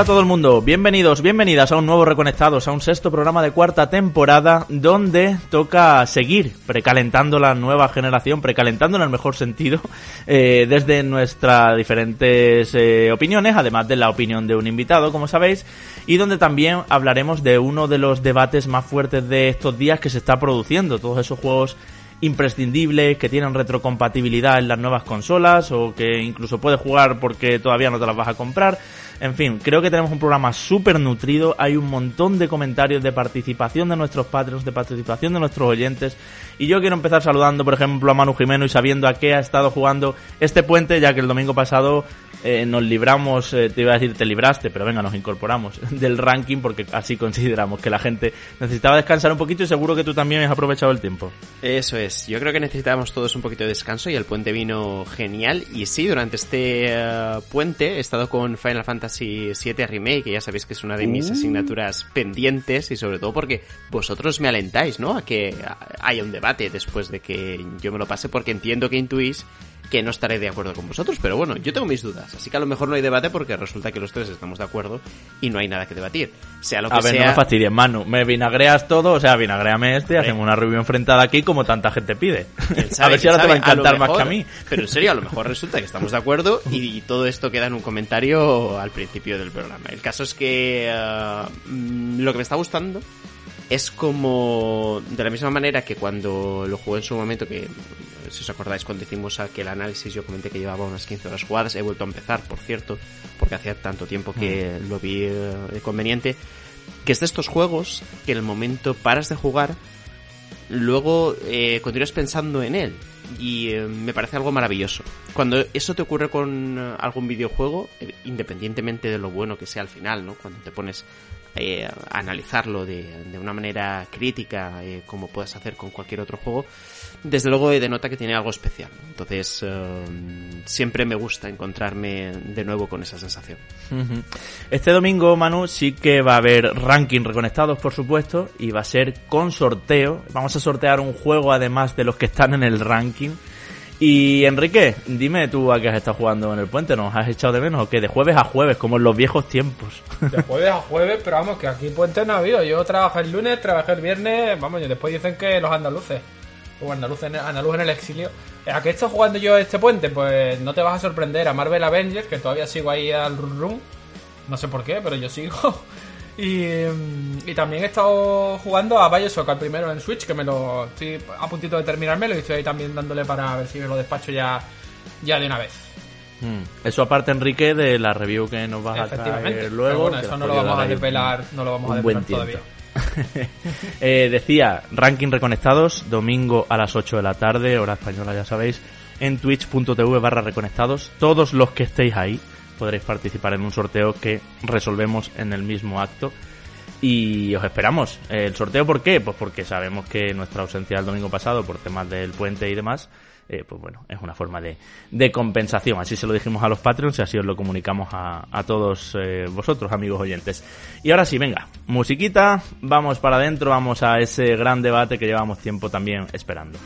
Hola a todo el mundo, bienvenidos, bienvenidas a un nuevo Reconectados, a un sexto programa de cuarta temporada donde toca seguir precalentando la nueva generación, precalentando en el mejor sentido, eh, desde nuestras diferentes eh, opiniones, además de la opinión de un invitado, como sabéis, y donde también hablaremos de uno de los debates más fuertes de estos días que se está produciendo, todos esos juegos imprescindibles, que tienen retrocompatibilidad en las nuevas consolas o que incluso puedes jugar porque todavía no te las vas a comprar. En fin, creo que tenemos un programa súper nutrido, hay un montón de comentarios de participación de nuestros patrons, de participación de nuestros oyentes. Y yo quiero empezar saludando, por ejemplo, a Manu Jimeno y sabiendo a qué ha estado jugando este puente, ya que el domingo pasado eh, nos libramos, eh, te iba a decir te libraste, pero venga, nos incorporamos del ranking porque así consideramos que la gente necesitaba descansar un poquito y seguro que tú también has aprovechado el tiempo. Eso es, yo creo que necesitábamos todos un poquito de descanso y el puente vino genial. Y sí, durante este eh, puente he estado con Final Fantasy VII Remake, que ya sabéis que es una de mis Uh. asignaturas pendientes y sobre todo porque vosotros me alentáis, ¿no? A que haya un debate después de que yo me lo pase porque entiendo que intuís que no estaré de acuerdo con vosotros, pero bueno, yo tengo mis dudas, así que a lo mejor no hay debate porque resulta que los tres estamos de acuerdo y no hay nada que debatir. Sea lo que A ver, sea, no me fastidies, Manu. Me vinagreas todo, o sea, vinagreame este, hacemos una review enfrentada aquí como tanta gente pide. a ver si ahora te va a encantar más que a mí. Pero en serio, a lo mejor resulta que estamos de acuerdo y, todo esto queda en un comentario al principio del programa. El caso es que eh, lo que me está gustando es como de la misma manera que cuando lo jugué en su momento, que si os acordáis cuando hicimos aquel análisis yo comenté que llevaba unas 15 horas jugadas, he vuelto a empezar, por cierto, porque hacía tanto tiempo que Mm. lo vi eh, conveniente, que es de estos juegos que en el momento paras de jugar luego eh, continúas pensando en él. Y eh, me parece algo maravilloso. Cuando eso te ocurre con eh, algún videojuego, independientemente de lo bueno que sea al final, ¿no? Cuando te pones eh, analizarlo de, de una manera crítica, eh, como puedes hacer con cualquier otro juego, desde luego denota que tiene algo especial. ¿no? Entonces, eh, siempre me gusta encontrarme de nuevo con esa sensación. Este domingo, Manu, sí que va a haber ranking reconectados, por supuesto, y va a ser con sorteo. Vamos a sortear un juego además de los que están en el ranking. Y Enrique, dime tú a qué has estado jugando en el puente, ¿nos has echado de menos o qué? De jueves a jueves, como en los viejos tiempos. De jueves a jueves, pero vamos, que aquí puente no ha habido. Yo trabajé el lunes, trabajé el viernes, vamos, y después dicen que los andaluces, o andaluces en, en el exilio. ¿A qué estoy jugando yo este puente? Pues no te vas a sorprender a Marvel Avengers, que todavía sigo ahí al run. No sé por qué, pero yo sigo. Y, y también he estado jugando a Bioshock al primero en Switch, que me lo estoy a puntito de terminármelo y estoy ahí también dándole para ver si me lo despacho ya, ya de una vez. Mm. Eso aparte, Enrique, de la review que nos vas a Efectivamente. traer luego. bueno, eso no lo vamos a desvelar, no lo vamos a desvelar todavía. Eh, decía, ranking reconectados, domingo a las 8 de la tarde, hora española ya sabéis, en twitch.tv barra reconectados. Todos los que estéis ahí podréis participar en un sorteo que resolvemos en el mismo acto. Y os esperamos. ¿El sorteo por qué? Pues porque sabemos que nuestra ausencia el domingo pasado por temas del puente y demás, eh, pues bueno, es una forma de, de compensación. Así se lo dijimos a los Patreons y así os lo comunicamos a, a todos eh, vosotros, amigos oyentes. Y ahora sí, venga, musiquita, vamos para adentro, vamos a ese gran debate que llevamos tiempo también esperando.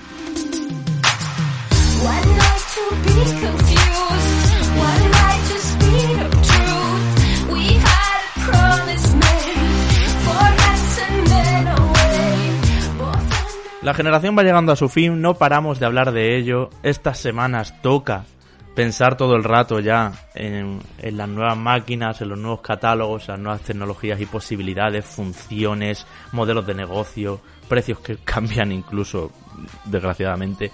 La generación va llegando a su fin, no paramos de hablar de ello. Estas semanas toca pensar todo el rato ya en, en las nuevas máquinas, en los nuevos catálogos, las nuevas tecnologías y posibilidades, funciones, modelos de negocio, precios que cambian incluso, desgraciadamente.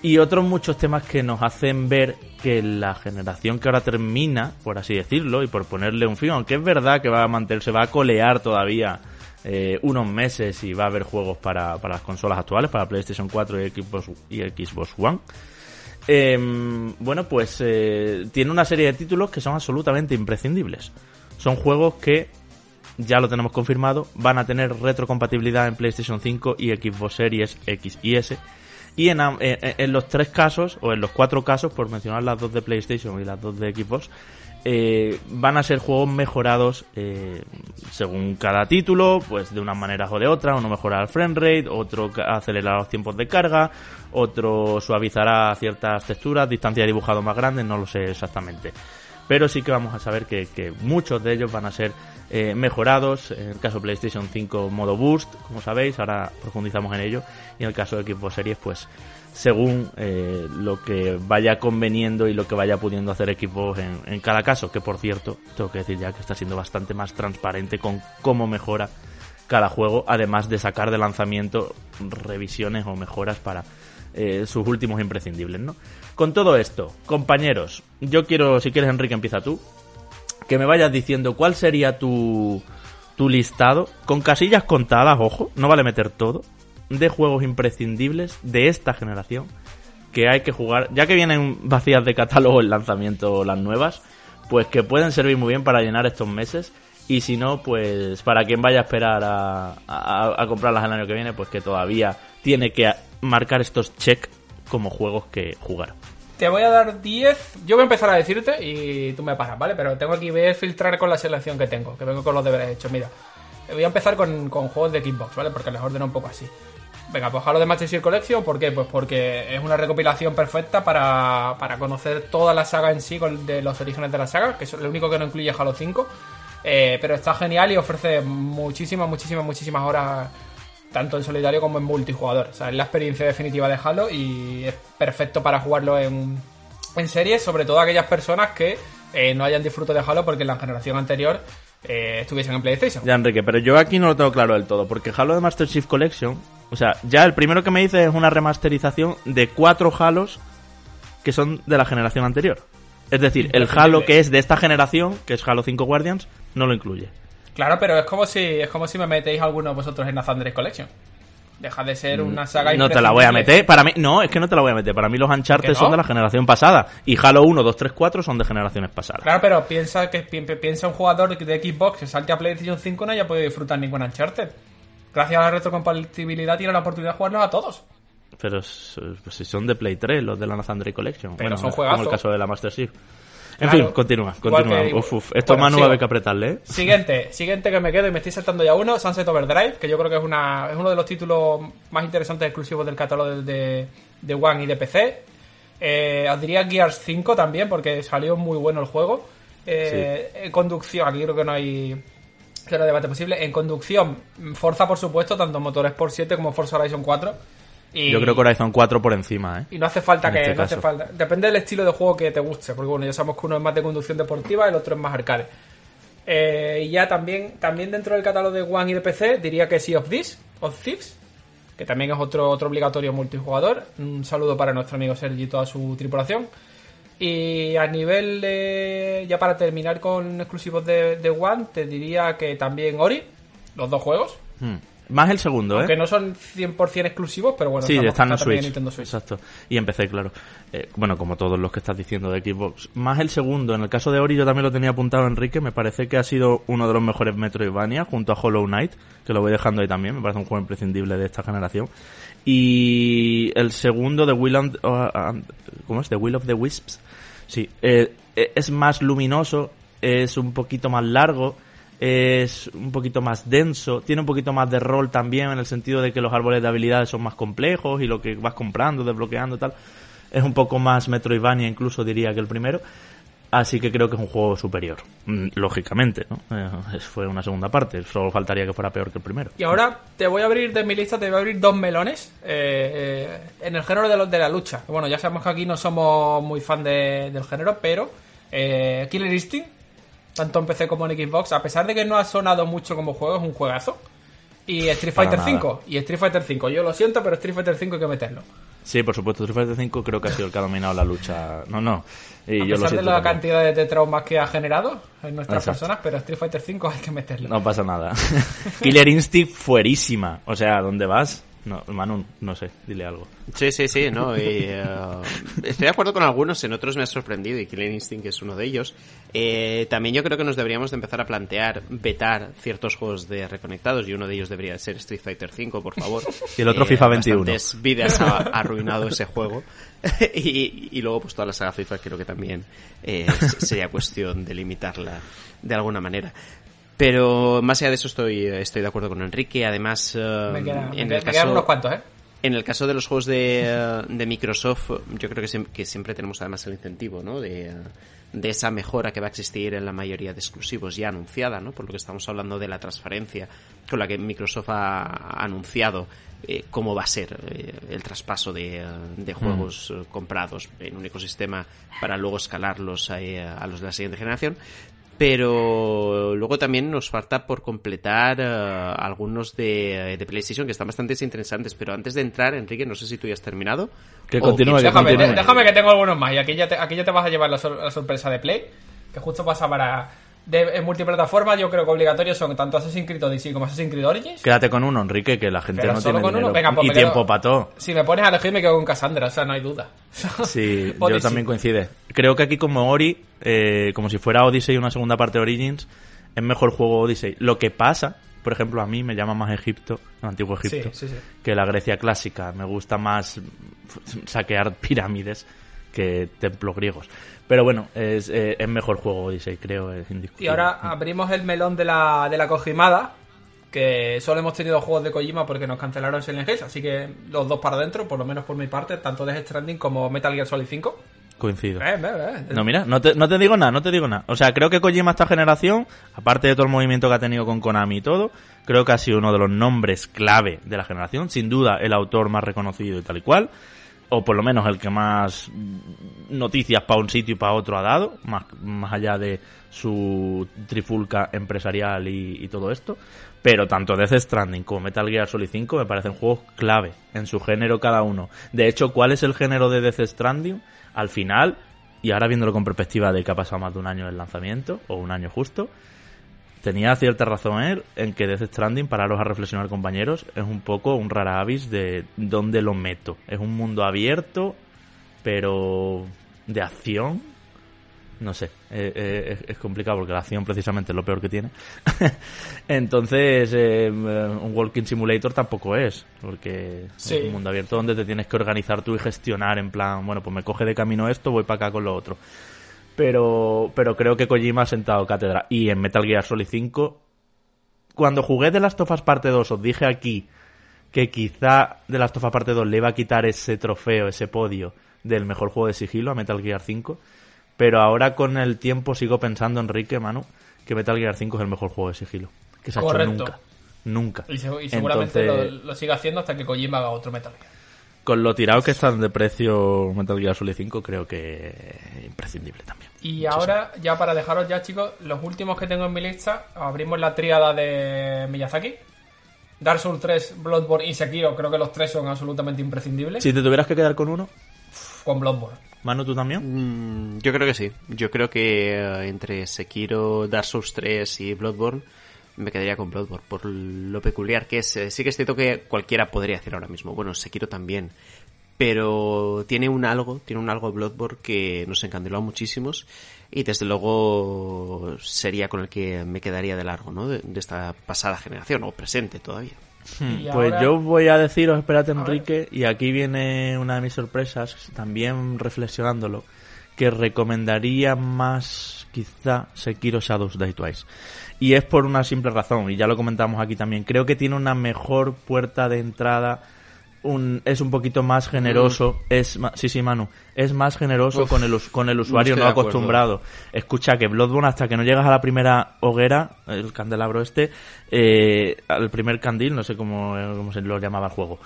Y otros muchos temas que nos hacen ver que la generación que ahora termina, por así decirlo, y por ponerle un fin, aunque es verdad que va a mantenerse, va a colear todavía eh, unos meses y va a haber juegos para, para las consolas actuales, para PlayStation 4 y Xbox, y Xbox One. Eh, bueno, pues eh, tiene una serie de títulos que son absolutamente imprescindibles. Son juegos que, ya lo tenemos confirmado, van a tener retrocompatibilidad en PlayStation 5 y Xbox Series X y S. Y en, en- en los tres casos, o en los cuatro casos, por mencionar las dos de PlayStation y las dos de Xbox, eh, van a ser juegos mejorados eh, según cada título, pues de unas maneras o de otras. Uno mejorará el frame rate, otro acelerará los tiempos de carga, otro suavizará ciertas texturas, distancia de dibujado más grande, no lo sé exactamente. pero sí que vamos a saber que, que muchos de ellos van a ser eh, mejorados. En el caso de PlayStation 5, modo Boost, como sabéis, ahora profundizamos en ello. Y en el caso de Xbox Series, pues según eh, lo que vaya conveniendo y lo que vaya pudiendo hacer en, en cada caso, que por cierto, tengo que decir ya que está siendo bastante más transparente con cómo mejora cada juego, además de sacar de lanzamiento revisiones o mejoras para eh, sus últimos imprescindibles, ¿no? Con todo esto, compañeros, yo quiero, si quieres Enrique, empieza tú, que me vayas diciendo cuál sería tu, tu listado, con casillas contadas, ojo, no vale meter todo, de juegos imprescindibles de esta generación que hay que jugar, ya que vienen vacías de catálogo el lanzamiento las nuevas, pues que pueden servir muy bien para llenar estos meses y si no, pues para quien vaya a esperar a, comprarlas el año que viene, pues que todavía tiene que marcar estos check como juegos que jugar. Te voy a dar 10. Yo voy a empezar a decirte y tú me pasas, ¿vale? Pero tengo aquí, voy a filtrar con la selección que tengo, que vengo con los deberes hechos. Mira, voy a empezar con, con juegos de Xbox, ¿vale? Porque les ordeno un poco así. Venga, pues Halo de Master Collection, ¿por qué? Pues porque es una recopilación perfecta para, para conocer toda la saga en sí, de los orígenes de la saga, que es lo único que no incluye Halo 5. Eh, pero está genial y ofrece muchísimas, muchísimas, muchísimas horas tanto en solitario como en multijugador. O sea, es la experiencia definitiva de Halo y es perfecto para jugarlo en, en serie, sobre todo aquellas personas que eh, no hayan disfrutado de Halo porque en la generación anterior eh, estuviesen en PlayStation. Ya, Enrique, pero yo aquí no lo tengo claro del todo, porque Halo de Master Chief Collection, o sea, ya el primero que me dice es una remasterización de cuatro Halos que son de la generación anterior. Es decir, el Halo que es de esta generación, que es Halo 5 Guardians, no lo incluye. Claro, pero es como si es como si me metéis alguno de vosotros en la Thunderous Collection. Deja de ser una saga Mm, No te la voy a meter. Para mí, no, es que no te la voy a meter. Para mí los Uncharted son de la generación pasada. Y Halo 1, 2, 3, 4 son de generaciones pasadas. Claro, pero piensa que pi- piensa un jugador de Xbox que salte a PlayStation 5 no haya podido disfrutar ningún Uncharted. Gracias a la retrocompatibilidad tiene la oportunidad de jugarlos a todos. Pero pues si son de Play 3, los de la Thunderous Collection. Pero bueno, son como juegazos. el caso de la Master Chief. En Claro. fin, continúa, continúa. que- Uf, uf. Esto Bueno, Manu va a haber que apretarle, ¿eh? Siguiente, siguiente que me quedo y me estoy saltando ya uno, Sunset Overdrive, que yo creo que es una es uno de los títulos más interesantes exclusivos del catálogo de, de, One y de PC. Eh, os diría Gears 5 también, porque salió muy bueno el juego. Eh, En conducción, aquí creo que no hay que no hay debate posible. En conducción, Forza por supuesto, tanto Motorsport 7 como Forza Horizon 4. Y, Yo creo que Horizon 4 por encima, ¿eh? y no hace falta En que. este no hace falta. Depende del estilo de juego que te guste. Porque bueno, ya sabemos que uno es más de conducción deportiva y el otro es más arcade. Eh, y ya también, también dentro del catálogo de One y de PC, diría que Sea of Thieves, of Thieves, que también es otro, otro obligatorio multijugador. Un saludo para nuestro amigo Sergi y toda su tripulación. Y a nivel de. Ya para terminar con exclusivos de, de One, te diría que también Ori, los dos juegos. Hmm. Más el segundo, ¿eh? Que no son 100% exclusivos, pero bueno, Sí, están en Switch. Nintendo Switch. Exacto. Y empecé, claro. Eh, bueno, como todos los que estás diciendo de Xbox. Más el segundo. En el caso de Ori yo también lo tenía apuntado, Enrique. Me parece que ha sido uno de los mejores Metroidvania junto a Hollow Knight, que lo voy dejando ahí también. Me parece un juego imprescindible de esta generación. Y el segundo, The Will and, uh, ¿Cómo es? The Will of the Wisps. Sí. eh, eh, es más luminoso, es un poquito más largo es un poquito más denso, tiene un poquito más de rol también en el sentido de que los árboles de habilidades son más complejos y lo que vas comprando, desbloqueando tal, es un poco más Metroidvania incluso diría que el primero, así que creo que es un juego superior, Mm, lógicamente, ¿no? Eh, fue una segunda parte, solo faltaría que fuera peor que el primero. Y ahora te voy a abrir de mi lista, te voy a abrir dos melones eh, eh, en el género de, los de la lucha. Bueno, ya sabemos que aquí no somos muy fan de- del género, pero Killer Instinct, tanto en PC como en Xbox, a pesar de que no ha sonado mucho como juego, es un juegazo. Y Street Fighter nada. 5, y Street Fighter 5, yo lo siento, pero Street Fighter 5 hay que meterlo. Sí, por supuesto, Street Fighter 5 creo que ha sido el que ha dominado la lucha, no, no, y a yo lo pesar de siento la también. cantidad de, de traumas que ha generado en nuestras Exacto. personas, pero Street Fighter 5 hay que meterlo. No pasa nada. Killer Instinct fuerísima. O sea, ¿dónde vas? No, Manu, no sé, dile algo. Sí, sí, sí, no. y, eh, estoy de acuerdo con algunos, en otros me ha sorprendido y Killer Instinct es uno de ellos. Eh, también yo creo que nos deberíamos de empezar a plantear vetar ciertos juegos de reconectados y uno de ellos debería ser Street Fighter V, por favor. Y el otro FIFA 21. bastantes vidas ha arruinado ese juego. y, y luego pues toda la saga FIFA creo que también eh, sería cuestión de limitarla de alguna manera. Pero más allá de eso estoy, estoy de acuerdo con Enrique. Además, eh, me, queda- me en el caso- quedan unos cuantos, ¿eh? en el caso de los juegos de, eh, de Microsoft, yo creo que, siem- que siempre tenemos además el incentivo, ¿no? De, de esa mejora que va a existir en la mayoría de exclusivos ya anunciada, ¿no? Por lo que estamos hablando de la transferencia con la que Microsoft ha anunciado eh, cómo va a ser eh, el traspaso de, de juegos eh, comprados en un ecosistema para luego escalarlos a, a los de la siguiente generación. Pero luego también nos falta por completar eh, algunos de, de PlayStation que están bastante interesantes. Pero antes de entrar, Enrique, no sé si tú ya has terminado. Que continúe, Déjame, continúe. déjame que tengo algunos más. Y aquí ya te, aquí ya te vas a llevar la, sor- la sorpresa de Play. Que justo pasa para. De, en multiplataforma, yo creo que obligatorios son tanto Assassin's Creed Odyssey como Assassin's Creed Origins. Quédate con uno, Enrique, que la gente Pero no solo tiene con uno. dinero Venga, pues y me quedo- tiempo para todo. Si me pones a elegir, me quedo con Cassandra, o sea, no hay duda. Sí, yo también coincide. Creo que aquí como Ori, eh, como si fuera Odyssey una segunda parte de Origins, es mejor juego Odyssey. Lo que pasa, por ejemplo, a mí me llama más Egipto, el antiguo Sí, Egipto, sí, sí. que la Grecia clásica. Me gusta más saquear pirámides que templos griegos. Pero bueno, es, eh, es mejor juego Odyssey, creo, es. Y ahora abrimos el melón de la, de la Kojimada. Que solo hemos tenido juegos de Kojima porque nos cancelaron Silent Hills. Así que los dos para adentro, por lo menos por mi parte, tanto Death Stranding como Metal Gear Solid 5. Coincido. Eh, eh, eh. No, mira, no te, no te digo nada, no te digo nada. O sea, creo que Kojima esta generación, aparte de todo el movimiento que ha tenido con Konami y todo, creo que ha sido uno de los nombres clave de la generación. Sin duda, el autor más reconocido y tal y cual. O por lo menos el que más noticias para un sitio y para otro ha dado, más, más allá de su trifulca empresarial y, todo esto. Pero tanto Death Stranding como Metal Gear Solid 5 me parecen juegos clave en su género cada uno. De hecho, ¿cuál es el género de Death Stranding? Al final, y ahora viéndolo con perspectiva de que ha pasado más de un año del lanzamiento, o un año justo, tenía cierta razón él en que Death Stranding, pararos a reflexionar compañeros, es un poco un rara avis de dónde lo meto. Es un mundo abierto, pero de acción. No sé, eh, eh, es, complicado porque la acción precisamente es lo peor que tiene. Entonces, eh, un Walking Simulator tampoco es, porque Sí. es un mundo abierto donde te tienes que organizar tú y gestionar en plan, bueno, pues me coge de camino esto, voy para acá con lo otro. Pero, pero creo que Kojima ha sentado cátedra. Y en Metal Gear Solid 5, cuando jugué de Last of Us Parte 2, os dije aquí que quizá de Last of Us Parte 2 le iba a quitar ese trofeo, ese podio del mejor juego de sigilo a Metal Gear 5. Pero ahora con el tiempo sigo pensando, Enrique, Manu, que Metal Gear 5 es el mejor juego de sigilo que se ha Correcto. hecho nunca. Nunca. Y, se- y seguramente Entonces, lo, lo siga haciendo hasta que Kojima haga otro Metal Gear. Con lo tirado que están de precio Metal Gear Solid 5, creo que es imprescindible también. Y ahora, ya para dejaros ya, chicos, los últimos que tengo en mi lista, abrimos la tríada de Miyazaki. Dark Souls 3, Bloodborne y Sekiro, creo que los tres son absolutamente imprescindibles. Si te tuvieras que quedar con uno, Con Bloodborne. Manu, ¿tú también? Mm, yo creo que sí. Yo creo que eh, entre Sekiro, Dark Souls 3 y Bloodborne me quedaría con Bloodborne por lo peculiar que es. Eh, Sí que es cierto que cualquiera podría decir ahora mismo. Bueno, Sekiro también. Pero tiene un algo, tiene un algo Bloodborne que nos encandiló a muchísimos y desde luego sería con el que me quedaría de largo, ¿no? De, de esta pasada generación o presente todavía. Y Pues ahora- yo voy a deciros, espérate. Enrique, y aquí viene una de mis sorpresas, también reflexionándolo, que recomendaría más quizá Sekiro Shadows Die Twice. Y es por una simple razón, y ya lo comentamos aquí también, creo que tiene una mejor puerta de entrada, un, es un poquito más generoso, es ma- sí sí Manu, es más generoso Uf, con el, con el usuario no acostumbrado. Escucha que Bloodborne hasta que no llegas a la primera hoguera, el candelabro este, eh, al primer candil, no sé cómo, cómo se lo llamaba el juego,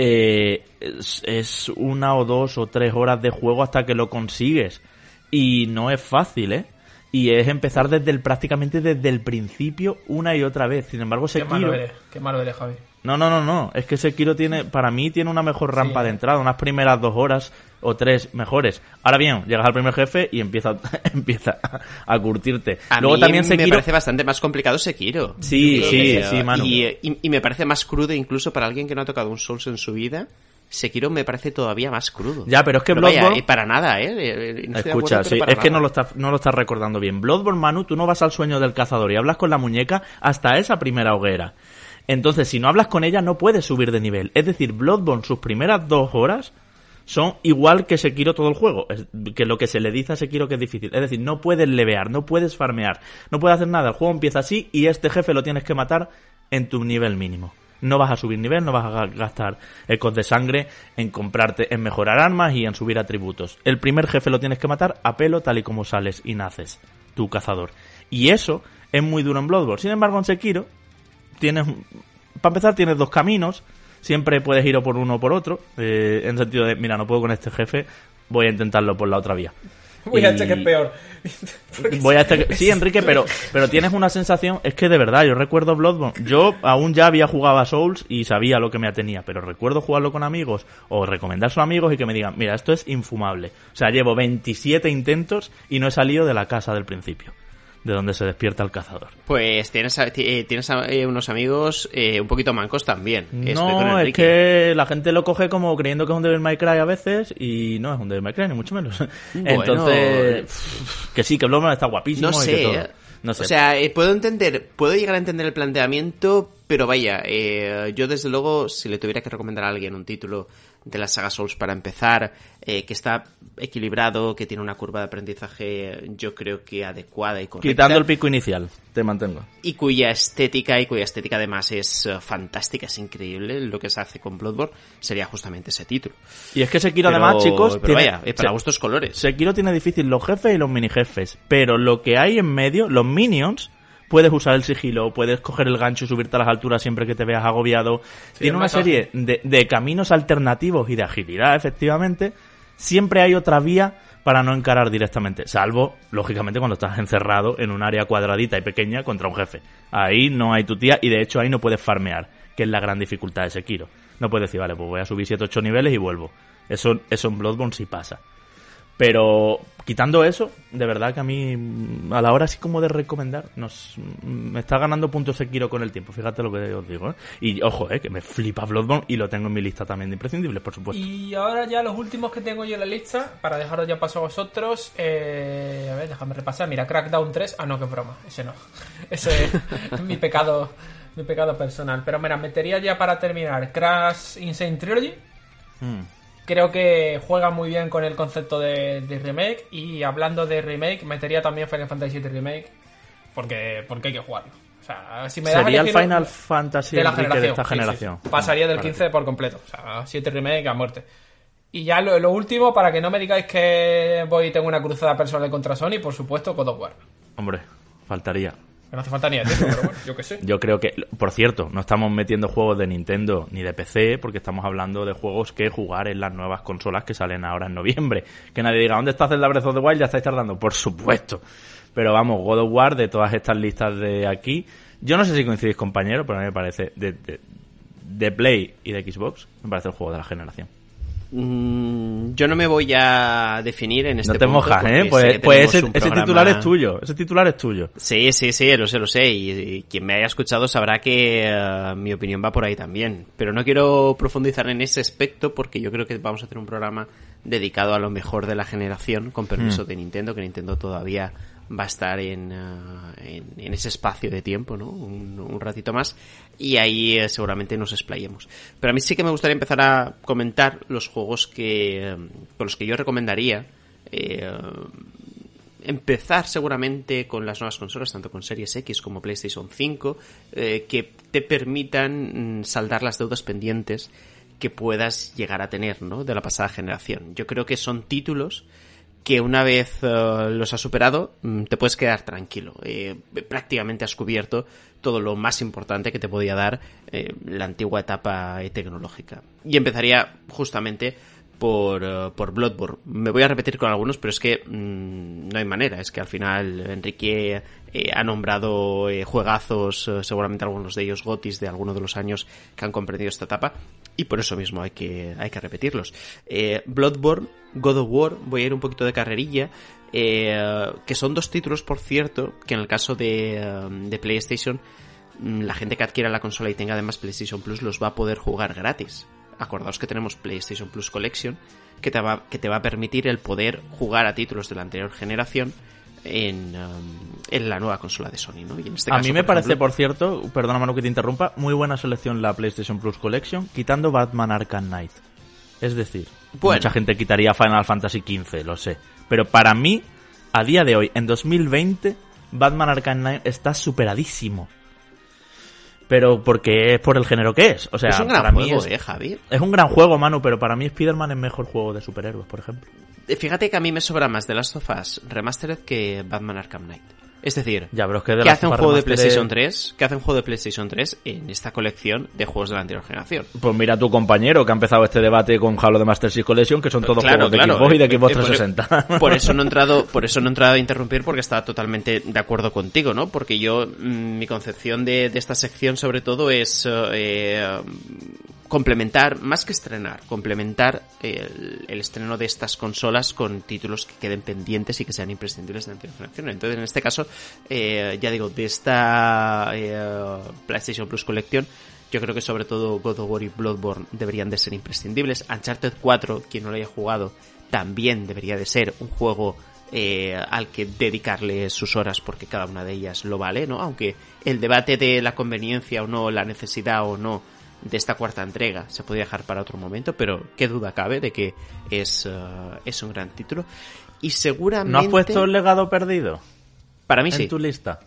eh, es, es una o dos o tres horas de juego hasta que lo consigues. Y no es fácil, ¿eh? Y es empezar desde el, prácticamente desde el principio una y otra vez. Sin embargo, Qué malo Sekiro... eres, qué malo eres, Javi. No, no, no, no. Es que Sekiro tiene, para mí tiene una mejor rampa Sí. de entrada, unas primeras dos horas o tres mejores. Ahora bien, llegas al primer jefe y empieza, empieza a, curtirte. A Luego mí también me parece bastante más complicado Sekiro. Sí, sí, Eh, sí, Manu. Y, y- y me parece más crudo incluso para alguien que no ha tocado un Souls en su vida. Sekiro me parece todavía más crudo. Ya, pero es que Bloodborne- eh, para nada, ¿eh? Eh, no de Escucha, acuerdo, sí, es que no lo, estás, no lo estás recordando bien. Bloodborne, Manu, tú no vas al sueño del cazador y hablas con la muñeca hasta esa primera hoguera. Entonces, si no hablas con ella, no puedes subir de nivel. Es decir, Bloodborne, sus primeras dos horas son igual que Sekiro todo el juego. Que lo que se le dice a Sekiro que es difícil. Es decir, no puedes levear, no puedes farmear, no puedes hacer nada. El juego empieza así y este jefe lo tienes que matar en tu nivel mínimo. No vas a subir nivel, no vas a ga- gastar ecos de sangre en comprarte, en mejorar armas y en subir atributos. El primer jefe lo tienes que matar a pelo tal y como sales y naces, tu cazador. Y eso es muy duro en Bloodborne. Sin embargo, en Sekiro tienes, para empezar, tienes dos caminos. Siempre puedes ir o por uno o por otro. eh, en sentido de, mira, no puedo con este jefe, voy a intentarlo por la otra vía. Voy a este que es peor. Voy a este... Sí, Enrique, pero, pero tienes una sensación, es que de verdad, yo recuerdo Bloodborne, yo aún ya había jugado a Souls y sabía lo que me atenía, pero recuerdo jugarlo con amigos o recomendárselo a amigos y que me digan, mira, esto es infumable. O sea, llevo 27 intentos y no he salido de la casa del principio, de donde se despierta el cazador. Pues tienes, eh, tienes a- eh, unos amigos eh, un poquito mancos también. No, es que la gente lo coge como creyendo que es un Devil May Cry a veces y no es un Devil May Cry, ni mucho menos. Entonces, que sí, que Bloodborne está guapísimo No y que sé, todo. eh. No sé. O sea, eh, puedo entender, puedo llegar a entender el planteamiento, pero vaya, eh, yo desde luego, si le tuviera que recomendar a alguien un título de la saga Souls para empezar, eh, que está equilibrado, que tiene una curva de aprendizaje, yo creo que adecuada y correcta. Quitando el pico inicial, te mantengo. y cuya estética y cuya estética además es eh, fantástica, es increíble lo que se hace con Bloodborne, sería justamente ese título. Y es que Sekiro Pero- además, chicos, pero tiene- vaya, eh, para Se- gustos colores. Sekiro tiene difícil los jefes y los mini jefes, pero lo que hay en medio, los minions, puedes usar el sigilo, puedes coger el gancho y subirte a las alturas siempre que te veas agobiado. tiene una serie de, de caminos alternativos y de agilidad, efectivamente. Siempre hay otra vía para no encarar directamente, salvo, lógicamente, cuando estás encerrado en un área cuadradita y pequeña contra un jefe. Ahí no hay tu tía y de hecho ahí no puedes farmear, que es la gran dificultad de Sekiro. No puedes decir, vale, pues voy a subir 7-8 niveles y vuelvo. Eso, eso en Bloodborne sí pasa. Pero quitando eso, de verdad que a mí, a la hora así como de recomendar, nos, mm, me está ganando puntos Sekiro con el tiempo. Fíjate lo que os digo. ¿eh? Y ojo, eh, que me flipa Bloodborne y lo tengo en mi lista también de imprescindibles, por supuesto. Y ahora ya los últimos que tengo yo en la lista, para dejaros ya paso a vosotros. eh, a ver, déjame repasar. Mira, Crackdown 3. Ah, no, qué broma. Ese no. Ese es mi pecado, mi pecado personal. Pero mira, metería ya para terminar Crash Insane Trilogy. Mm. Creo que juega muy bien con el concepto de, de remake. Y hablando de remake, metería también Final Fantasy VII Remake. Porque, porque hay que jugarlo. O sea, si me Sería el Final Fantasy de la generación. de esta sí, sí, sí. generación. Pasaría del Vale. 15 por completo. O sea, 7 remake a muerte. Y ya lo, lo último, para que no me digáis que voy y tengo una cruzada personal contra Sony, por supuesto, God of War. Hombre, faltaría. No hace falta ni decirlo, pero bueno, yo qué sé. Yo creo que, por cierto, no estamos metiendo juegos de Nintendo ni de PC, porque estamos hablando de juegos que jugar en las nuevas consolas que salen ahora en noviembre. Que nadie diga, ¿dónde está Zelda Breath of the Wild? Ya estáis tardando, por supuesto. Pero vamos, God of War, de todas estas listas de aquí, yo no sé si coincidís, compañero, pero a mí me parece, de, de Play y de Xbox, me parece el juego de la generación. Mm, yo no me voy a definir en este no te punto mojas, ¿eh? Pues, pues ese, un ese programa- titular es tuyo, ese titular es tuyo. Sí, sí, sí, lo sé, lo sé. Y, y quien me haya escuchado sabrá que eh, mi opinión va por ahí también. Pero no quiero profundizar en ese aspecto porque yo creo que vamos a hacer un programa dedicado a lo mejor de la generación, con permiso de Nintendo, que Nintendo todavía va a estar en, eh, en, en ese espacio de tiempo, ¿no? Un, un ratito más. Y ahí eh, seguramente nos explayemos. Pero a mí sí que me gustaría empezar a comentar los juegos que, eh, con los que yo recomendaría. eh, empezar seguramente con las nuevas consolas, tanto con Series X como PlayStation 5, eh, que te permitan mm, saldar las deudas pendientes que puedas llegar a tener, ¿no? De la pasada generación. Yo creo que son títulos que una vez eh, los has superado, mm, te puedes quedar tranquilo. Eh, prácticamente has cubierto todo lo más importante que te podía dar eh, la antigua etapa tecnológica. Y empezaría justamente por, eh, por Bloodborne. Me voy a repetir con algunos, pero es que mm, no hay manera. Es que al final Enrique eh, ha nombrado juegazos, seguramente algunos de ellos gotis de alguno de los años que han comprendido esta etapa, y por eso mismo hay que, hay que repetirlos. Bloodborne, God of War, voy a ir un poquito de carrerilla, eh, que son dos títulos, por cierto, que en el caso de, eh, de PlayStation, mm, la gente que adquiera la consola y tenga además PlayStation Plus los va a poder jugar gratis. Acordaos que tenemos PlayStation Plus Collection, que te va, que te va a permitir el poder jugar a títulos de la anterior generación en, um, en la nueva consola de Sony, ¿no? Y en este a caso, mí me por parece, ejemplo, por cierto, perdona Manu que te interrumpa, muy buena selección la PlayStation Plus Collection, quitando Batman Arkham Knight. Es decir, Bueno. mucha gente quitaría Final Fantasy XV, lo sé. Pero para mí, a día de hoy, en 2020, Batman Arkham Knight está superadísimo. pero porque es por el género que es. O sea, es un gran para mí juego, es, eh, Javi. es un gran juego, Manu, pero para mí Spider-Man es mejor juego de superhéroes, por ejemplo. Fíjate que a mí me sobra más The Last of Us Remastered que Batman Arkham Knight. Es decir, Ya, pero es que de ¿qué las hace un juego de PlayStation 3? ¿Qué hace un juego de PlayStation 3 en esta colección de juegos de la anterior generación? Pues mira tu compañero que ha empezado este debate con Halo de Master Chief Collection, que son todos juegos de Xbox y de Eh, Xbox eh, por- 360. Por, eso no he entrado, por eso no he entrado a interrumpir porque estaba totalmente de acuerdo contigo, ¿no? Porque yo, mm, mi concepción de, de esta sección sobre todo es eh, complementar, más que estrenar, complementar el, estreno de estas consolas con títulos que queden pendientes y que sean imprescindibles de anterior generación. Entonces, en este caso, eh, ya digo, de esta eh, PlayStation Plus Collection, yo creo que sobre todo God of War y Bloodborne deberían de ser imprescindibles. Uncharted 4, quien no lo haya jugado, también debería de ser un juego eh, al que dedicarle sus horas porque cada una de ellas lo vale, ¿no? Aunque el debate de la conveniencia o no, la necesidad o no de esta cuarta entrega se podría dejar para otro momento, pero qué duda cabe de que es, eh, es un gran título. Y seguramente... ¿No has puesto el legado perdido Para mí en sí. tu lista?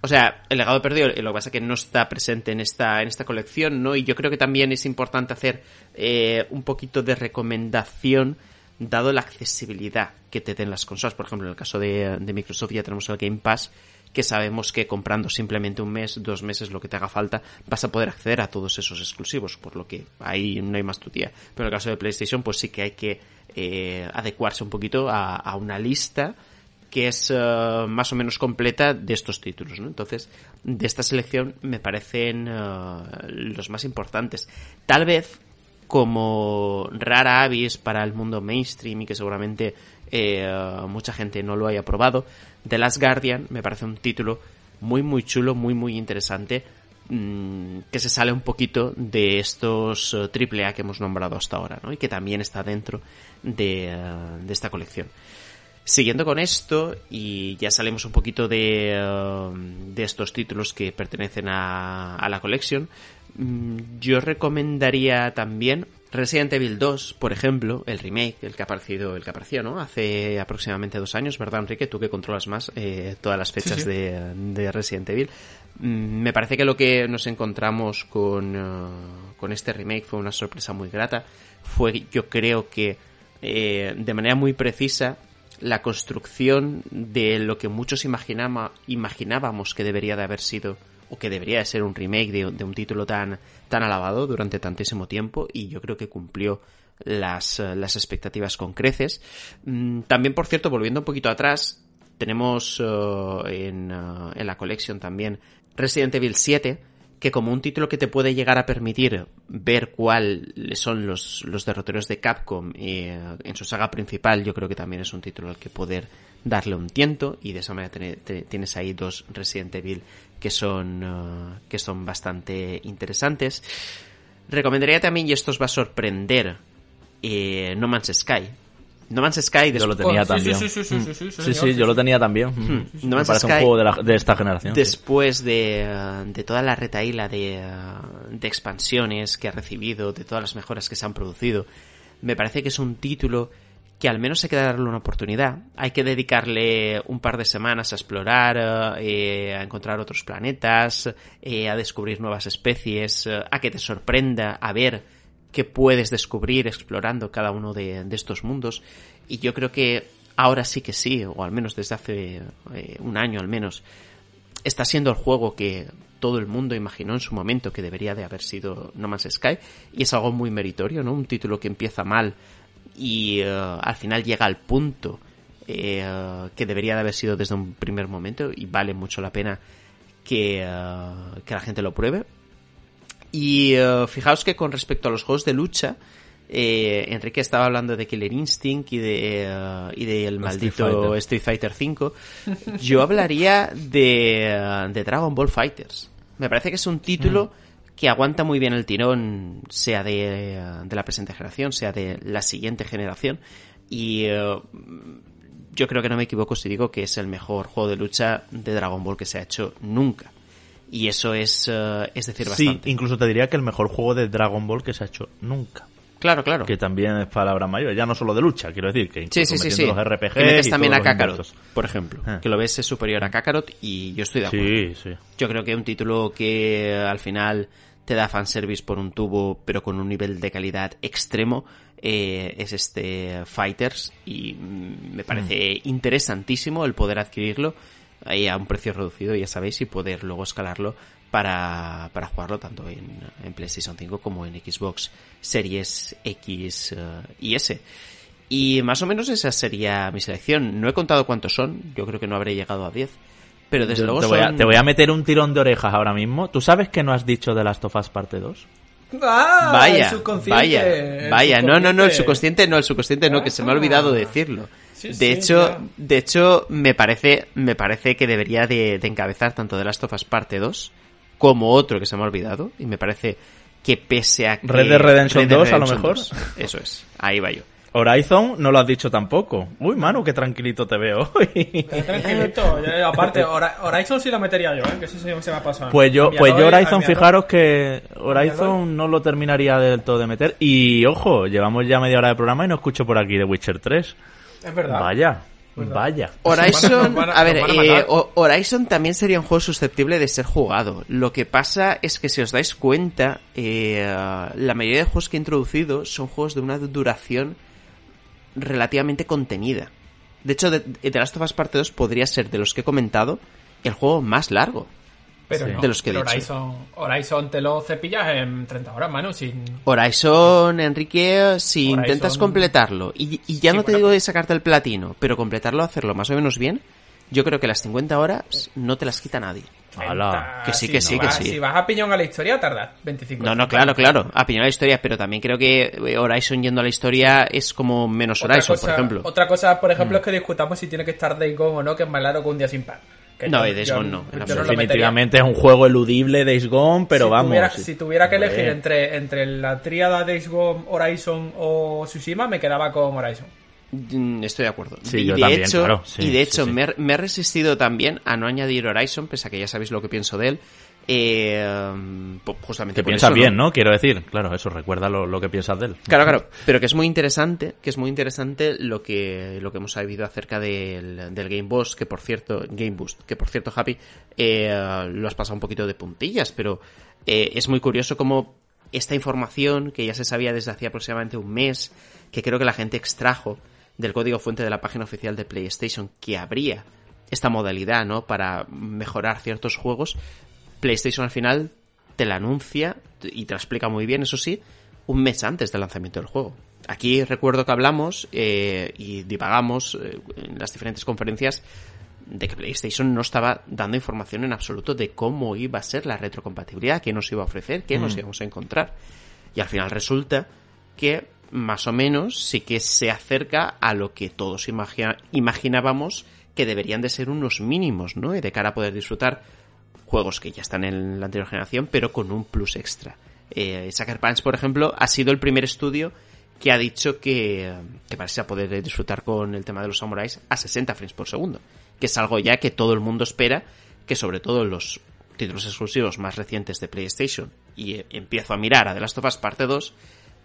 O sea, el legado perdido, lo que pasa es que no está presente en esta, en esta colección, ¿no? Y yo creo que también es importante hacer eh, un poquito de recomendación dado la accesibilidad que te den las consolas. Por ejemplo, en el caso de, de Microsoft ya tenemos el Game Pass, que sabemos que comprando simplemente un mes, dos meses, lo que te haga falta, vas a poder acceder a todos esos exclusivos, por lo que ahí no hay más tutía. Pero en el caso de PlayStation, pues sí que hay que eh, adecuarse un poquito a, una lista que es eh, más o menos completa de estos títulos. Entonces, de esta selección me parecen eh, los más importantes. Tal vez como rara avis para el mundo mainstream y que seguramente mucha gente no lo haya probado, The Last Guardian me parece un título muy muy chulo, muy muy interesante mm, que se sale un poquito de estos eh, triple A que hemos nombrado hasta ahora, ¿no? Y que también está dentro de, eh, de esta colección. Siguiendo con esto, y ya salimos un poquito de, eh, de estos títulos que pertenecen a, a la colección, mm, yo recomendaría también Resident Evil 2, por ejemplo, el remake, el que ha aparecido, el que apareció, ¿no? Hace aproximadamente dos años, ¿verdad, Enrique? Tú que controlas más eh, todas las fechas sí. De, de Resident Evil. Mm, Me parece que lo que nos encontramos con, eh, con este remake fue una sorpresa muy grata. Fue, yo creo que, eh, de manera muy precisa, la construcción de lo que muchos imaginama- imaginábamos que debería de haber sido o que debería de ser un remake de, un título tan, tan alabado durante tantísimo tiempo y yo creo que cumplió las, eh, las expectativas con creces. Mm, También, por cierto, volviendo un poquito atrás, tenemos eh, en, eh, en la colección también Resident Evil 7, que como un título que te puede llegar a permitir ver cuáles son los, los derroteros de Capcom en su saga principal, yo creo que también es un título al que poder darle un tiento y de esa manera tienes ahí dos Resident Evil que son, eh, que son bastante interesantes. Recomendaría también, y esto os va a sorprender, eh, No Man's Sky. No Man's Sky Yo lo después- tenía Oh, sí, también. sí, sí, sí, sí, sí, sí, sí, señor, sí, sí, yo lo tenía también. Mm. No Me Man's parece un Sky- juego de, la- de esta generación. sí. Después de, eh, de toda la retaíla de, eh, de expansiones que ha recibido, de todas las mejoras que se han producido, me parece que es un título que al menos hay que darle una oportunidad. Hay que dedicarle un par de semanas a explorar, eh, a encontrar otros planetas, eh, a descubrir nuevas especies, eh, a que te sorprenda, a ver qué puedes descubrir explorando cada uno de, de estos mundos. Y yo creo que ahora sí que sí, o al menos desde hace eh, un año al menos, está siendo el juego que todo el mundo imaginó en su momento que debería de haber sido No Man's Sky y es algo muy meritorio, ¿no? Un título que empieza mal y eh, al final llega al punto eh, que debería de haber sido desde un primer momento y vale mucho la pena que, eh, que la gente lo pruebe. Y fijaos que con respecto a los juegos de lucha, eh, Enrique estaba hablando de Killer Instinct y de eh, y del maldito Street Fighter. 5. Yo hablaría de, de Dragon Ball Fighters. Me parece que es un título que aguanta muy bien el tirón, sea de, de la presente generación, sea de la siguiente generación. Y eh, yo creo que no me equivoco si digo que es el mejor juego de lucha de Dragon Ball que se ha hecho nunca. Y eso es, eh, es decir Sí, bastante. incluso te diría que el mejor juego de Dragon Ball que se ha hecho nunca. Claro, claro. que también es palabra mayor, ya no solo de lucha, quiero decir, que incluso sí, sí, sí. los RPG metes también a Kakarot, por ejemplo. Ah. Que lo ves es superior a Kakarot y yo estoy de acuerdo. Sí, sí. Yo creo que un título que al final te da fanservice por un tubo, pero con un nivel de calidad extremo, eh, es este Fighters. Y mm, me parece interesantísimo el poder adquirirlo ahí a un precio reducido, ya sabéis, y poder luego escalarlo para, para jugarlo tanto en, en PlayStation 5 como en Xbox Series X eh, y S. Y más o menos esa sería mi selección. No he contado cuántos son, yo creo que no habré llegado a 10. Pero desde Yo luego te, voy a, son- te voy a meter un tirón de orejas ahora mismo. ¿Tú sabes que no has dicho de Last of Us parte 2? ¡Ah! Vaya, el subconsciente, vaya, vaya, no, no, no, el subconsciente. no, el subconsciente no, que se me ha olvidado Ah. decirlo. Sí, de sí, hecho, ya. de hecho, me parece, me parece que debería de, de encabezar tanto de Last of Us parte 2 como otro que se me ha olvidado y me parece que pese a que Red Dead Redemption 2, a lo mejor. 2, eso es, ahí va yo. Horizon no lo has dicho tampoco. Uy, Manu, qué tranquilito te veo hoy. Tranquilito, ya, aparte, Hora- Horizon sí lo metería yo, ¿eh? que eso sí se me ha pasado. Pues yo, pues yo Horizon, fijaros que. Horizon no lo terminaría del todo de meter. Y ojo, llevamos ya media hora de programa y no escucho por aquí de Witcher 3. Es verdad. Vaya, ¿Verdad? vaya. Horizon, Nos van a- a ver, eh, Horizon también sería un juego susceptible de ser jugado. Lo que pasa es que si os dais cuenta, eh, la mayoría de juegos que he introducido son juegos de una duración relativamente contenida. De hecho, The Last of Us Parte 2 podría ser, de los que he comentado, el juego más largo. Pero Sí. no, De los que he pero dicho. Horizon, Horizon te lo cepillas en 30 horas, mano, sin... Horizon, Enrique, si Horizon- intentas completarlo, y, y ya Sí, no te bueno. digo de sacarte el platino, pero completarlo, hacerlo más o menos bien, yo creo que las 50 horas no te las quita nadie. Que sí, Si que sí, no que vas- sí. Si vas a piñón a la historia, tardas 25 No, no, claro, claro. A piñar la historia, pero también creo que eh, Horizon yendo a la historia es como menos Otra Horizon, cosa, por ejemplo. Otra cosa, por Mm. ejemplo, es que discutamos si tiene que estar Days Gone o no, que es más largo que un día sin pan. Que No, y Days Gone no, yo. Definitivamente es un juego eludible, Days Gone, pero si vamos. Tuviera. Si tuviera que elegir entre, entre la tríada Days Gone, Horizon o Tsushima, me quedaba con Horizon. Mm, Estoy de acuerdo. Sí, y yo de también, hecho, claro, sí, y de sí, hecho sí. Me, me he resistido también a no añadir Horizon, pese a que ya sabéis lo que pienso de él. Eh, po- justamente Que piensas bien, ¿no? Quiero decir, claro, eso, recuerda lo, lo que piensas de él. Claro, claro, pero que es muy interesante, que es muy interesante lo que lo que hemos sabido acerca del, del Game Boss, que por cierto, Game Boost, que por cierto, Happy, eh, lo has pasado un poquito de puntillas, pero eh, es muy curioso cómo esta información que ya se sabía desde hacía aproximadamente un mes, que creo que la gente extrajo del código fuente de la página oficial de PlayStation, que habría esta modalidad, ¿no? Para mejorar ciertos juegos, PlayStation al final te la anuncia y te la explica muy bien, eso sí, un mes antes del lanzamiento del juego. Aquí recuerdo que hablamos eh, y divagamos eh, en las diferentes conferencias de que PlayStation no estaba dando información en absoluto de cómo iba a ser la retrocompatibilidad, qué nos iba a ofrecer, qué nos íbamos a encontrar. Y al final resulta que más o menos sí que se acerca a lo que todos imagina- imaginábamos que deberían de ser unos mínimos, ¿no? Y de cara a poder disfrutar juegos que ya están en la anterior generación, pero con un plus extra. Eh, Sucker Punch, por ejemplo, ha sido el primer estudio que ha dicho que, que parece a poder disfrutar con el tema de los samuráis a 60 frames por segundo, que es algo ya que todo el mundo espera, que sobre todo los títulos exclusivos más recientes de PlayStation, y eh, empiezo a mirar a The Last of Us Parte 2,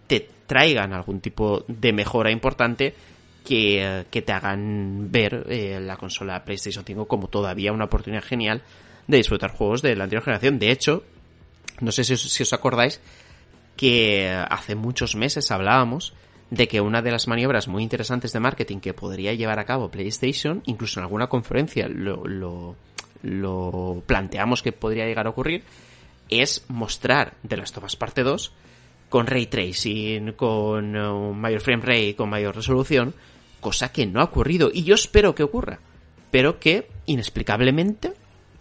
te traigan algún tipo de mejora importante que, eh, que te hagan ver eh, la consola PlayStation 5 como todavía una oportunidad genial de disfrutar juegos de la anterior generación. De hecho, no sé si os, acordáis que hace muchos meses hablábamos de que una de las maniobras muy interesantes de marketing que podría llevar a cabo PlayStation, incluso en alguna conferencia lo, lo, lo planteamos que podría llegar a ocurrir, es mostrar de las tomas parte 2 con ray tracing, con un mayor frame rate, con mayor resolución, cosa que no ha ocurrido y yo espero que ocurra, pero que inexplicablemente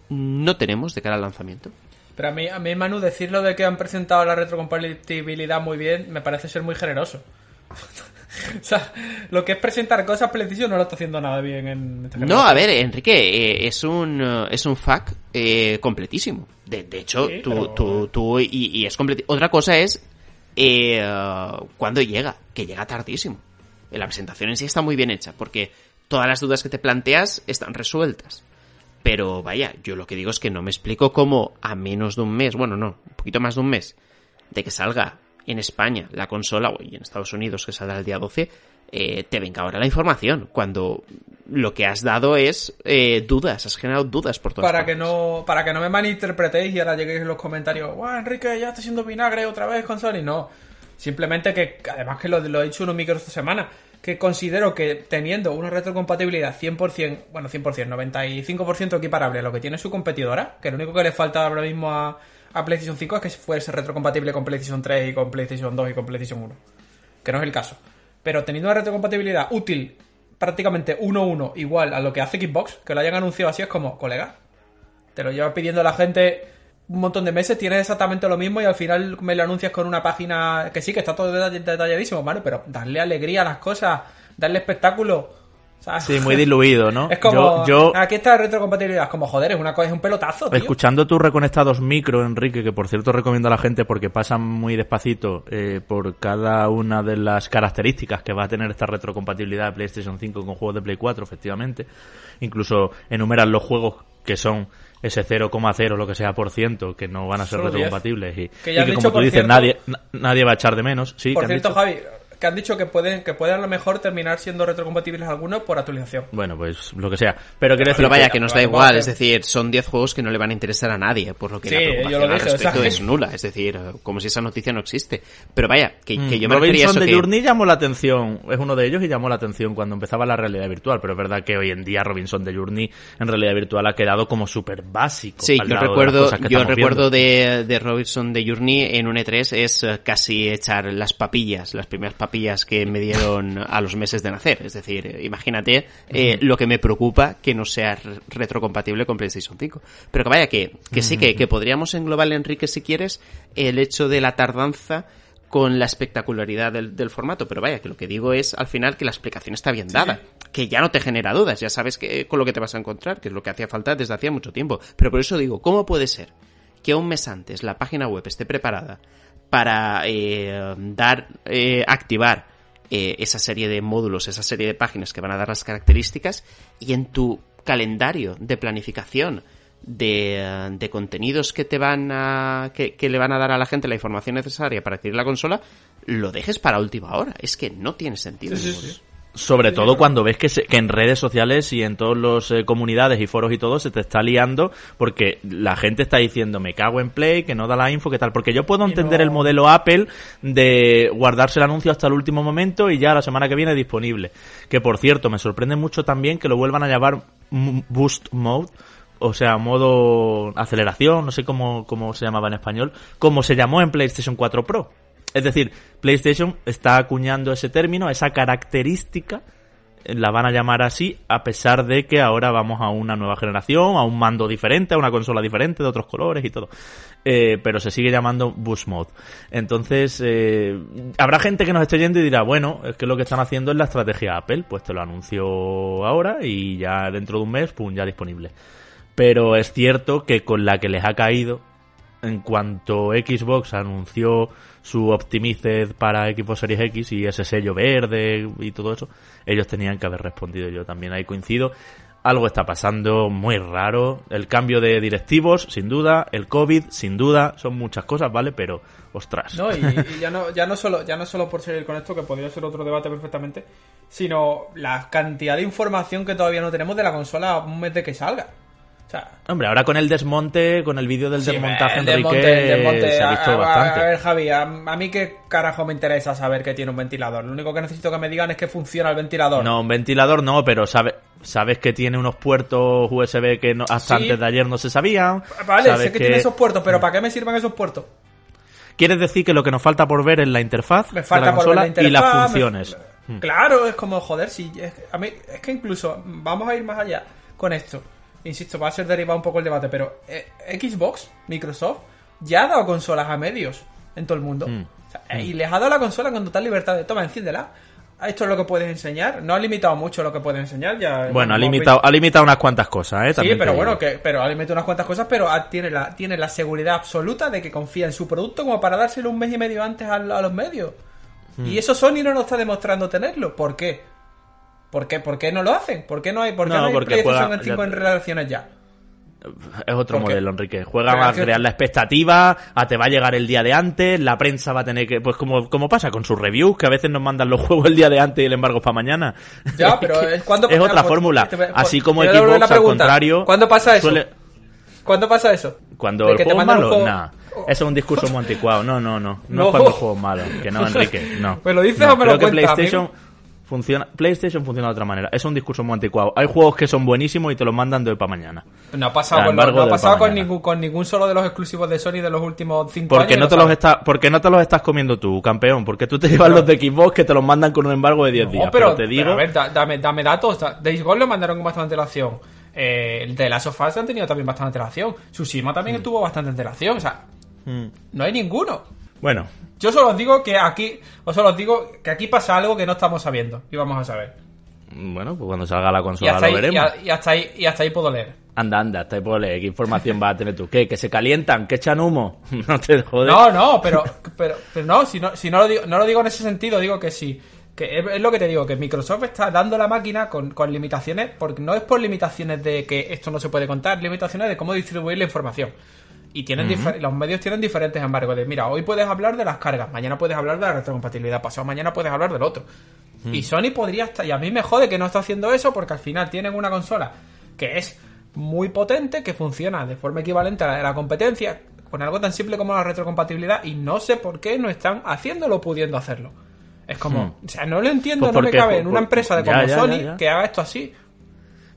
no tenemos de cara al lanzamiento. Pero a mí, a mí, Manu, decirlo de que han presentado la retrocompatibilidad muy bien me parece ser muy generoso. o sea, lo que es presentar cosas, PlayStation no lo está haciendo nada bien en esta No, a ver, Enrique, eh, es un eh, es un fact eh, completísimo. De, de hecho, Sí, tú, pero- tú, tú- y, y es completi- Otra cosa es eh, cuando llega, que llega tardísimo. La presentación en sí está muy bien hecha, porque todas las dudas que te planteas están resueltas. Pero vaya, yo lo que digo es que no me explico cómo a menos de un mes, bueno, no, un poquito más de un mes, de que salga en España la consola, y en Estados Unidos, que saldrá el día 12, eh, te venga ahora la información, cuando lo que has dado es eh, dudas, has generado dudas por todas Para que no para que no me malinterpretéis y ahora lleguéis en los comentarios, guau, Enrique, ya está siendo vinagre otra vez con Sony. No, simplemente que, además que lo, lo he dicho en un micro esta semana, que considero que teniendo una retrocompatibilidad 100%, bueno, 100%, 95% equiparable a lo que tiene su competidora, que lo único que le falta ahora mismo a, PlayStation 5 es que fuese retrocompatible con PlayStation 3 y con PlayStation 2 y con PlayStation 1, que no es el caso. Pero teniendo una retrocompatibilidad útil prácticamente 1-1 igual a lo que hace Xbox, que lo hayan anunciado así es como, colega, te lo lleva pidiendo la gente un montón de meses, tienes exactamente lo mismo y al final me lo anuncias con una página que sí, que está todo detall- detalladísimo, ¿vale? Pero darle alegría a las cosas, darle espectáculo. o sea, Sí, muy diluido, ¿no? Es como, yo, yo aquí está la retrocompatibilidad, es como, joder, es una cosa, es un pelotazo, tío. Escuchando tus reconectados micro, Enrique, que por cierto recomiendo a la gente porque pasan muy despacito eh, por cada una de las características que va a tener esta retrocompatibilidad de PlayStation 5 con juegos de Play 4, efectivamente. Incluso enumeran los juegos que son ese 0,0 lo que sea por ciento que no van a ser Solo 10. retrocompatibles y Que ya como tú dices cierto- nadie na- nadie va a echar de menos sí Por cierto, dicho. Javi, que han dicho que pueden, que pueden a lo mejor terminar siendo retrocompatibles algunos por actualización. bueno pues lo que sea pero quiero decir Pero vaya, que- que nos da igual, es decir, son 10 juegos que no le van a interesar a nadie, por lo que Sí, la yo preocupación lo al dije, respecto o sea, es nula, es decir, como si esa noticia no existe. Pero vaya, que, que yo me refería a Robinson eso de que... Journey llamó la atención, es uno de ellos y llamó la atención cuando empezaba la realidad virtual, pero es verdad que hoy en día Robinson de Journey en realidad virtual ha quedado como súper básico. Sí, yo recuerdo, yo recuerdo de, de Robinson de Journey en un E3 es eh, casi echar las papillas, las primeras papillas que me dieron a los meses de nacer. Es decir, eh, imagínate eh, lo que me preocupa que no sea re- retrocompatible con PlayStation 5. Pero que vaya, que, que sí, que, que podríamos englobar, Enrique, si quieres, el hecho de la tardanza con la espectacularidad del, del formato, pero vaya, que lo que digo es al final que la explicación está bien dada, que ya no te genera dudas, ya sabes que, con lo que te vas a encontrar, que es lo que hacía falta desde hacía mucho tiempo. Pero por eso digo, ¿cómo puede ser que un mes antes la página web esté preparada para eh, dar, eh, activar eh, esa serie de módulos, esa serie de páginas que van a dar las características y en tu calendario de planificación de, de contenidos que te van a que, que le van a dar a la gente la información necesaria para adquirir la consola lo dejes para última hora es que no tiene sentido. Sobre todo cuando ves que, se- que en redes sociales y en todas las eh, comunidades y foros y todo se te está liando porque la gente está diciendo me cago en Play, que no da la info, que tal. Porque yo puedo entender no- el modelo Apple de guardarse el anuncio hasta el último momento y ya la semana que viene disponible. Que por cierto, me sorprende mucho también que lo vuelvan a llamar Boost Mode. O sea, modo aceleración, no sé cómo, cómo se llamaba en español, como se llamó en PlayStation 4 Pro. Es decir, PlayStation está acuñando ese término, esa característica, eh, la van a llamar así, a pesar de que ahora vamos a una nueva generación, a un mando diferente, a una consola diferente, de otros colores y todo. Eh, pero se sigue llamando Boost Mode. Entonces, eh, habrá gente que nos esté yendo y dirá, bueno, es que lo que están haciendo es la estrategia Apple, pues te lo anuncio ahora y ya dentro de un mes, pum, ya disponible. Pero es cierto que con la que les ha caído, en cuanto Xbox anunció su Optimized para Xbox Series X y ese sello verde y todo eso, ellos tenían que haber respondido. Yo también ahí coincido. Algo está pasando muy raro. El cambio de directivos, sin duda. El COVID, sin duda. Son muchas cosas, ¿vale? Pero, ostras. No, y, y ya no, ya no solo, ya no solo por seguir con esto, que podría ser otro debate perfectamente, sino la cantidad de información que todavía no tenemos de la consola un mes de que salga. O sea, Hombre, ahora con el desmonte, con el vídeo del sí, desmontaje, el Enrique, desmonte, el desmonte. se ha visto a, bastante. A ver, Javi, a, a mí qué carajo me interesa saber que tiene un ventilador. Lo único que necesito que me digan es que funciona el ventilador. No, un ventilador no, pero sabe- sabes que tiene unos puertos USB que no- hasta Sí. antes de ayer no se sabían. Vale, Sabes sé que, tiene esos puertos, pero ¿para qué me sirven esos puertos? Quieres decir que lo que nos falta por ver es la interfaz Me de la por ver consola la y las me- funciones. Claro, es como, joder, si es, a mí, es que incluso, vamos a ir más allá con esto. Insisto, va a ser derivado un poco el debate, pero eh, Xbox, Microsoft, ya ha dado consolas a medios en todo el mundo. Mm. O sea, Y les ha dado la consola con total libertad de toma, enciéndela. Esto es lo que puedes enseñar. No ha limitado mucho lo que puedes enseñar. ya Bueno, ha limitado, ha limitado unas cuantas cosas, ¿eh? Sí, También te pero bueno, que, pero ha limitado unas cuantas cosas, pero tiene la, tiene la seguridad absoluta de que confía en su producto como para dárselo un mes y medio antes a, a los medios. Hmm. Y eso Sony no nos está demostrando tenerlo. ¿Por qué? ¿Por qué, ¿Por qué no lo hacen? ¿Por qué no hay, por qué No, no hay porque PlayStation juega- 5 en relaciones ya? Es otro modelo, Enrique. Juega Pero a que- crear la expectativa, a te va a llegar el día de antes, la prensa va a tener que... Pues como, como pasa con sus reviews, que a veces nos mandan los juegos el día de antes y el embargo es para mañana. Ya, pero es cuando Es otra fórmula. Así como Xbox, la al contrario... ¿Cuándo pasa eso? suele- ¿Cuándo pasa eso? Cuando el que juego es malo, juego- nah. Eso es un discurso muy anticuado. No, no, no. No, No. es cuando el juego es malo. Que no, Enrique, no. ¿Me lo dices No, o me lo creo que cuentas, PlayStation funciona, PlayStation funciona de otra manera. Es un discurso muy anticuado. Hay juegos que son buenísimos y te los mandan de hoy para mañana. No ha pasado, con, embargo no ha pasado pa' con, ningún, con ningún solo de los exclusivos de Sony de los últimos cinco Porque años. no, te los está, porque no te los estás comiendo tú, campeón. Porque tú te llevas los de Xbox que te los mandan con un embargo de 10 No, días. pero, Pero, te digo... pero a ver, da- dame, dame datos. Da- Days Gone lo mandaron con bastante antelación. Eh, el de Last of Us han tenido también bastante antelación. Tsushima también Mm. estuvo bastante antelación. O sea, no hay ninguno. Bueno, Yo solo os digo que aquí, o solo os digo que aquí pasa algo que no estamos sabiendo y vamos a saber. bueno, pues cuando salga la Y consola hasta, lo ahí, y, veremos. a- y hasta ahí, y hasta ahí puedo leer. Anda, anda, te puedo leer. ¿Qué información vas a tener tú? ¿Qué? ¿Que se calientan? ¿Que echan humo? no te jodes. No, no, pero, pero, pero no, si no, si no lo digo, no lo digo en ese sentido, digo que sí. Que es, es lo que te digo, que Microsoft está dando la máquina con, con limitaciones, porque no es por limitaciones de que esto no se puede contar, limitaciones de cómo distribuir la información. Y tienen los medios tienen diferentes embargos de, mira, hoy puedes hablar de las cargas, mañana puedes hablar de la retrocompatibilidad, pasado mañana puedes hablar del otro. Y Sony podría estar, y a mí me jode que no está haciendo eso porque al final tienen una consola que es muy potente, que funciona de forma equivalente a la de la competencia, con algo tan simple como la retrocompatibilidad, y no sé por qué no están haciéndolo o pudiendo hacerlo. Es como, Hmm. o sea, no lo entiendo, Pues no me cabe en una empresa de como ya, Sony ya, ya. que haga esto así.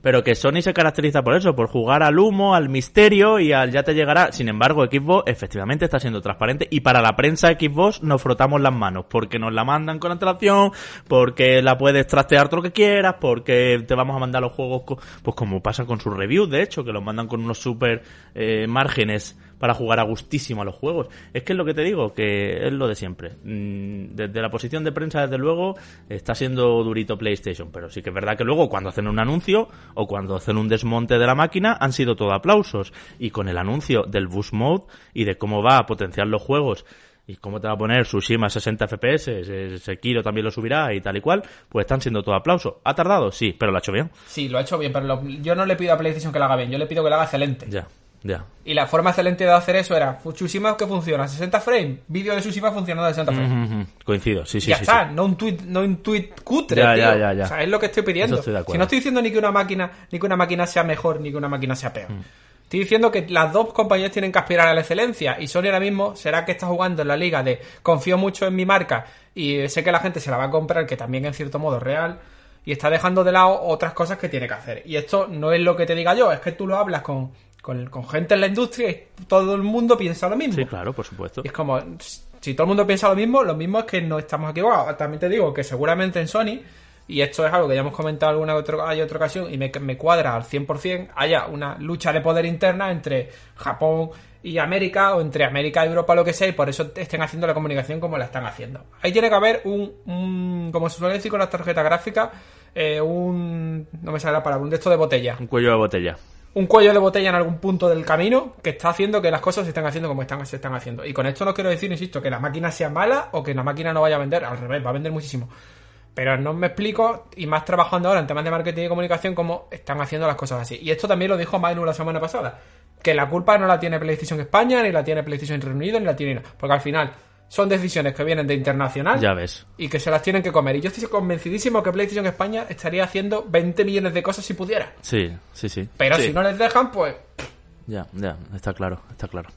Pero que Sony se caracteriza por eso, por jugar al humo, al misterio y al ya te llegará. Sin embargo, Xbox efectivamente está siendo transparente y para la prensa Xbox nos frotamos las manos porque nos la mandan con antelación, porque la puedes trastear todo lo que quieras, porque te vamos a mandar los juegos, pues como pasa con sus reviews, de hecho, que los mandan con unos super eh, márgenes para jugar a gustísimo a los juegos. Es que es lo que te digo, que es lo de siempre. Mm, Desde la posición de prensa, desde luego, está siendo durito PlayStation, pero sí que es verdad que luego cuando hacen un anuncio o cuando hacen un desmonte de la máquina han sido todo aplausos. Y con el anuncio del Boost Mode y de cómo va a potenciar los juegos y cómo te va a poner Tsushima a 60 FPS, Sekiro también lo subirá y tal y cual, pues están siendo todo aplausos. ¿Ha tardado? Sí, pero lo ha hecho bien. Sí, lo ha hecho bien, pero lo- yo no le pido a PlayStation que lo haga bien, yo le pido que lo haga excelente. Ya, ya. Y la forma excelente de hacer eso era Tsushima que funciona a 60 frames, vídeo de Tsushima funcionando a 60 frames. Coincido, sí, sí, ya sí, está, sí. no un tweet, no un tweet cutre, Ya, tío. ya. O sea, es lo que estoy pidiendo. Estoy si no estoy diciendo ni que una máquina, ni que una máquina sea mejor, ni que una máquina sea peor. Mm. Estoy diciendo que las dos compañías tienen que aspirar a la excelencia y Sony ahora mismo será que está jugando en la liga de confío mucho en mi marca y sé que la gente se la va a comprar, que también en cierto modo es real, y está dejando de lado otras cosas que tiene que hacer. Y esto no es lo que te diga yo, es que tú lo hablas con, con, con gente en la industria y todo el mundo piensa lo mismo. Sí, claro, por supuesto. Y es como, si todo el mundo piensa lo mismo, lo mismo es que no estamos equivocados. También te digo que seguramente en Sony, y esto es algo que ya hemos comentado alguna otra, hay otra ocasión y me, me cuadra al 100%, haya una lucha de poder interna entre Japón y América o entre América y Europa, lo que sea, y por eso estén haciendo la comunicación como la están haciendo. Ahí tiene que haber un, un como se suele decir con las tarjetas gráficas, eh, un, no me sale la palabra, un de esto de botella Un cuello de botella. Un cuello de botella en algún punto del camino que está haciendo que las cosas se están haciendo como están, se están haciendo. Y con esto no quiero decir, insisto, que la máquina sea mala o que la máquina no vaya a vender. Al revés, va a vender muchísimo. Pero no me explico, y más trabajando ahora en temas de marketing y comunicación, cómo están haciendo las cosas así. Y esto también lo dijo Mainu la semana pasada. Que la culpa no la tiene PlayStation España, ni la tiene PlayStation Reino Unido, ni la tiene... Porque al final son decisiones que vienen de internacional Ya ves. y que se las tienen que comer. Y yo estoy convencidísimo que PlayStation España estaría haciendo 20 millones de cosas si pudiera. Sí, sí, sí. Pero Sí. si no les dejan, pues Ya, ya, está claro, está claro.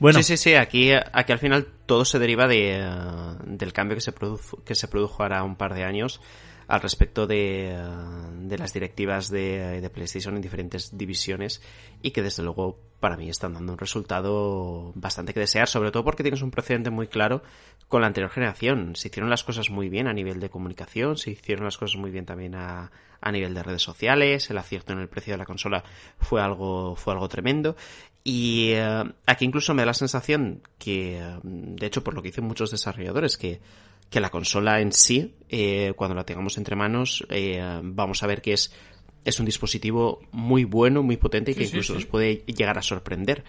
Bueno, Sí, sí, sí, aquí, aquí al final todo se deriva de, eh, del cambio que se, produjo, que se produjo ahora un par de años al respecto de, eh, de las directivas de, de PlayStation en diferentes divisiones y que desde luego para mí están dando un resultado bastante que desear, sobre todo porque tienes un precedente muy claro con la anterior generación. Se hicieron las cosas muy bien a nivel de comunicación, se hicieron las cosas muy bien también a, a nivel de redes sociales, el acierto en el precio de la consola fue algo, fue algo tremendo. Y eh, aquí incluso me da la sensación que, eh, de hecho, por lo que dicen muchos desarrolladores, que, que la consola en sí, eh, cuando la tengamos entre manos, eh, vamos a ver que es, es un dispositivo muy bueno, muy potente y que Sí, incluso sí. nos puede llegar a sorprender.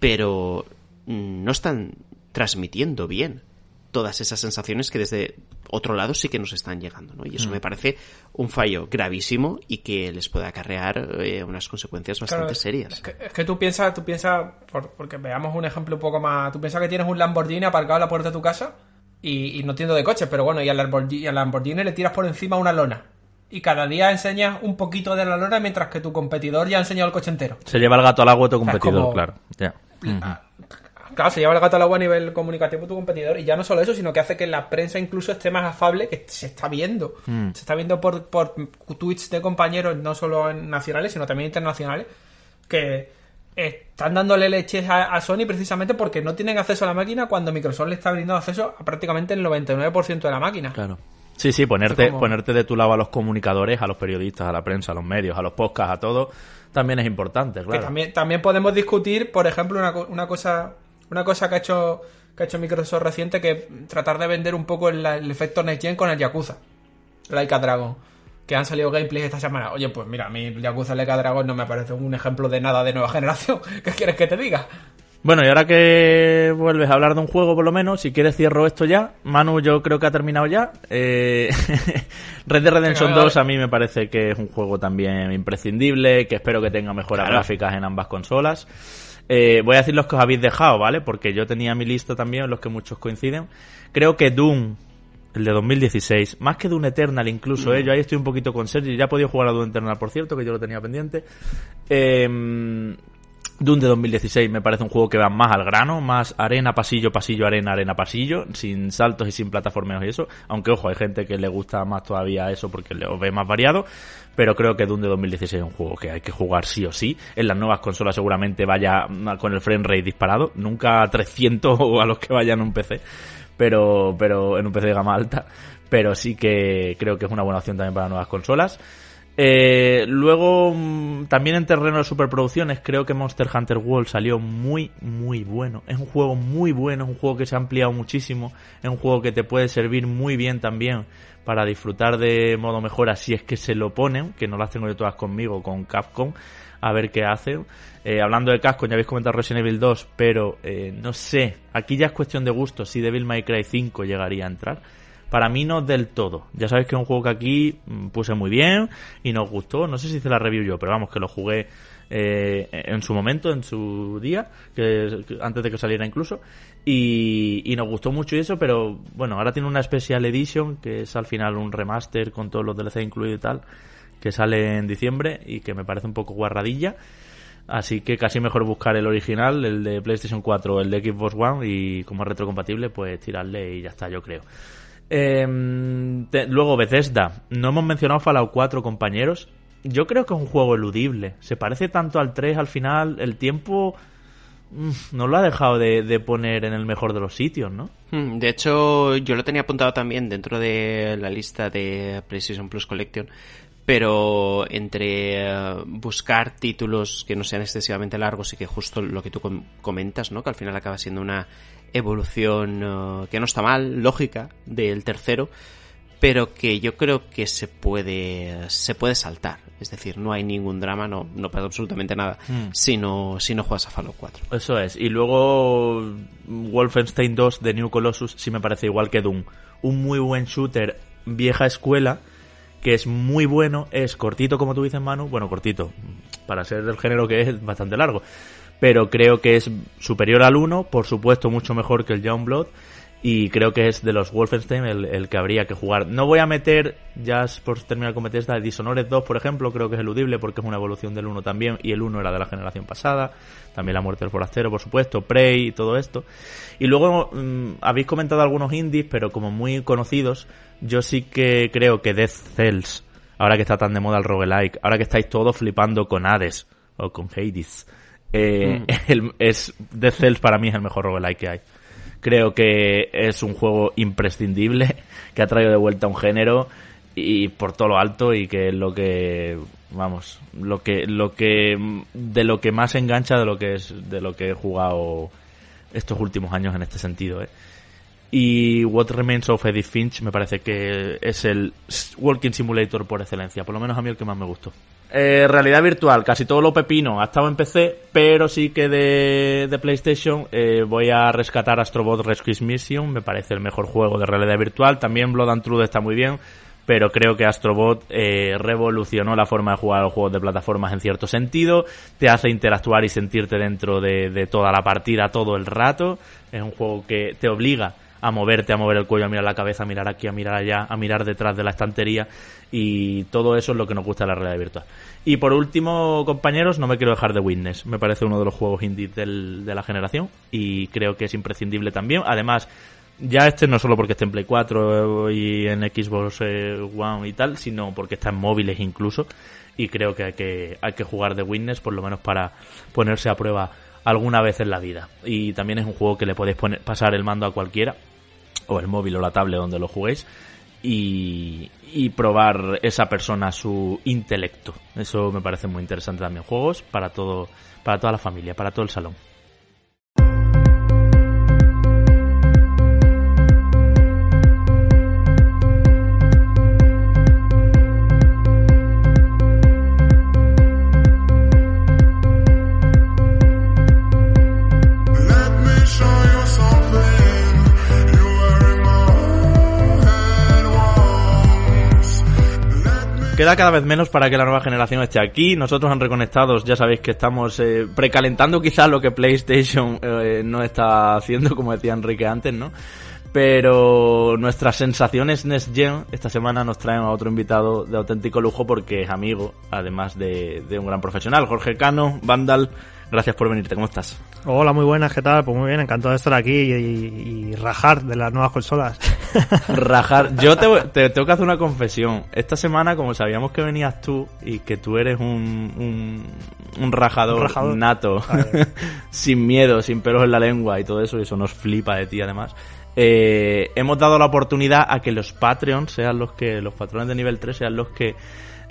Pero mm, no están transmitiendo bien. todas esas sensaciones que desde otro lado sí que nos están llegando, ¿no? Y Mm. eso me parece un fallo gravísimo y que les puede acarrear eh, unas consecuencias bastante Claro, serias. Es que, es que tú piensas, tú piensas, por- porque veamos un ejemplo un poco más. Tú piensas que tienes un Lamborghini aparcado a la puerta de tu casa y, y no entiendo de coches, pero bueno, y al, Lamborghini, y al Lamborghini le tiras por encima una lona. Y cada día enseñas un poquito de la lona mientras que tu competidor ya ha enseñado el coche entero. Se lleva el gato al agua tu competidor, como- claro. Claro, se lleva el gato al agua a nivel comunicativo tu competidor. Y ya no solo eso, sino que hace que la prensa incluso esté más afable, que se está viendo. Se está viendo por, por tweets de compañeros, no solo nacionales, sino también internacionales, que están dándole leches a, a Sony precisamente porque no tienen acceso a la máquina cuando Microsoft le está brindando acceso a prácticamente el 99% de la máquina. Claro. Sí, sí, ponerte, como- ponerte de tu lado a los comunicadores, a los periodistas, a la prensa, a los medios, a los podcasts, a todo, también es importante, Que claro. también, también podemos discutir, por ejemplo, una, co- una cosa una cosa que ha hecho que ha hecho Microsoft reciente que tratar de vender un poco el, el efecto Next Gen con el Yakuza. Laika Dragon. Que han salido gameplays esta semana. Oye, pues mira, a mí el Yakuza Laika Dragon no me parece un ejemplo de nada de nueva generación. ¿Qué quieres que te diga? Bueno, y ahora que vuelves a hablar de un juego, por lo menos, si quieres cierro esto ya. Manu, yo creo que ha terminado ya. Eh, Red Dead Redemption Venga, 2 dale. a mí me parece que es un juego también imprescindible, que espero que tenga mejoras Claro. gráficas en ambas consolas. Eh, voy a decir los que os habéis dejado, ¿vale? Porque yo tenía mi lista también, los que muchos coinciden. Creo que Doom, el de 2016, más que Doom Eternal incluso, ¿eh? yo ahí estoy un poquito con Sergi, ya he podido jugar a Doom Eternal, por cierto, que yo lo tenía pendiente. Eh, Doom de 2016 me parece un juego que va más al grano, más arena, pasillo, pasillo, arena, arena, pasillo, sin saltos y sin plataformeos y eso. Aunque, ojo, hay gente que le gusta más todavía eso porque lo ve más variado. Pero creo que Doom de 2016 es un juego que hay que jugar sí o sí. En las nuevas consolas seguramente vaya mm, con el frame rate disparado. Nunca a 300 o a los que vayan en un PC. Pero, pero en un PC de gama alta. Pero sí que creo que es una buena opción también para nuevas consolas. Eh, luego, mm, también en terreno de superproducciones, creo que Monster Hunter World salió muy, muy bueno. Es un juego muy bueno, es un juego que se ha ampliado muchísimo, es un juego que te puede servir muy bien también para disfrutar de modo mejora si es que se lo ponen, que no las tengo yo todas conmigo, con Capcom, a ver qué hacen. Eh, hablando de Capcom, ya habéis comentado Resident Evil 2, pero eh, no sé, aquí ya es cuestión de gusto si Devil May Cry 5 llegaría a entrar. Para mí no del todo. Ya sabéis que es un juego que aquí mm, puse muy bien y nos gustó. No sé si hice la review yo, pero vamos, que lo jugué eh, en su momento, en su día, que, antes de que saliera incluso. Y, nos gustó mucho eso, pero bueno, ahora tiene una Special Edition, que es al final un remaster con todos los DLC incluidos y tal, que sale en diciembre y que me parece un poco guarradilla. Así que casi mejor buscar el original, el de PlayStation 4 o el de Xbox One y como es retrocompatible, pues tirarle y ya está, yo creo. Te- luego Bethesda. No hemos mencionado Fallout 4, compañeros. Yo creo que es un juego eludible. Se parece tanto al 3 al final. El tiempo mm, no lo ha dejado de, de poner en el mejor de los sitios, ¿no? Hmm, De hecho, yo lo tenía apuntado también dentro de la lista de PlayStation Plus Collection, pero entre eh, buscar títulos que no sean excesivamente largos y que justo lo que tú com- comentas, ¿no? Que al final acaba siendo una evolución eh, que no está mal, lógica, del tercero, pero que yo creo que se puede se puede saltar. Es decir, no hay ningún drama, no, no pasa absolutamente nada si, no, si no juegas a Fallout 4. Eso es. Y luego Wolfenstein 2 de New Colossus sí me parece igual que Doom. Un muy buen shooter, vieja escuela, que es muy bueno, es cortito como tú dices Manu, bueno, cortito, para ser del género que es bastante largo, pero creo que es superior al 1, por supuesto mucho mejor que el Youngblood, y creo que es de los Wolfenstein el, el que habría que jugar. No voy a meter, ya por terminar con Bethesda, Dishonored 2, por ejemplo, creo que es eludible porque es una evolución del 1 también, y el 1 era de la generación pasada, también la muerte del forastero, por supuesto, Prey y todo esto. Y luego mm, habéis comentado algunos indies, pero como muy conocidos, yo sí que creo que Death Cells, ahora que está tan de moda el roguelike, ahora que estáis todos flipando con Hades o con Hades, eh, el- es Death Cells para mí es el mejor roguelike que hay. Creo que es un juego imprescindible, que ha traído de vuelta un género y por todo lo alto y que es lo que vamos, lo que lo que de lo que más engancha de lo que es de lo que he jugado estos últimos años en este sentido, ¿eh? Y What Remains of Edith Finch me parece que es el Walking Simulator por excelencia, por lo menos a mí el que más me gustó. Eh, realidad virtual, casi todo lo pepino ha estado en PC, pero sí que de, PlayStation eh, voy a rescatar Astrobot Rescue Mission, me parece el mejor juego de realidad virtual. También Blood and Truth está muy bien, pero creo que Astrobot eh, revolucionó la forma de jugar los juegos de plataformas en cierto sentido, te hace interactuar y sentirte dentro de, de toda la partida todo el rato. Es un juego que te obliga a moverte, a mover el cuello, a mirar la cabeza, a mirar aquí, a mirar allá, a mirar detrás de la estantería y todo eso es lo que nos gusta de la realidad virtual. Y por último, compañeros, no me quiero dejar de Witness. Me parece uno de los juegos indie de la generación y creo que es imprescindible también. Además, ya este no solo porque esté en Play 4 y en Xbox eh, One y tal, sino porque está en móviles incluso. Y creo que hay que, hay que jugar de Witness por lo menos para ponerse a prueba alguna vez en la vida. Y también es un juego que le podéis poner, pasar el mando a cualquiera, o el móvil o la tablet donde lo juguéis, y, y probar esa persona su intelecto. Eso me parece muy interesante también. Juegos para todo, para toda la familia, para todo el salón. Queda cada vez menos para que la nueva generación esté aquí. Nosotros en Reconectados ya sabéis que estamos eh, precalentando quizás lo que PlayStation eh, no está haciendo, como decía Enrique antes, ¿no? Pero nuestras sensaciones Next Gen esta semana nos traen a otro invitado de auténtico lujo porque es amigo, además de, de un gran profesional. Jorge Cano, Vandal, gracias por venirte. ¿Cómo estás? Hola, muy buenas, ¿qué tal? Pues muy bien, encantado de estar aquí y, y- y rajar de las nuevas consolas. Rajar. Yo te, te tengo que hacer una confesión. Esta semana, como sabíamos que venías tú y que tú eres un, un, un rajador, Un rajador. nato, A ver. sin miedo, sin pelos en la lengua y todo eso, y eso nos flipa de ti además. eh, hemos dado la oportunidad a que los Patreons sean los que, los patrones de nivel 3 sean los que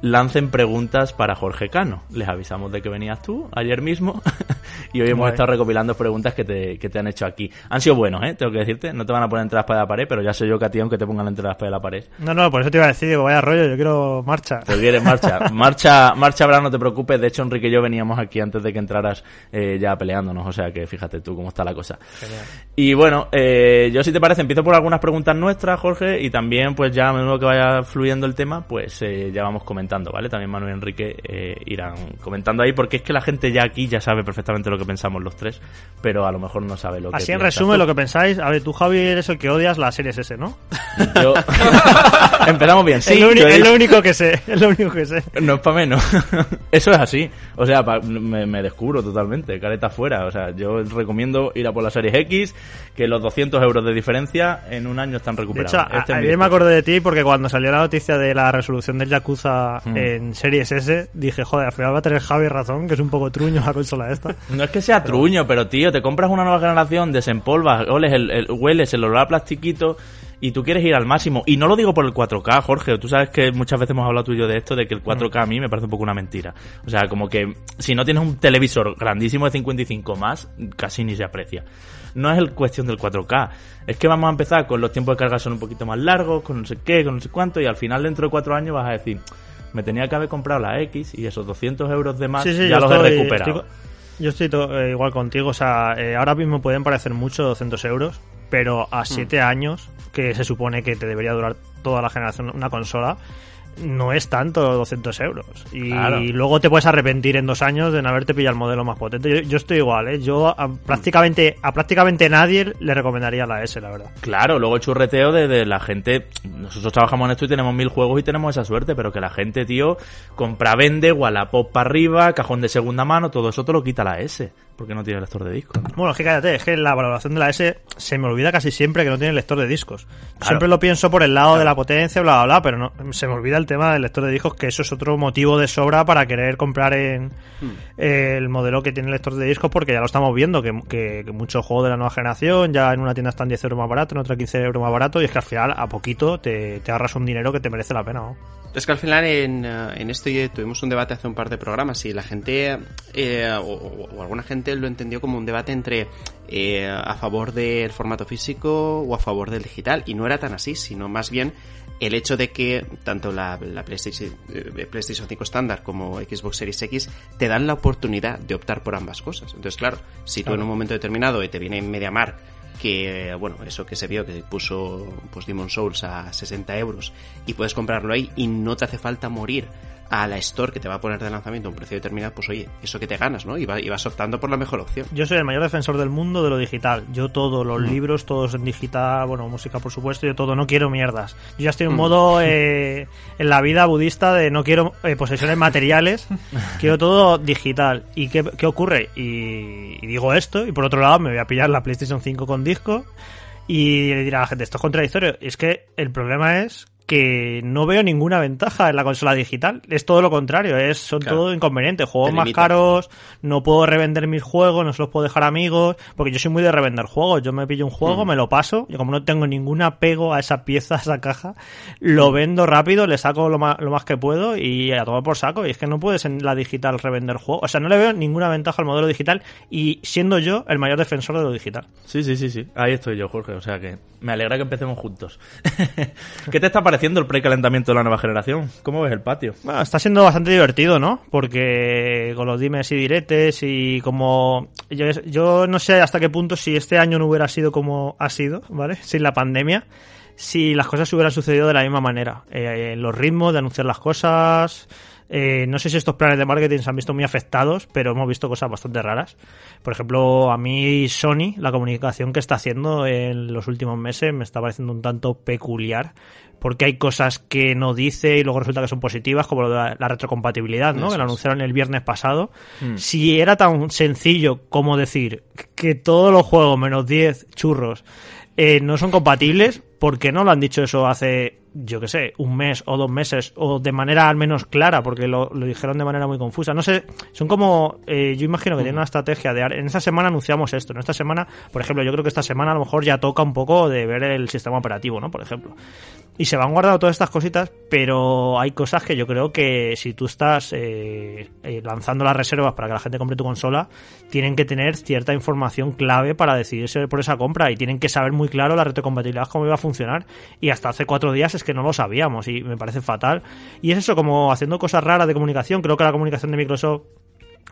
lancen preguntas para Jorge Cano. Les avisamos de que venías tú ayer mismo y hoy hemos Guay. estado recopilando preguntas que te, que te han hecho aquí. Han sido buenos, ¿eh? Tengo que decirte. No te van a poner entre la espada y la pared, pero ya sé yo que a ti, aunque te pongan entre la espada y la pared, No, no, por eso te iba a decir, digo, vaya rollo, yo quiero marcha. te quieres marcha. Marcha, marcha, Bran, no te preocupes. De hecho, Enrique y yo veníamos aquí antes de que entraras eh, ya peleándonos. O sea que fíjate tú cómo está la cosa. Y bueno, eh, yo si te parece, empiezo por algunas preguntas nuestras, Jorge, y también pues ya a menudo que vaya fluyendo el tema, pues eh, ya vamos comentando, ¿vale? También Manuel y Enrique eh, irán comentando ahí, porque es que la gente ya aquí ya sabe perfectamente lo que pensamos los tres, pero a lo mejor no sabe lo que Así en resumen lo que pensáis, a ver, tú Javi eres el que odias las series S, ¿no? Yo... Empezamos bien, sí. es, lo es lo único que sé, es lo único que sé. No es para menos. Eso es así. O sea, pa- me, me descubro totalmente. Careta fuera. O sea, yo recomiendo ir a por la Series X, que los 200 euros de diferencia en un año están De recuperados. hecho, a- Este es mi ayer me acordé de ti porque cuando salió la noticia de la resolución del Yakuza Hmm. en Series S, dije, joder, al final va a tener Javi razón, que es un poco truño la consola esta. No es que sea truño, pero tío, te compras una nueva generación, desempolvas, oles el, el- hueles el olor a plastiquito y tú quieres ir al máximo. Y no lo digo por el 4K, Jorge. Tú sabes que muchas veces hemos hablado tú y yo de esto, de que el 4K a mí me parece un poco una mentira. O sea, como que si no tienes un televisor grandísimo de 55 más, casi ni se aprecia. No es el cuestión del 4K. Es que vamos a empezar con los tiempos de carga son un poquito más largos, con no sé qué, con no sé cuánto, y al final dentro de cuatro años vas a decir, me tenía que haber comprado la X y esos 200 euros de más Sí, sí, ya yo los estoy- he recuperado. estoy yo estoy to- eh, igual contigo, o sea, eh, ahora mismo pueden parecer mucho 200 euros, pero a 7 años, que se supone que te debería durar toda la generación una consola, no es tanto 200 euros. Y Claro. luego te puedes arrepentir en dos años de no haberte pillado el modelo más potente. Yo, yo estoy igual, ¿eh? Yo a prácticamente, a prácticamente nadie le recomendaría la S, la verdad. Claro, luego el churreteo de, de la gente. Nosotros trabajamos en esto y tenemos mil juegos y tenemos esa suerte, pero que la gente, tío, compra, vende, Wallapop para arriba, cajón de segunda mano, todo eso te lo quita la S, porque no tiene lector de disco. Bueno, es que cállate, es que la valoración de la S se me olvida casi siempre que no tiene lector de discos. Claro. Siempre lo pienso por el lado de la potencia, bla, bla, bla, pero no, se me olvida el tema del lector de discos, que eso es otro motivo de sobra para querer comprar en eh, el modelo que tiene lector de discos, porque ya lo estamos viendo, que, que- que muchos juegos de la nueva generación ya en una tienda están 10 euros más barato, en otra 15 euros más barato, y es que al final a poquito te, te ahorras un dinero que te merece la pena. ¿no? Es que al final en, eh, en esto tuvimos un debate hace un par de programas y la gente, eh, o, alguna gente lo entendió como un debate entre eh, a favor del formato físico o a favor del digital. Y no era tan así, sino más bien el hecho de que tanto la, la PlayStation, eh, PlayStation 5 estándar como Xbox Series X te dan la oportunidad de optar por ambas cosas. Entonces, claro, si tú en un momento determinado y te viene MediaMark que bueno, eso que se vio que puso pues Demon Souls a 60 euros y puedes comprarlo ahí y no te hace falta morir a la store que te va a poner de lanzamiento a un precio determinado, pues oye, eso que te ganas, ¿no? Y, va- y vas optando por la mejor opción. Yo soy el mayor defensor del mundo de lo digital. Yo todo, los libros, todos en digital, bueno, música por supuesto, yo todo, no quiero mierdas. Yo ya estoy en modo eh, en la vida budista de no quiero eh, posesiones materiales, quiero todo digital. ¿Y qué, qué ocurre? Y, y digo esto, y por otro lado me voy a pillar la PlayStation 5 con disco y le dirá a la gente, esto es contradictorio. Y es que el problema es que no veo ninguna ventaja en la consola digital. Es todo lo contrario, es, son Claro. todo inconvenientes. Juegos más caros, no puedo revender mis juegos, no se los puedo dejar a amigos, porque yo soy muy de revender juegos. Yo me pillo un juego, me lo paso, y como no tengo ningún apego a esa pieza, a esa caja, lo vendo rápido, le saco lo más, lo más que puedo y a tomar por saco. Y es que no puedes en la digital revender juegos. O sea, no le veo ninguna ventaja al modelo digital y siendo yo el mayor defensor de lo digital. Sí, sí, sí, sí. Ahí estoy yo, Jorge. O sea que me alegra que empecemos juntos. ¿Qué te está pareciendo el precalentamiento de la nueva generación? ¿Cómo ves el patio? Bueno, está siendo bastante divertido, ¿no? Porque con los dimes y diretes y como... Yo, yo no sé hasta qué punto si este año no hubiera sido como ha sido, ¿vale? Sin la pandemia, si las cosas hubieran sucedido de la misma manera. Eh, los ritmos de anunciar las cosas... eh, no sé si estos planes de marketing se han visto muy afectados, pero hemos visto cosas bastante raras. Por ejemplo, a mí Sony, la comunicación que está haciendo en los últimos meses me está pareciendo un tanto peculiar, porque hay cosas que no dice y luego resulta que son positivas, como lo de la, la retrocompatibilidad, ¿no? Eso Que lo anunciaron el viernes pasado. Si era tan sencillo como decir que todos los juegos menos 10 churros eh, no son compatibles, ¿por qué no lo han dicho eso hace, yo qué sé, un mes o dos meses? O de manera al menos clara, porque lo, lo dijeron de manera muy confusa. No sé, son como, eh, yo imagino que tienen una estrategia de, en esta semana anunciamos esto, en esta semana, por ejemplo, yo creo que esta semana a lo mejor ya toca un poco de ver el sistema operativo, ¿no? Por ejemplo. Y se van guardando todas estas cositas, pero hay cosas que yo creo que si tú estás eh, eh, lanzando las reservas para que la gente compre tu consola, tienen que tener cierta información clave para decidirse por esa compra y tienen que saber muy claro la retrocompatibilidad, cómo iba a funcionar. Y hasta hace cuatro días es que no lo sabíamos y me parece fatal. Y es eso, como haciendo cosas raras de comunicación. Creo que la comunicación de Microsoft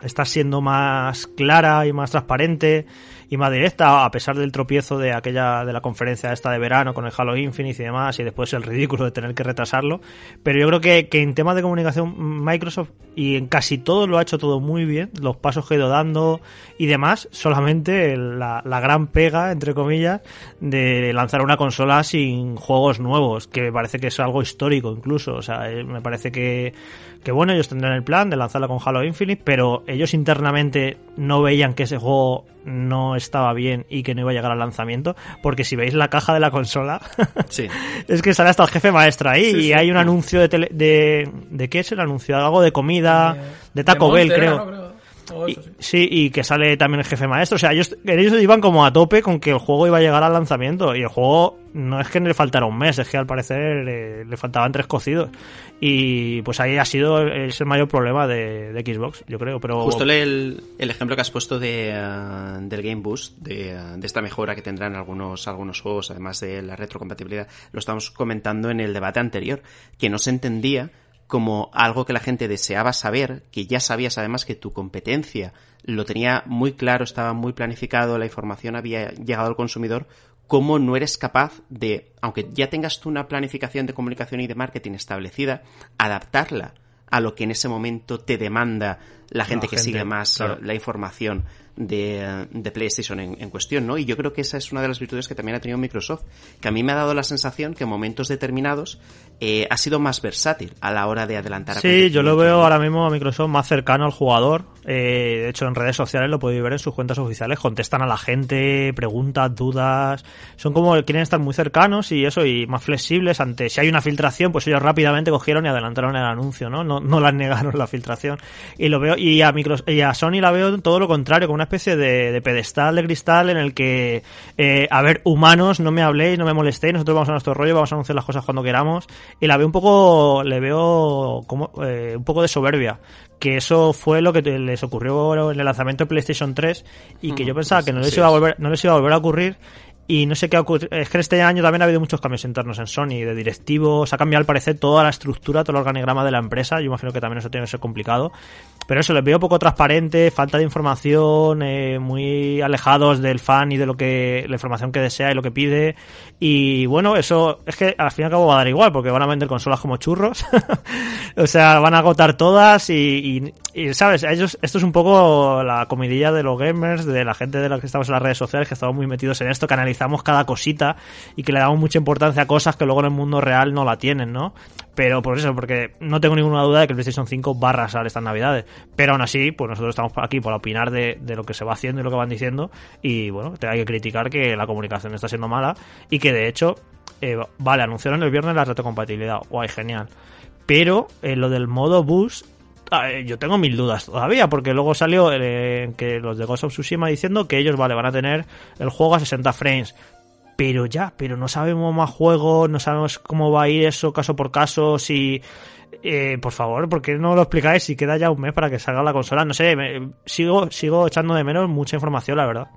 está siendo más clara y más transparente y más directa a pesar del tropiezo de aquella de la conferencia esta de verano con el Halo Infinite y demás y después el ridículo de tener que retrasarlo. Pero yo creo que, que en temas de comunicación Microsoft y en casi todo lo ha hecho todo muy bien los pasos que ha ido dando y demás solamente la, la gran pega entre comillas de lanzar una consola sin juegos nuevos que me parece que es algo histórico incluso. O sea eh, me parece que que bueno, ellos tendrán el plan de lanzarla con Halo Infinite, pero ellos internamente no veían que ese juego no estaba bien y que no iba a llegar al lanzamiento, porque si veis la caja de la consola, Sí. es que sale hasta el jefe maestro ahí Sí, y sí. hay un anuncio de, tele- de... ¿De qué es el anuncio? Algo de comida, de Taco De Bell. Creo. Eso, sí. sí, y que sale también el jefe maestro. O sea, ellos, ellos iban como a tope con que el juego iba a llegar al lanzamiento. Y el juego no es que le faltara un mes, es que al parecer le faltaban tres cocidos. Y pues ahí ha sido el mayor problema de, de Xbox, yo creo. Pero Justo el, el ejemplo que has puesto de, eh, del Game Boost, de, eh, de esta mejora que tendrán algunos, algunos juegos, además de la retrocompatibilidad, lo estábamos comentando en el debate anterior, que no se entendía como algo que la gente deseaba saber, que ya sabías además que tu competencia lo tenía muy claro, estaba muy planificado, la información había llegado al consumidor, cómo no eres capaz de, aunque ya tengas tú una planificación de comunicación y de marketing establecida, adaptarla a lo que en ese momento te demanda la gente que gente, sigue más claro. la información de, de PlayStation en, en cuestión, ¿no? Y yo creo que esa es una de las virtudes que también ha tenido Microsoft, que a mí me ha dado la sensación que en momentos determinados eh, ha sido más versátil a la hora de adelantar Sí, yo lo veo ahora mismo a Microsoft más cercano al jugador. Eh, de hecho, en redes sociales lo podéis ver en sus cuentas oficiales. Contestan a la gente, preguntas, dudas. Son como quieren estar muy cercanos y eso, y más flexibles ante si hay una filtración, pues ellos rápidamente cogieron y adelantaron el anuncio, ¿no? No, no las negaron la filtración. Y lo veo, y a, Micros- y a Sony la veo todo lo contrario, como una especie de, de pedestal de cristal en el que, eh, a ver, humanos, no me habléis, no me molestéis, nosotros vamos a nuestro rollo, vamos a anunciar las cosas cuando queramos. Y la veo un poco, le veo como eh, un poco de soberbia. Que eso fue lo que les ocurrió en el lanzamiento de PlayStation 3 y que yo pensaba que no les así iba a volver, no les iba a volver a ocurrir. Y no sé qué ha ocurrido. Es que este año también ha habido muchos cambios internos en Sony, de directivos. Ha cambiado al parecer toda la estructura, todo el organigrama de la empresa. Yo imagino que también eso tiene que ser complicado. Pero eso, les veo poco transparente, falta de información, eh, muy alejados del fan y de lo que la información que desea y lo que pide. Y bueno, eso es que al fin y al cabo va a dar igual, porque van a vender consolas como churros. o sea, van a agotar todas y, ¿sabes? Ellos, esto es un poco la comidilla de los gamers, de la gente de la que estamos en las redes sociales, que estamos muy metidos en esto, que cada cosita y que le damos mucha importancia a cosas que luego en el mundo real no la tienen, ¿no? Pero por eso, porque no tengo ninguna duda de que el PlayStation 5 va a arrasar estas navidades. Pero aún así, pues nosotros estamos aquí para opinar de, lo que se va haciendo y lo que van diciendo. Y bueno, te hay que criticar que la comunicación está siendo mala y que de hecho, eh, vale, anunciaron el viernes la retrocompatibilidad. Guay, genial. Pero eh, lo del modo bus, yo tengo mil dudas todavía, porque luego salió eh, que los de Ghost of Tsushima diciendo que ellos, vale, van a tener el juego a 60 frames. Pero ya, pero no sabemos más juegos, no sabemos cómo va a ir eso caso por caso, si... Eh, por favor, ¿por qué no lo explicáis si queda ya un mes para que salga la consola? No sé, me- sigo, sigo echando de menos mucha información, la verdad.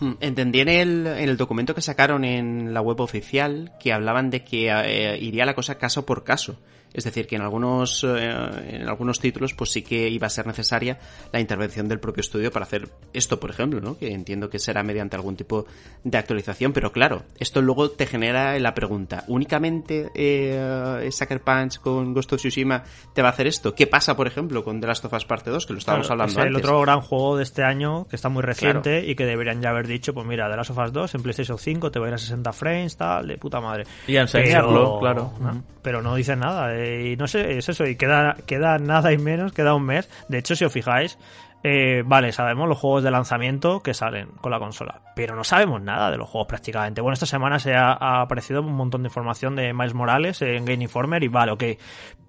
Mm, Entendí en el, en el documento que sacaron en la web oficial que hablaban de que eh, iría la cosa caso por caso. Es decir, que en algunos, eh, en algunos títulos pues sí que iba a ser necesaria la intervención del propio estudio para hacer esto, por ejemplo, ¿no? Que entiendo que será mediante algún tipo de actualización. Pero claro, esto luego te genera la pregunta, ¿únicamente eh, Sucker Punch con Ghost of Tsushima te va a hacer esto? ¿Qué pasa, por ejemplo, con The Last of Us Parte 2, que lo estábamos Claro, hablando es el antes? otro gran juego de este año que está muy reciente y que deberían ya haber dicho, pues mira, The Last of Us 2 en PlayStation 5 te va a ir a 60 frames, tal, de puta madre. Y enseñarlo, Pero- claro. ¿no? Pero no dicen nada. eh, y no sé, es eso. Y queda, queda nada y menos, queda un mes. De hecho, si os fijáis, eh, vale, sabemos los juegos de lanzamiento que salen con la consola. Pero no sabemos nada de los juegos prácticamente. Bueno, esta semana se ha, ha aparecido un montón de información de Miles Morales en Game Informer y vale, ok.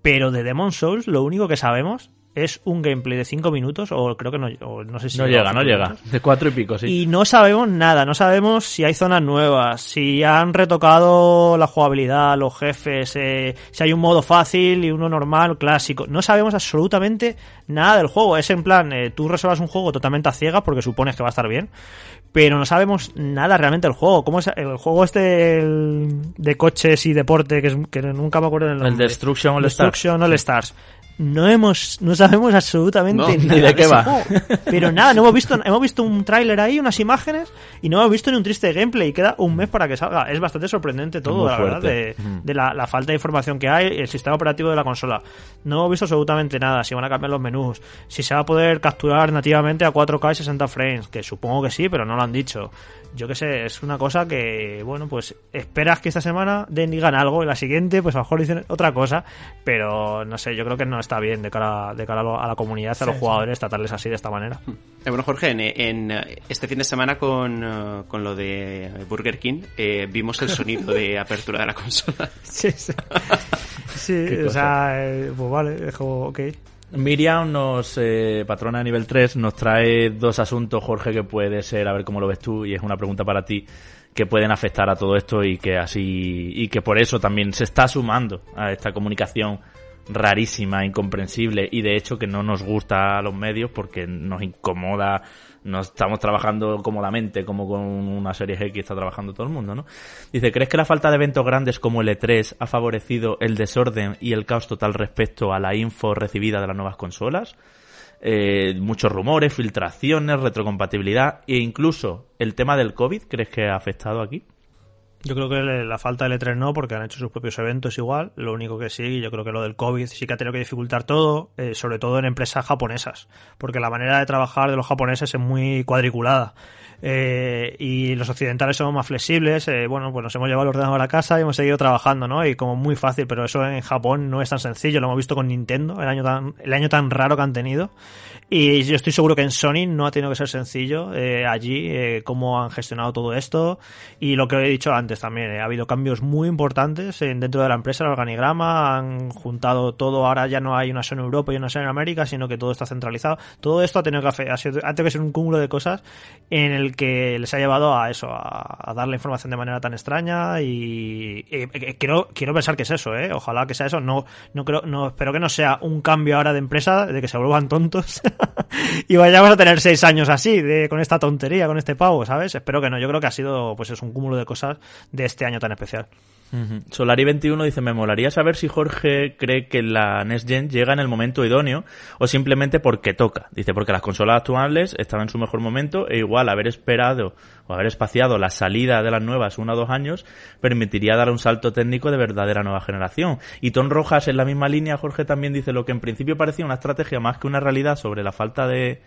Pero de Demon Souls, lo único que sabemos es un gameplay de 5 minutos, o creo que no, o no sé si No llega no llega. De cuatro y pico, sí. Y no sabemos nada, no sabemos si hay zonas nuevas, si han retocado la jugabilidad, los jefes, eh, si hay un modo fácil y uno normal, clásico. No sabemos absolutamente nada del juego. Es en plan, eh, tú reservas un juego totalmente a ciegas porque supones que va a estar bien, pero no sabemos nada realmente del juego. ¿Cómo es el juego este el- de coches y deporte que, es, que nunca me acuerdo del El nombre? Destruction All Stars. Destruction All Stars. No hemos, no sabemos absolutamente No, ni nada de qué va. juego. Pero nada, no hemos visto, hemos visto un tráiler ahí, unas imágenes, y no hemos visto ni un triste gameplay. Queda un mes para que salga. Es bastante sorprendente todo, la verdad, de, de la, la falta de información que hay, el sistema operativo de la consola. No hemos visto absolutamente nada, si van a cambiar los menús, si se va a poder capturar nativamente a 4K y 60 frames, que supongo que sí, pero no lo han dicho. Yo qué sé, es una cosa que, bueno, pues esperas que esta semana den- digan algo y la siguiente, pues a lo mejor dicen otra cosa, pero no sé, yo creo que no está bien de cara, de cara a, lo- a la comunidad, a los Sí, jugadores, tratarles así de esta manera. Eh, bueno, Jorge, en, en, este fin de semana con, eh, con lo de Burger King eh, vimos el sonido de apertura de la consola. Sí, sí. Sí, o sea, eh, pues vale, es como, ok. Miriam nos, eh, patrona de nivel 3, nos trae dos asuntos, Jorge, que puede ser, a ver cómo lo ves tú, y es una pregunta para ti, que pueden afectar a todo esto y que así, y que por eso también se está sumando a esta comunicación rarísima, incomprensible, y de hecho que no nos gusta a los medios porque nos incomoda, no estamos trabajando cómodamente como con una serie X está trabajando todo el mundo, ¿no? Dice, ¿crees que la falta de eventos grandes como el E3 ha favorecido el desorden y el caos total respecto a la info recibida de las nuevas consolas? Eh, muchos rumores, filtraciones, retrocompatibilidad e incluso el tema del COVID, ¿crees que ha afectado aquí? Yo creo que la falta del E3 no, porque han hecho sus propios eventos igual. Lo único que sí, yo creo que lo del COVID sí que ha tenido que dificultar todo, eh, sobre todo en empresas japonesas, porque la manera de trabajar de los japoneses es muy cuadriculada. Eh, y los occidentales somos más flexibles, eh, bueno, pues nos hemos llevado el ordenador a casa y hemos seguido trabajando, ¿no? Y como muy fácil, pero eso en Japón no es tan sencillo, lo hemos visto con Nintendo, el año tan, el año tan raro que han tenido. Y yo estoy seguro que en Sony no ha tenido que ser sencillo eh, allí eh, cómo han gestionado todo esto y lo que he dicho antes también. ¿eh? Ha habido cambios muy importantes en- dentro de la empresa, el organigrama, han juntado todo, ahora ya no hay una en Europa y una en América, sino que todo está centralizado. Todo esto ha tenido que, ha sido- ha tenido que ser un cúmulo de cosas en el que les ha llevado a eso, a, a dar la información de manera tan extraña y, y- y quiero, quiero pensar que es eso, ¿eh? Ojalá que sea eso. No, no creo, no, espero que no sea un cambio ahora de empresa, de que se vuelvan tontos y vayamos a tener seis años así, de, con esta tontería, con este pavo, ¿sabes? Espero que no. Yo creo que ha sido, pues es un cúmulo de cosas de este año tan especial. Ujú. Solari21 dice, me molaría saber si Jorge cree que la Next Gen llega en el momento idóneo o simplemente porque toca. Dice, porque las consolas actuales están en su mejor momento e igual haber esperado o haber espaciado la salida de las nuevas uno o dos años permitiría dar un salto técnico de verdadera nueva generación. Y Ton Rojas en la misma línea, Jorge también dice lo que en principio parecía una estrategia más que una realidad sobre la falta de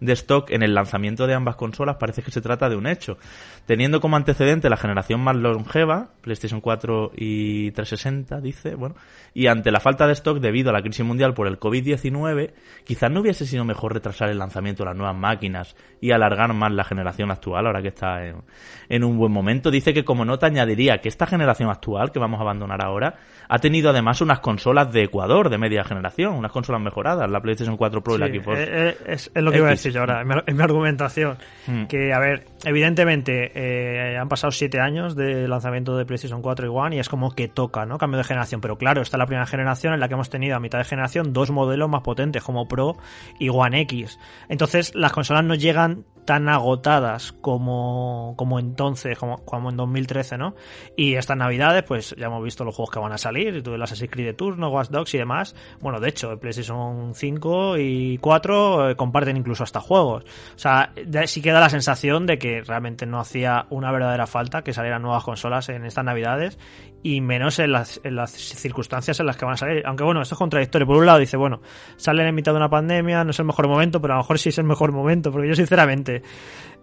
de stock en el lanzamiento de ambas consolas parece que se trata de un hecho. Teniendo como antecedente la generación más longeva, PlayStation 4 y 360, dice, bueno, y ante la falta de stock debido a la crisis mundial por el COVID-19, quizás no hubiese sido mejor retrasar el lanzamiento de las nuevas máquinas y alargar más la generación actual, ahora que está en, en un buen momento. Dice que como nota añadiría que esta generación actual, que vamos a abandonar ahora, ha tenido además unas consolas de Ecuador de media generación, unas consolas mejoradas, la PlayStation 4 Pro y la Xbox. eh, eh, es, es lo que iba a X. decir yo ahora, en mi, en mi argumentación. Mm. Que, a ver, evidentemente eh, han pasado siete años de lanzamiento de PlayStation 4 y One y es como que toca, ¿no? Cambio de generación. Pero claro, esta es la primera generación en la que hemos tenido a mitad de generación dos modelos más potentes como Pro y One X. Entonces, las consolas no llegan tan agotadas como, como entonces, como, como en 2013, ¿no? Y estas navidades, pues ya hemos visto los juegos que van a salir, el Assassin's Creed de turno, Watch Dogs y demás. Bueno, de hecho, el PlayStation 5 y 4 eh, comparten incluso hasta juegos. O sea, sí queda la sensación de que realmente no hacía una verdadera falta que salieran nuevas consolas en estas navidades y menos en las, en las circunstancias en las que van a salir. Aunque bueno, esto es contradictorio. Por un lado dice, bueno, salen en mitad de una pandemia, no es el mejor momento, pero a lo mejor sí es el mejor momento, porque yo sinceramente,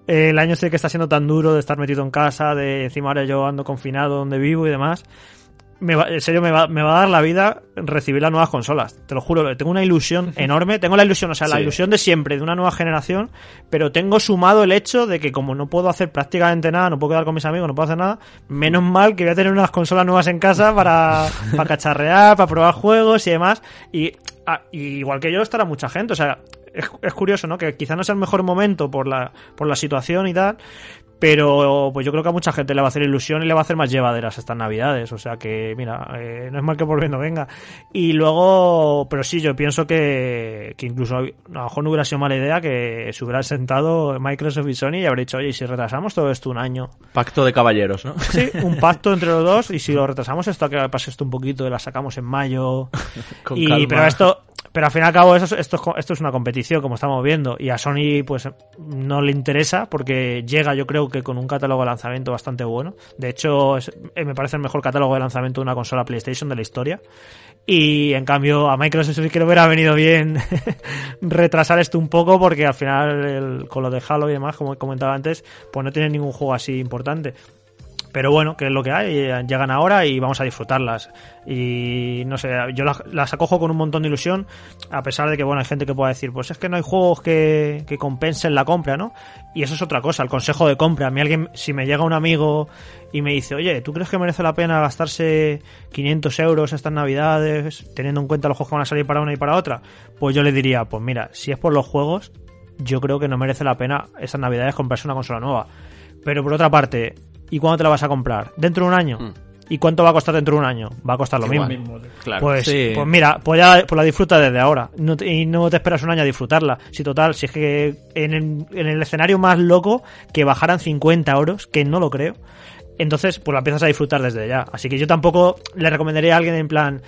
eh, el año este que está siendo tan duro de estar metido en casa, de encima ahora yo ando confinado donde vivo y demás, me va- en serio me va, me va a dar la vida recibir las nuevas consolas. Te lo juro, tengo una ilusión enorme. Tengo la ilusión, o sea, la ilusión de siempre, de una nueva generación, pero tengo sumado el hecho de que como no puedo hacer prácticamente nada, no puedo quedar con mis amigos, no puedo hacer nada, menos mal que voy a tener unas consolas nuevas en casa para, para cacharrear, para probar juegos y demás. Y, ah, y igual que yo estará mucha gente, o sea, es, es curioso, ¿no? Que quizá no sea el mejor momento por la, por la situación y tal, pero pues yo creo que a mucha gente le va a hacer ilusión y le va a hacer más llevaderas estas navidades. O sea que, mira, eh, no es mal que por bien no venga. Y luego, pero sí, yo pienso que, que incluso a lo mejor no hubiera sido mala idea que se hubieran sentado Microsoft y Sony y habría dicho, oye, ¿y si retrasamos todo esto un año? Pacto de caballeros, ¿no? Sí, un pacto entre los dos y si lo retrasamos esto, que pase esto un poquito, la sacamos en mayo. Con y, calma. pero esto, pero al fin y al cabo, esto, es co- esto es una competición, como estamos viendo. Y a Sony, pues, no le interesa porque llega, yo creo que con un catálogo de lanzamiento bastante bueno. De hecho, eh, me parece el mejor catálogo de lanzamiento de una consola PlayStation de la historia. Y en cambio, a Microsoft sí que le hubiera venido bien retrasar esto un poco porque al final, el- con lo de Halo y demás, como he comentado antes, pues no tiene ningún juego así importante. Pero bueno, que es lo que hay, eh, llegan ahora y vamos a disfrutarlas. Y no sé, yo las, acojo con un montón de ilusión, a pesar de que, bueno, hay gente que pueda decir, pues es que no hay juegos que, que compensen la compra, ¿no? Y eso es otra cosa, el consejo de compra. A mí alguien, si me llega un amigo y me dice, oye, ¿tú crees que merece la pena gastarse 500 euros estas navidades, teniendo en cuenta los juegos que van a salir para una y para otra? Pues yo le diría, pues mira, si es por los juegos, yo creo que no merece la pena estas navidades comprarse una consola nueva. Pero por otra parte, ¿y cuándo te la vas a comprar? ¿Dentro de un año? Mm. ¿Y cuánto va a costar dentro de un año? Va a costar lo Igual. mismo. Claro. Pues, Sí. pues mira, pues ya pues la disfruta desde ahora. No te- y no te esperas un año a disfrutarla. Si total, si es que en el, en el escenario más loco que bajaran 50 euros, que no lo creo, entonces pues la empiezas a disfrutar desde ya. Así que yo tampoco le recomendaría a alguien en plan,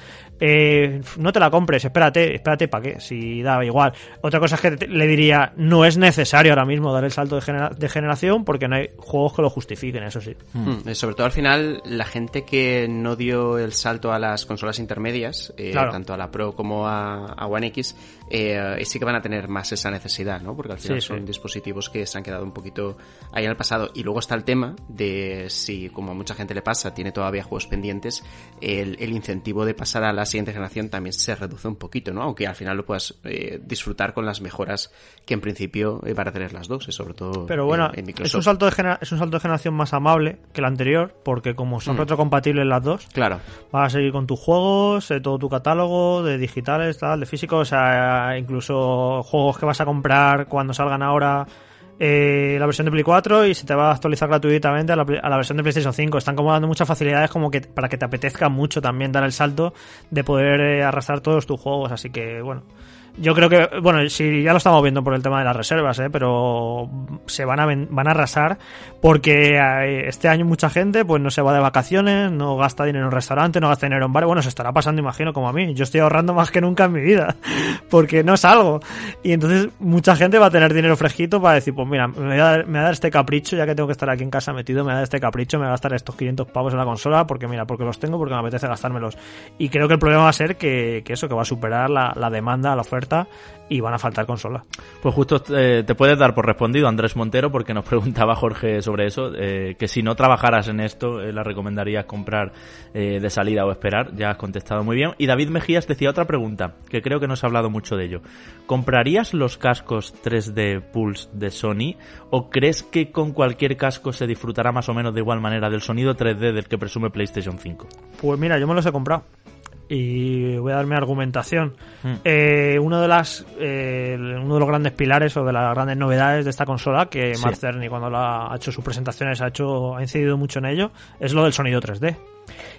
eh, no te la compres, espérate, espérate para qué, si da igual. Otra cosa es que te- le diría, no es necesario ahora mismo dar el salto de, genera- de generación porque no hay juegos que lo justifiquen, eso sí. Mm, eh, Sobre todo al final, la gente que no dio el salto a las consolas intermedias, eh, Claro. tanto a la Pro como a, a One X, eh, sí que van a tener más esa necesidad, ¿no? Porque al final Sí, son sí. dispositivos que se han quedado un poquito ahí en el pasado. Y luego está el tema de si, como a mucha gente le pasa, tiene todavía juegos pendientes, el, el incentivo de pasar a las siguiente generación también se reduce un poquito, ¿no? Aunque al final lo puedas eh, disfrutar con las mejoras que en principio eh, van a tener las dos, y sobre todo Pero bueno, en, en es, Microsoft. un salto de es un salto de generación más amable que el anterior, porque como son Mm. retrocompatibles las dos, Claro. vas a seguir con tus juegos, eh, todo tu catálogo de digitales, tal, de físicos, o sea, incluso juegos que vas a comprar cuando salgan ahora eh, la versión de Play 4 y se te va a actualizar gratuitamente a la, a la versión de PlayStation 5. Están como dando muchas facilidades como que para que te apetezca mucho también dar el salto de poder eh, arrastrar todos tus juegos, así que bueno. Yo creo que, bueno, si ya lo estamos viendo por el tema de las reservas, ¿eh? pero se van a, van a arrasar porque eh, este año mucha gente pues no se va de vacaciones, no gasta dinero en restaurante, no gasta dinero en bar. Bueno, se estará pasando, imagino, como a mí. Yo estoy ahorrando más que nunca en mi vida porque no salgo. Y entonces mucha gente va a tener dinero fresquito para decir, pues mira, me voy a dar, me voy a dar este capricho, ya que tengo que estar aquí en casa metido, me voy a dar este capricho, me voy a gastar estos 500 pavos en la consola porque mira, porque los tengo, porque me apetece gastármelos. Y creo que el problema va a ser que, que eso, que va a superar la, la demanda, la oferta y van a faltar consolas. Pues justo eh, te puedes dar por respondido Andrés Montero porque nos preguntaba Jorge sobre eso, eh, que si no trabajaras en esto, eh, la recomendarías comprar de salida o esperar, ya has contestado muy bien. Y David Mejías decía otra pregunta, que creo que no se ha hablado mucho de ello. ¿Comprarías los cascos 3D Pulse de Sony o crees que con cualquier casco se disfrutará más o menos de igual manera del sonido 3D del que presume PlayStation 5? Pues mira, yo me los he comprado. Y voy a dar mi argumentación. Hmm. Eh, uno de las eh, uno de los grandes pilares o de las grandes novedades de esta consola que Sí. Mark Cerny cuando ha hecho sus presentaciones ha hecho ha incidido mucho en ello es lo del sonido 3D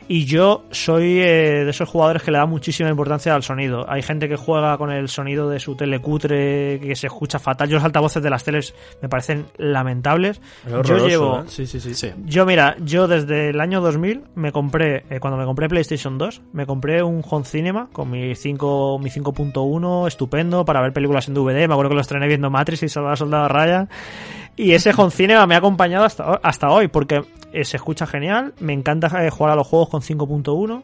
y yo soy eh, de esos jugadores que le da muchísima importancia al sonido. Hay gente que juega con el sonido de su telecutre que se escucha fatal. Yo los altavoces de las teles me parecen lamentables. yo llevo ¿eh? Sí, sí, sí. Sí. yo, mira, yo desde el año 2000 me compré, eh, cuando me compré PlayStation 2, me compré un Home Cinema con mi 5 mi 5.1 estupendo para ver películas en DVD. Me acuerdo que lo estrené viendo Matrix y Salvar a Soldado Ryan. Y ese Home Cinema me ha acompañado hasta, hasta hoy porque se escucha genial. Me encanta eh, jugar a los juegos con 5.1.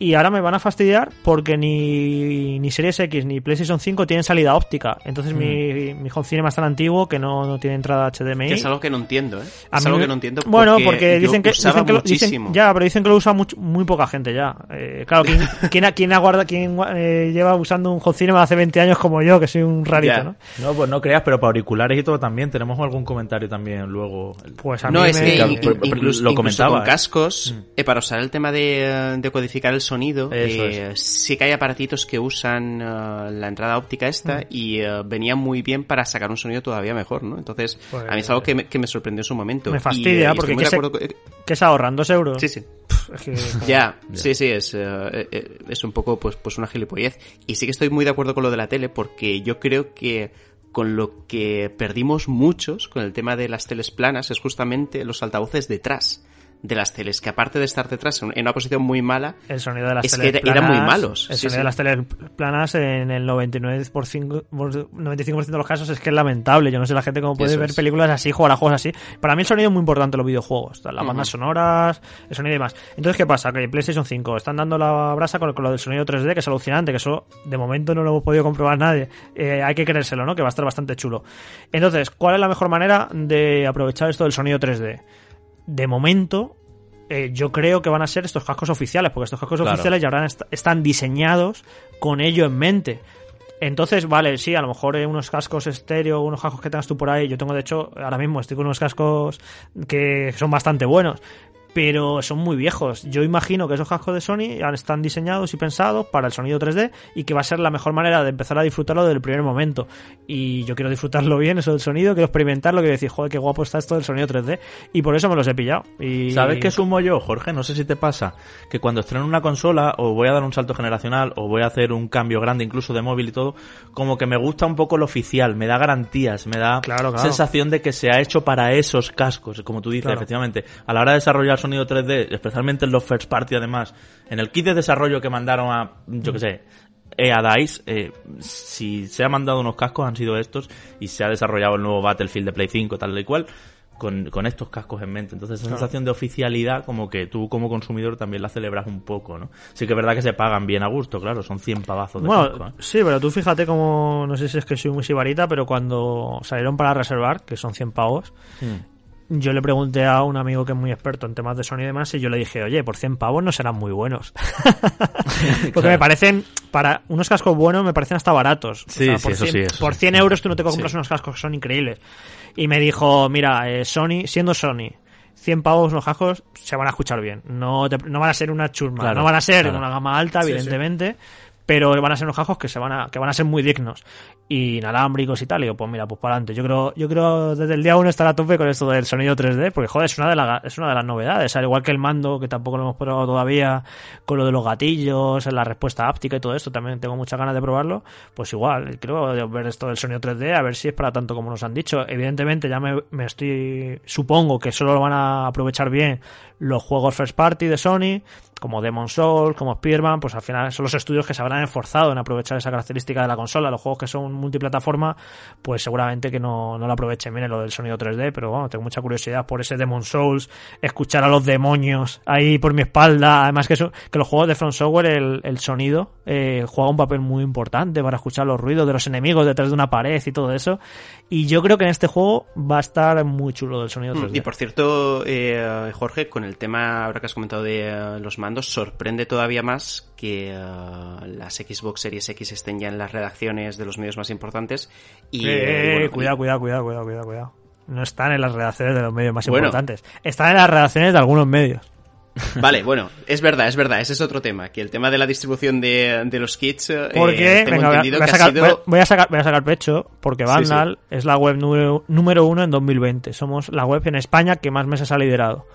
Y ahora me van a fastidiar porque ni, ni Series X ni PlayStation 5 tienen salida óptica. Entonces mi, mi Home Cinema es tan antiguo que no, no tiene entrada HDMI. Que es algo que no entiendo, ¿eh? A es mí algo me- que no entiendo. Bueno, porque dicen que, dicen que lo, dicen- muchísimo. ya, pero dicen que lo usa much- muy poca gente ya. Eh, claro, ¿quién, quién, aguarda, quién eh, lleva usando un home cinema hace 20 años como yo, que soy un rarito. ¿no? No, pues no creas, pero para auriculares y todo también. Tenemos algún comentario también luego. Pues a No, mí es me- que in- pero- in- pero incluso, lo incluso comentaba, con ¿eh? cascos, eh, para usar el tema de, de codificar el sonido, eh, sí que hay aparatitos que usan eh, la entrada óptica esta y eh, venía muy bien para sacar un sonido todavía mejor, ¿no? Entonces, Pues- a mí es algo que me, que me sorprendió en su momento. Me Y, fastidia, eh, y porque estoy muy que de se- acuerdo con- ¿Qué es ahorran? ¿Dos euros? Sí, sí. Es que- Ya, sí, sí, es, eh, es un poco pues, pues una gilipollez. Y sí que estoy muy de acuerdo con lo de la tele porque yo creo que con lo que perdimos muchos con el tema de las teles planas es justamente los altavoces detrás de las teles, que aparte de estar detrás en una posición muy mala, El sonido de las Es que era- eran muy malos, El sí, sonido sí. de las teles planas en el 99%, 95% de los casos es que es lamentable. Yo no sé la gente cómo puede Eso ver es. películas así, jugar a juegos así. Para mí el sonido es muy importante en los videojuegos. Las bandas sonoras, el sonido y demás. Entonces, ¿qué pasa? Que PlayStation 5 están dando la brasa con, con lo del sonido 3D, que es alucinante, que eso de momento no lo hemos podido comprobar nadie. Eh, hay que creérselo, ¿no? Que va a estar bastante chulo. Entonces, ¿cuál es la mejor manera de aprovechar esto del sonido 3D? De momento, eh, yo creo que van a ser estos cascos oficiales, porque estos cascos Claro. oficiales ya habrán est- están diseñados con ello en mente. Entonces, vale, sí, a lo mejor eh, unos cascos estéreo, unos cascos que tengas tú por ahí. Yo tengo, de hecho, ahora mismo estoy con unos cascos que son bastante buenos, pero son muy viejos. Yo imagino que esos cascos de Sony están diseñados y pensados para el sonido 3D y que va a ser la mejor manera de empezar a disfrutarlo del primer momento. Y yo quiero disfrutarlo bien, eso del sonido, quiero experimentarlo, quiero decir, joder, qué guapo está esto del sonido 3D. Y por eso me los he pillado. Y... ¿Sabes qué sumo yo, Jorge? No sé si te pasa. Que cuando estreno una consola, o voy a dar un salto generacional, o voy a hacer un cambio grande incluso de móvil y todo, como que me gusta un poco lo oficial, me da garantías, me da Claro, claro. sensación de que se ha hecho para esos cascos, como tú dices, Claro. efectivamente. A la hora de desarrollar sonido 3D, especialmente en los first party además, en el kit de desarrollo que mandaron a, yo que sé, eh, a DICE, eh, si se ha mandado unos cascos han sido estos y se ha desarrollado el nuevo Battlefield de Play 5 tal y cual con, con estos cascos en mente. Entonces esa sensación de oficialidad como que tú como consumidor también la celebras un poco, ¿no? Sí que es verdad que se pagan bien a gusto, claro, son 100 pavazos de casco, Bueno, ¿eh? sí, pero tú fíjate como, no sé si es que soy muy sibarita, pero cuando salieron para reservar, que son 100 pavos, Hmm. Yo le pregunté a un amigo que es muy experto en temas de Sony y demás, y yo le dije, oye, por 100 pavos no serán muy buenos. Porque me parecen, para unos cascos buenos, me parecen hasta baratos. O Sí, sea, sí, por eso 100, sí, eso Por sí. 100 euros tú no te compras unos cascos que son increíbles. Y me dijo, mira, eh, Sony, siendo Sony, 100 pavos los cascos se van a escuchar bien. No, te- no van a ser una churma, Claro, no van a ser claro. una gama alta, Sí, sí. Pero van a ser unos cascos que se van a, que van a ser muy dignos. Y inalámbricos y tal. Y yo, pues mira, pues para adelante. Yo creo, yo creo desde el día uno estar a tope con esto del sonido 3D, porque joder, es una de, la- es una de las novedades. Al igual que el mando, que tampoco lo hemos probado todavía, con lo de los gatillos, la respuesta áptica y todo esto, también tengo muchas ganas de probarlo. Pues igual, creo ver esto del sonido 3D, a ver si es para tanto como nos han dicho. Evidentemente, ya me, me estoy, supongo que solo lo van a aprovechar bien los juegos first party de Sony, como Demon Souls, como Spearman, pues al final son los estudios que se habrán esforzado en aprovechar esa característica de la consola. Los juegos que son multiplataforma, pues seguramente que no, no lo aprovechen bien en lo del sonido 3D, pero bueno, tengo mucha curiosidad por ese Demon Souls, escuchar a los demonios ahí por mi espalda. Además que, eso, que los juegos de From Software, el, el sonido eh, juega un papel muy importante para escuchar los ruidos de los enemigos detrás de una pared y todo eso. Y yo creo que en este juego va a estar muy chulo del sonido 3D. Mm, Y por cierto, eh, Jorge, con el tema ahora que has comentado de eh, los mandos, sorprende todavía más que eh, las Xbox Series X estén ya en las redacciones de los medios más importantes. Y, Eh, eh, bueno, cuidado, cuidado, cuidado, cuidado, cuidado, cuidado. No están en las redacciones de los medios más Bueno. importantes. Están en las redacciones de algunos medios. Vale, bueno, es verdad, es verdad, ese es otro tema, que el tema de la distribución de, de los kits, eh, Porque, tengo venga, voy a, entendido voy a que ha sacar, sido... voy a- voy a sacar, voy a sacar pecho, porque Sí, Vandal es la web número, número uno en 2020. Somos la web en España que más meses ha liderado.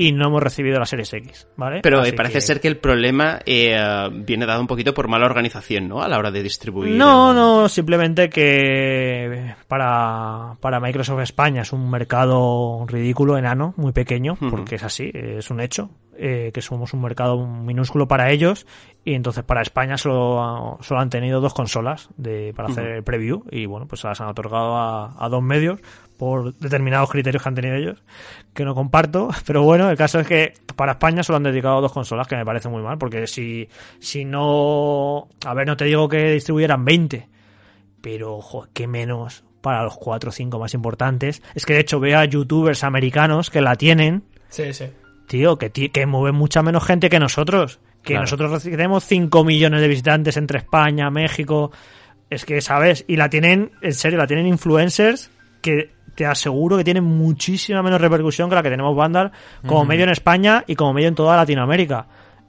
Y no hemos recibido la Series X, ¿vale? Pero eh, parece que- ser que el problema eh, viene dado un poquito por mala organización, ¿no? A la hora de distribuir. No, no, simplemente que para, para Microsoft España es un mercado ridículo, enano, muy pequeño, porque es así, es un hecho, eh, que somos un mercado minúsculo para ellos y entonces para España solo, solo han tenido dos consolas de, para hacer el preview y bueno, pues las han otorgado a, a dos medios por determinados criterios que han tenido ellos, que no comparto, pero bueno, el caso es que para España solo han dedicado dos consolas, que me parece muy mal, porque si, si no, a ver, no te digo que distribuyeran 20, pero ojo, qué menos para los cuatro o cinco más importantes. Es que de hecho veo a youtubers americanos que la tienen, Sí, sí. tío, que, que mueven mucha menos gente que nosotros. Que Claro. nosotros tenemos 5 millones de visitantes entre España, México. Es que, ¿sabes? Y la tienen, en serio, la tienen influencers que te aseguro que tienen muchísima menos repercusión que la que tenemos Vandal como medio en España y como medio en toda Latinoamérica.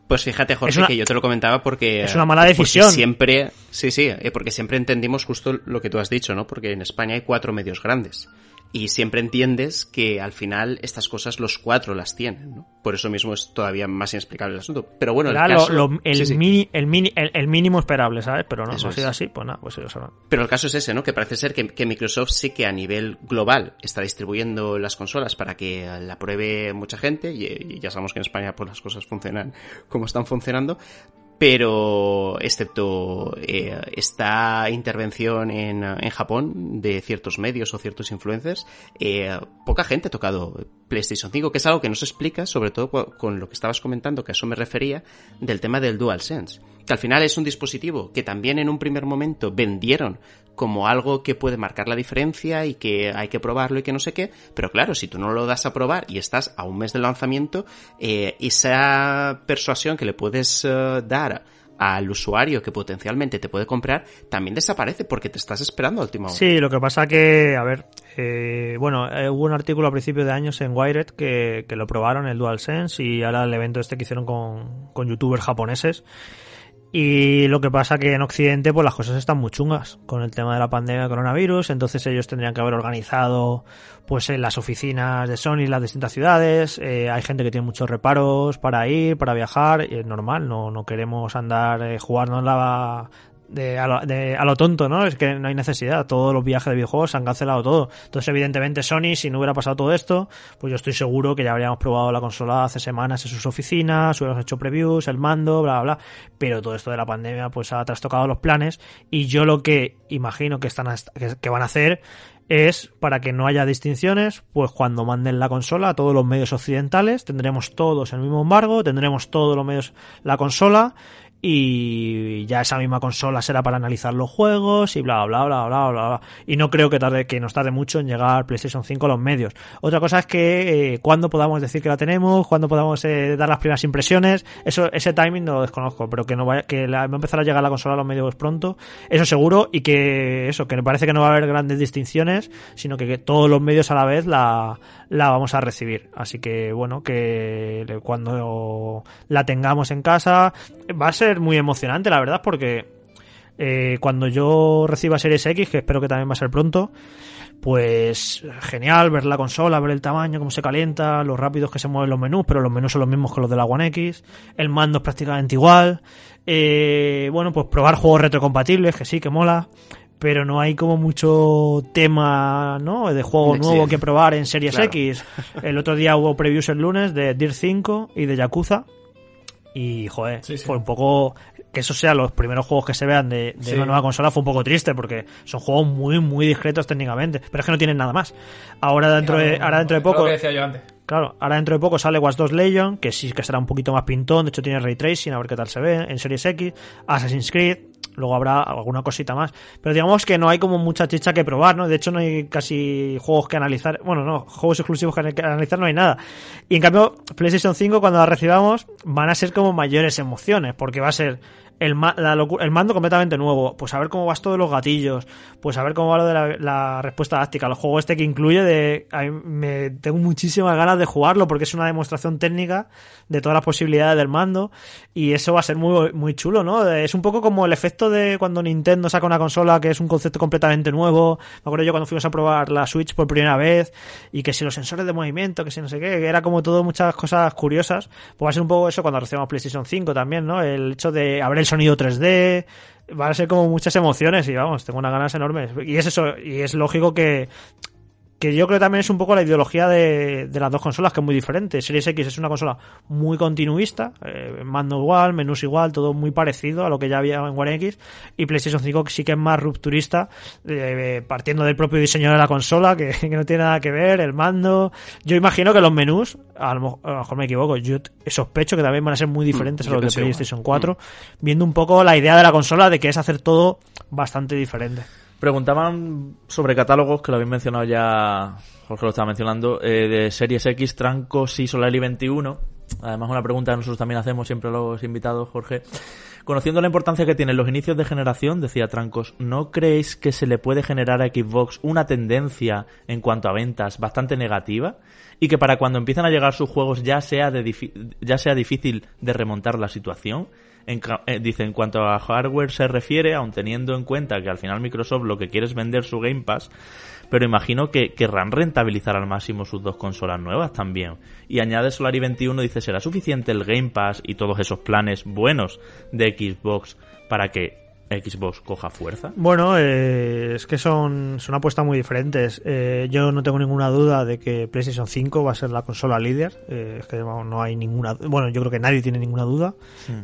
Pues fíjate, Jorge, una- que yo te lo comentaba porque... Es una mala decisión. siempre... Sí, sí, eh, porque siempre entendimos justo lo que tú has dicho, ¿no? Porque en España hay cuatro medios grandes. Y siempre entiendes que al final estas cosas los cuatro las tienen, ¿no? Por eso mismo es todavía más inexplicable el asunto. Pero bueno, el lo- caso... lo- el, sí, sí. mini- el, mini- el, el mínimo esperable, ¿sabes? Pero no, Eso no ha sido así, pues nada, pues ellos. Pero el caso es ese, ¿no? Que parece ser que, que Microsoft sí que a nivel global está distribuyendo las consolas para que la pruebe mucha gente y, y ya sabemos que en España pues las cosas funcionan como están funcionando. Pero excepto eh, esta intervención en, en Japón de ciertos medios o ciertos influencers, eh, poca gente ha tocado PlayStation 5, que es algo que no se explica, sobre todo con lo que estabas comentando, que a eso me refería, del tema del DualSense. Al final es un dispositivo que también en un primer momento vendieron como algo que puede marcar la diferencia y que hay que probarlo y que no sé qué, pero claro, si tú no lo das a probar y estás a un mes del lanzamiento, eh, esa persuasión que le puedes eh, dar al usuario que potencialmente te puede comprar también desaparece porque te estás esperando a última hora. Sí, lo que pasa que, a ver, eh, bueno, eh, hubo un artículo a principios de años en Wired que, que lo probaron, el DualSense, y ahora el evento este que hicieron con, con youtubers japoneses. Y lo que pasa que en Occidente pues las cosas están muy chungas con el tema de la pandemia de coronavirus, entonces ellos tendrían que haber organizado pues en las oficinas de Sony en las distintas ciudades, eh, hay gente que tiene muchos reparos para ir, para viajar, y es normal, no, no queremos andar eh, jugarnos la de a, lo, de a lo tonto, ¿no? Es que no hay necesidad. Todos los viajes de videojuegos se han cancelado todo. Entonces, evidentemente, Sony, si no hubiera pasado todo esto, pues yo estoy seguro que ya habríamos probado la consola hace semanas en sus oficinas, hubiéramos hecho previews, el mando, bla, bla, bla. Pero todo esto de la pandemia, pues ha trastocado los planes. Y yo lo que imagino que, están a- que, que van a hacer es para que no haya distinciones, pues cuando manden la consola a todos los medios occidentales, tendremos todos el mismo embargo, tendremos todos los medios la consola y ya esa misma consola será para analizar los juegos y bla bla bla bla bla bla y no creo que tarde que nos tarde mucho en llegar PlayStation 5 a los medios. Otra cosa es que eh, cuándo podamos decir que la tenemos cuándo podamos eh, dar las primeras impresiones eso ese timing no lo desconozco pero que no vaya que la- va a empezar a llegar la consola a los medios pronto eso seguro y que eso que me parece que no va a haber grandes distinciones sino que, que todos los medios a la vez la la vamos a recibir. Así que bueno que cuando la tengamos en casa va a ser muy emocionante, la verdad, porque eh, cuando yo reciba Series X, que espero que también va a ser pronto, pues genial ver la consola, ver el tamaño, cómo se calienta, los rápidos que se mueven los menús, pero los menús son los mismos que los de la One X, el mando es prácticamente igual, eh, bueno, pues probar juegos retrocompatibles, que sí, que mola, pero no hay como mucho tema, ¿no? De juego nuevo que probar en Series Claro. X. El otro día hubo previews el lunes de Dirt 5 y de Yakuza. Y, joder, Sí, sí. fue un poco... Que esos sean los primeros juegos que se vean de, de Sí. una nueva consola fue un poco triste porque son juegos muy, muy discretos técnicamente. Pero es que no tienen nada más. Ahora dentro de, ahora dentro de poco... que decía yo antes. Claro, ahora dentro de poco sale Watch 2 Legion, que sí que será un poquito más pintón, de hecho tiene ray tracing, a ver qué tal se ve en Series X, Assassin's Creed, luego habrá alguna cosita más. Pero digamos que no hay como mucha chicha que probar, ¿no? De hecho no hay casi juegos que analizar, bueno, no, juegos exclusivos que analizar no hay nada. Y en cambio, PlayStation 5 cuando la recibamos van a ser como mayores emociones, porque va a ser el, ma- la el mando completamente nuevo, pues a ver cómo vas todos los gatillos, pues a ver cómo va lo de la, la respuesta táctica, el juego este que incluye de... me tengo muchísimas ganas de jugarlo porque es una demostración técnica de todas las posibilidades del mando y eso va a ser muy, muy chulo, ¿no? Es un poco como el efecto de cuando Nintendo saca una consola que es un concepto completamente nuevo, me acuerdo yo cuando fuimos a probar la Switch por primera vez y que si los sensores de movimiento, que si no sé qué, que era como todo muchas cosas curiosas, pues va a ser un poco eso cuando recibamos PlayStation 5 también, ¿no? El hecho de abrir el sonido 3D, van a ser como muchas emociones y vamos, tengo unas ganas enormes. Y es eso, y es lógico que, que yo creo que también es un poco la ideología de, de las dos consolas, que es muy diferente. Series X es una consola muy continuista, eh, mando igual, menús igual, todo muy parecido a lo que ya había en One X, y PlayStation 5 sí que es más rupturista, eh, partiendo del propio diseño de la consola, que, que no tiene nada que ver, el mando. Yo imagino que los menús, a lo, a lo mejor me equivoco, yo sospecho que también van a ser muy diferentes yo a los de. PlayStation 4, viendo un poco la idea de la consola de que es hacer todo bastante diferente. Preguntaban sobre catálogos, que lo habéis mencionado ya, Jorge lo estaba mencionando, eh, de Series X, Trancos y Solari 21. Además, una pregunta que nosotros también hacemos siempre a los invitados, Jorge. Conociendo la importancia que tienen los inicios de generación, decía Trancos, ¿no creéis que se le puede generar a Xbox una tendencia en cuanto a ventas bastante negativa? Y que para cuando empiezan a llegar sus juegos ya sea, de ya sea difícil de remontar la situación? Eh, dice, en cuanto a hardware se refiere, aun teniendo en cuenta que al final Microsoft lo que quiere es vender su Game Pass, pero imagino que querrán rentabilizar al máximo sus dos consolas nuevas también. Y añade Solari 21, dice, ¿será suficiente el Game Pass y todos esos planes buenos de Xbox para que Xbox coja fuerza? Bueno, eh, es que son, son apuestas muy diferentes. Eh, yo no tengo ninguna duda de que PlayStation 5 va a ser la consola líder. Eh, es que vamos, no hay ninguna. Bueno, yo creo que nadie tiene ninguna duda.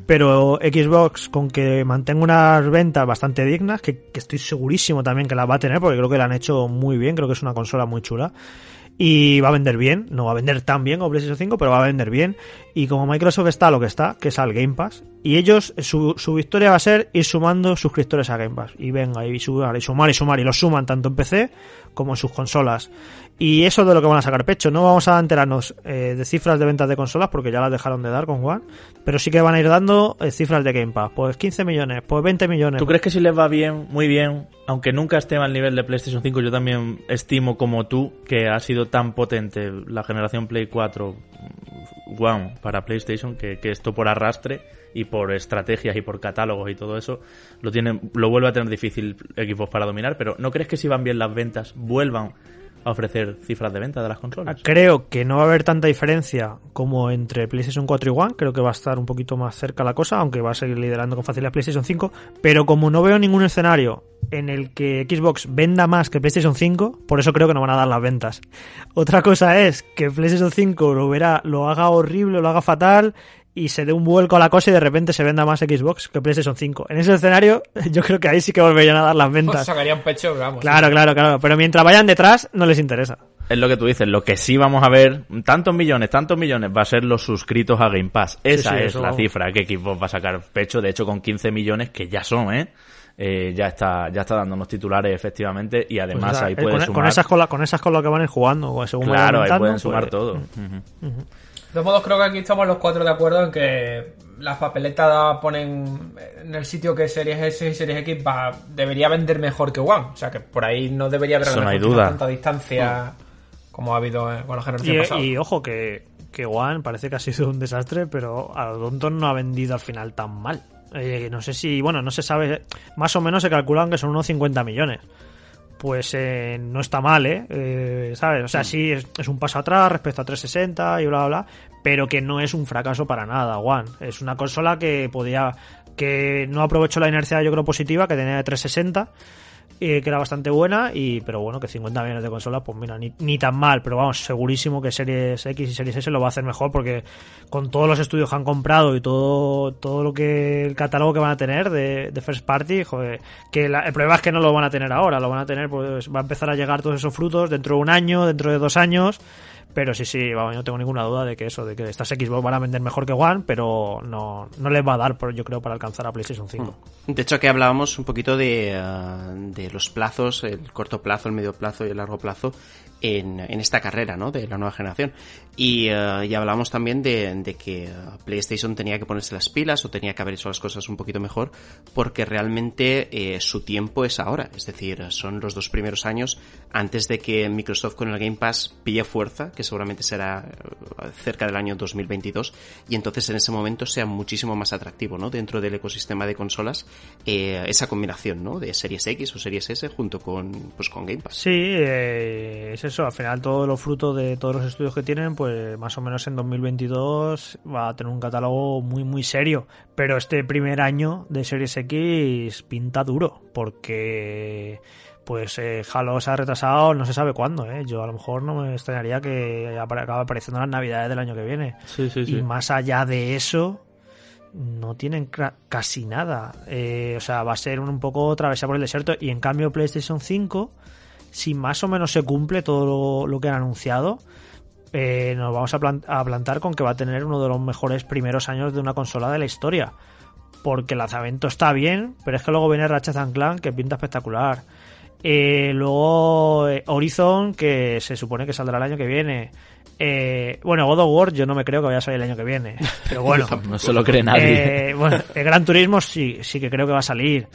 Pero Xbox, con que mantenga unas ventas bastante dignas, que, que estoy segurísimo también que las va a tener, porque creo que la han hecho muy bien. Creo que es una consola muy chula. Y va a vender bien, no va a vender tan bien como PlayStation 5, pero va a vender bien. Y como Microsoft está lo que está, que es al Game Pass, y ellos, su, su victoria va a ser ir sumando suscriptores a Game Pass. Y venga, y sumar, y sumar, y sumar, y los suman tanto en PC como en sus consolas. Y eso es de lo que van a sacar pecho. No vamos a enterarnos eh, de cifras de ventas de consolas, porque ya las dejaron de dar con One, pero sí que van a ir dando eh, cifras de Game Pass. Pues 15 millones, pues 20 millones. ¿Tú crees que si les va bien, muy bien, aunque nunca esté al nivel de PlayStation 5, yo también estimo como tú que ha sido tan potente la generación Play 4 mm, One para PlayStation que, esto por arrastre y por estrategias y por catálogos y todo eso lo tiene lo vuelve a tener difícil Xbox para dominar, pero ¿no crees que si van bien las ventas vuelvan a ofrecer cifras de venta de las consolas? Creo que no va a haber tanta diferencia como entre PlayStation 4 y One. Creo que va a estar un poquito más cerca la cosa, aunque va a seguir liderando con facilidad PlayStation 5. Pero como no veo ningún escenario en el que Xbox venda más que PlayStation 5, por eso creo que no van a dar las ventas. Otra cosa es que PlayStation 5 lo verá, lo haga horrible, lo haga fatal y se dé un vuelco a la cosa y de repente se venda más Xbox que PlayStation 5. En ese escenario, yo creo que ahí sí que volverían a dar las Pues ventas. sacarían pecho, vamos. Claro, claro, claro. Pero mientras vayan detrás, no les interesa. Es lo que tú dices, lo que sí vamos a ver, tantos millones, tantos millones, va a ser los suscritos a Game Pass. Esa sí, es eso la vamos. cifra que Xbox va a sacar pecho, de hecho con 15 millones, que ya son, ¿eh? Eh, ya está ya está dándonos titulares efectivamente y Pues, además o sea, ahí eh, puedes con, sumar con esas con, la- con esas con lo que van a ir jugando, pues, según claro ahí aumentando, pueden sumar pues, todo. De todos modos, creo que aquí estamos los cuatro de acuerdo en que las papeletas ponen en el sitio que Series S y Series X va, debería vender mejor que One. O sea que por ahí no debería haber no hay mejor duda. tanta distancia como ha habido eh, con la generación pasada. Y, y ojo, que, que One parece que ha sido un desastre, pero a Donton no ha vendido al final tan mal. Eh, no sé si, bueno, no se sabe, más o menos se calculan que son unos 50 millones. Pues eh, no está mal, ¿eh? Eh, ¿Sabes? O sea, sí es, es un paso atrás respecto a 360 y bla, bla, bla, pero que no es un fracaso para nada, One. Es una consola que podía, que no aprovechó la inercia, yo creo, positiva que tenía de 360 eh, que era bastante buena, y pero bueno, que 50 millones de consolas, pues mira, ni, ni tan mal, pero vamos, segurísimo que Series X y Series S lo va a hacer mejor porque con todos los estudios que han comprado y todo todo lo que el catálogo que van a tener de, de First Party, joder, que la- el problema es que no lo van a tener ahora, lo van a tener, pues va a empezar a llegar todos esos frutos dentro de un año, dentro de dos años. Pero sí, sí, vamos, no tengo ninguna duda de que eso, de que estas Xbox van a vender mejor que One, pero no, no les va a dar, yo creo, para alcanzar a PlayStation 5. De hecho, aquí hablábamos un poquito de, ah, de los plazos, el corto plazo, el medio plazo y el largo plazo en, en esta carrera, ¿no? De la nueva generación. Y, ah, y hablábamos también de, de que ah, PlayStation tenía que ponerse las pilas o tenía que haber hecho las cosas un poquito mejor porque realmente eh, su tiempo es ahora. Es decir, son los dos primeros años antes de que Microsoft con el Game Pass pille fuerza, que seguramente será eh, cerca del año 2022, y entonces en ese momento sea muchísimo más atractivo, ¿no? Dentro del ecosistema de consolas, eh, esa combinación, ¿no? De Series X o Series S junto con, pues, con Game Pass. Sí, eh, es eso. Al final, todos los frutos de todos los estudios que tienen, pues más o menos en 2022 va a tener un catálogo muy, muy serio. Pero este primer año de Series X pinta duro, porque pues eh, Halo se ha retrasado no se sabe cuándo. ¿eh? Yo a lo mejor no me extrañaría que acabe apareciendo en las navidades del año que viene. sí sí Y más allá de eso, no tienen casi nada. Eh, o sea, va a ser un, un poco travesía por el desierto. Y en cambio, PlayStation 5, si más o menos se cumple todo lo, lo que han anunciado, eh, nos vamos a, plan- a plantar con que va a tener uno de los mejores primeros años de una consola de la historia. Porque el lanzamiento está bien, pero es que luego viene Ratchet and Clank, que pinta espectacular. Eh, luego eh, Horizon, que se supone que saldrá el año que viene. Eh, bueno, God of War yo no me creo que vaya a salir el año que viene. Pero bueno, no se lo cree nadie bueno, el Gran Turismo sí, sí que creo que va a salir.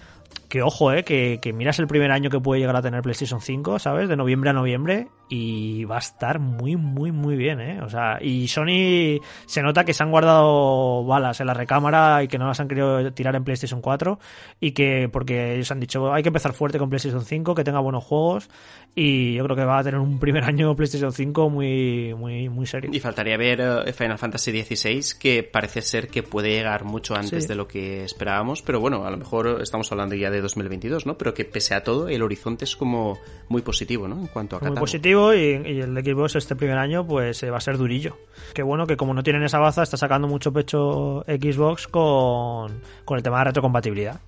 Que ojo, eh, que, que miras el primer año que puede llegar a tener PlayStation 5, ¿sabes? De noviembre a noviembre y va a estar muy, muy, muy bien, ¿eh? O sea, y Sony se nota que se han guardado balas en la recámara y que no las han querido tirar en PlayStation 4 y que, porque ellos han dicho, hay que empezar fuerte con PlayStation 5, que tenga buenos juegos y yo creo que va a tener un primer año PlayStation 5 muy, muy, muy serio. Y faltaría ver eh, Final Fantasy XVI, que parece ser que puede llegar mucho antes Sí. de lo que esperábamos, pero bueno, a lo mejor estamos hablando ya de 2022, ¿no? Pero que pese a todo, el horizonte es como muy positivo, ¿no? En cuanto a muy positivo y, el Xbox este primer año pues eh, va a ser durillo. Qué bueno que como no tienen esa baza está sacando mucho pecho Xbox con, con el tema de retrocompatibilidad.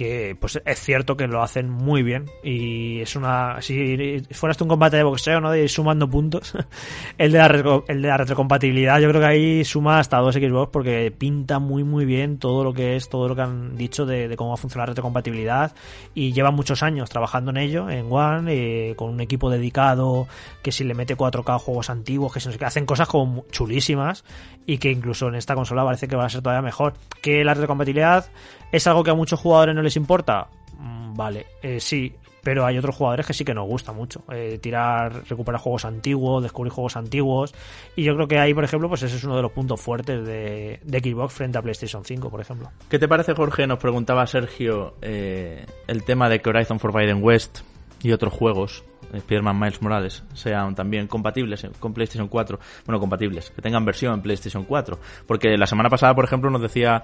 Que pues es cierto que lo hacen muy bien y es una si fueras un combate de boxeo no de ir sumando puntos el de la el de la retrocompatibilidad yo creo que ahí suma hasta dos Xbox porque pinta muy muy bien todo lo que es todo lo que han dicho de, cómo va a funcionar la retrocompatibilidad y llevan muchos años trabajando en ello en One eh, con un equipo dedicado que si le mete 4K a juegos antiguos que, sé qué, hacen cosas como chulísimas y que incluso en esta consola parece que va a ser todavía mejor. Que la retrocompatibilidad es algo que a muchos jugadores no les importa Mm, vale eh, sí pero hay otros jugadores que sí que nos gusta mucho eh, tirar recuperar juegos antiguos descubrir juegos antiguos y yo creo que ahí por ejemplo pues ese es uno de los puntos fuertes de, de Xbox frente a PlayStation 5 por ejemplo ¿Qué te parece, Jorge? Nos preguntaba Sergio eh, el tema de que Horizon Forbidden West y otros juegos, Spider-Man Miles Morales, sean también compatibles con PlayStation 4. Bueno, compatibles, que tengan versión en PlayStation 4. Porque la semana pasada, por ejemplo, nos decía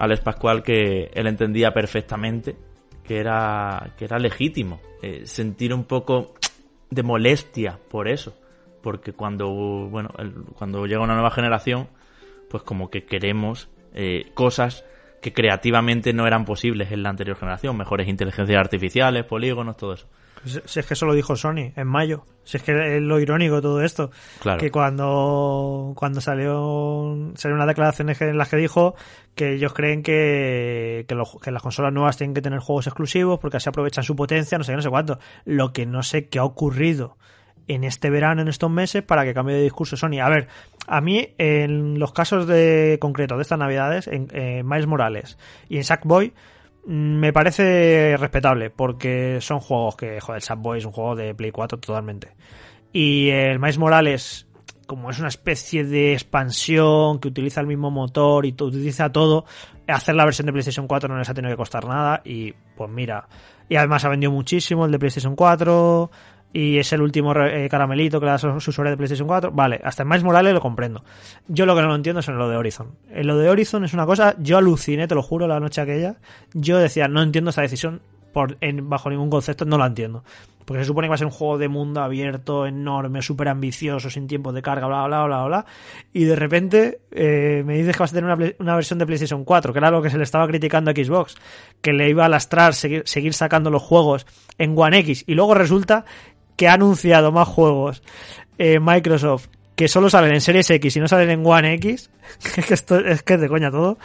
Alex Pascual que él entendía perfectamente que era, que era legítimo eh, sentir un poco de molestia por eso. Porque cuando, bueno, el- cuando llega una nueva generación, pues como que queremos eh, cosas que creativamente no eran posibles en la anterior generación, mejores inteligencias artificiales, polígonos, todo eso. Si es que eso lo dijo Sony en mayo. Si es que es lo irónico de todo esto. Claro. Que cuando, cuando salió, salió unas declaraciones en las que dijo que ellos creen que, que, las consolas nuevas tienen que tener juegos exclusivos porque así aprovechan su potencia, no sé qué, no sé cuánto. Lo que no sé qué ha ocurrido en este verano, en estos meses, para que cambie de discurso Sony. A ver, a mí, en los casos de concretos de estas navidades, en eh, Miles Morales y en Sackboy, mm, me parece respetable, porque son juegos que, joder, Sackboy es un juego de Play 4 totalmente. Y el Miles Morales, como es una especie de expansión que utiliza el mismo motor y utiliza todo, hacer la versión de PlayStation 4 no les ha tenido que costar nada y pues mira, y además ha vendido muchísimo el de PlayStation 4 y es el último eh, caramelito que le da sus usuarios de PlayStation 4. Vale, hasta en Miles Morales lo comprendo. Yo lo que no lo entiendo es en lo de Horizon. En lo de Horizon es una cosa, yo aluciné, te lo juro, la noche aquella. Yo decía, no entiendo esta decisión por, en- bajo ningún concepto, no la entiendo. Porque se supone que va a ser un juego de mundo abierto, enorme, súper ambicioso, sin tiempo de carga, bla, bla, bla, bla. Y de repente eh, me dices que vas a tener una, una versión de PlayStation 4, que era lo que se le estaba criticando a Xbox, que le iba a lastrar seguir, seguir sacando los juegos en One X. Y luego resulta que ha anunciado más juegos eh, Microsoft que solo salen en Series X y no salen en One X, que es que es de coña todo,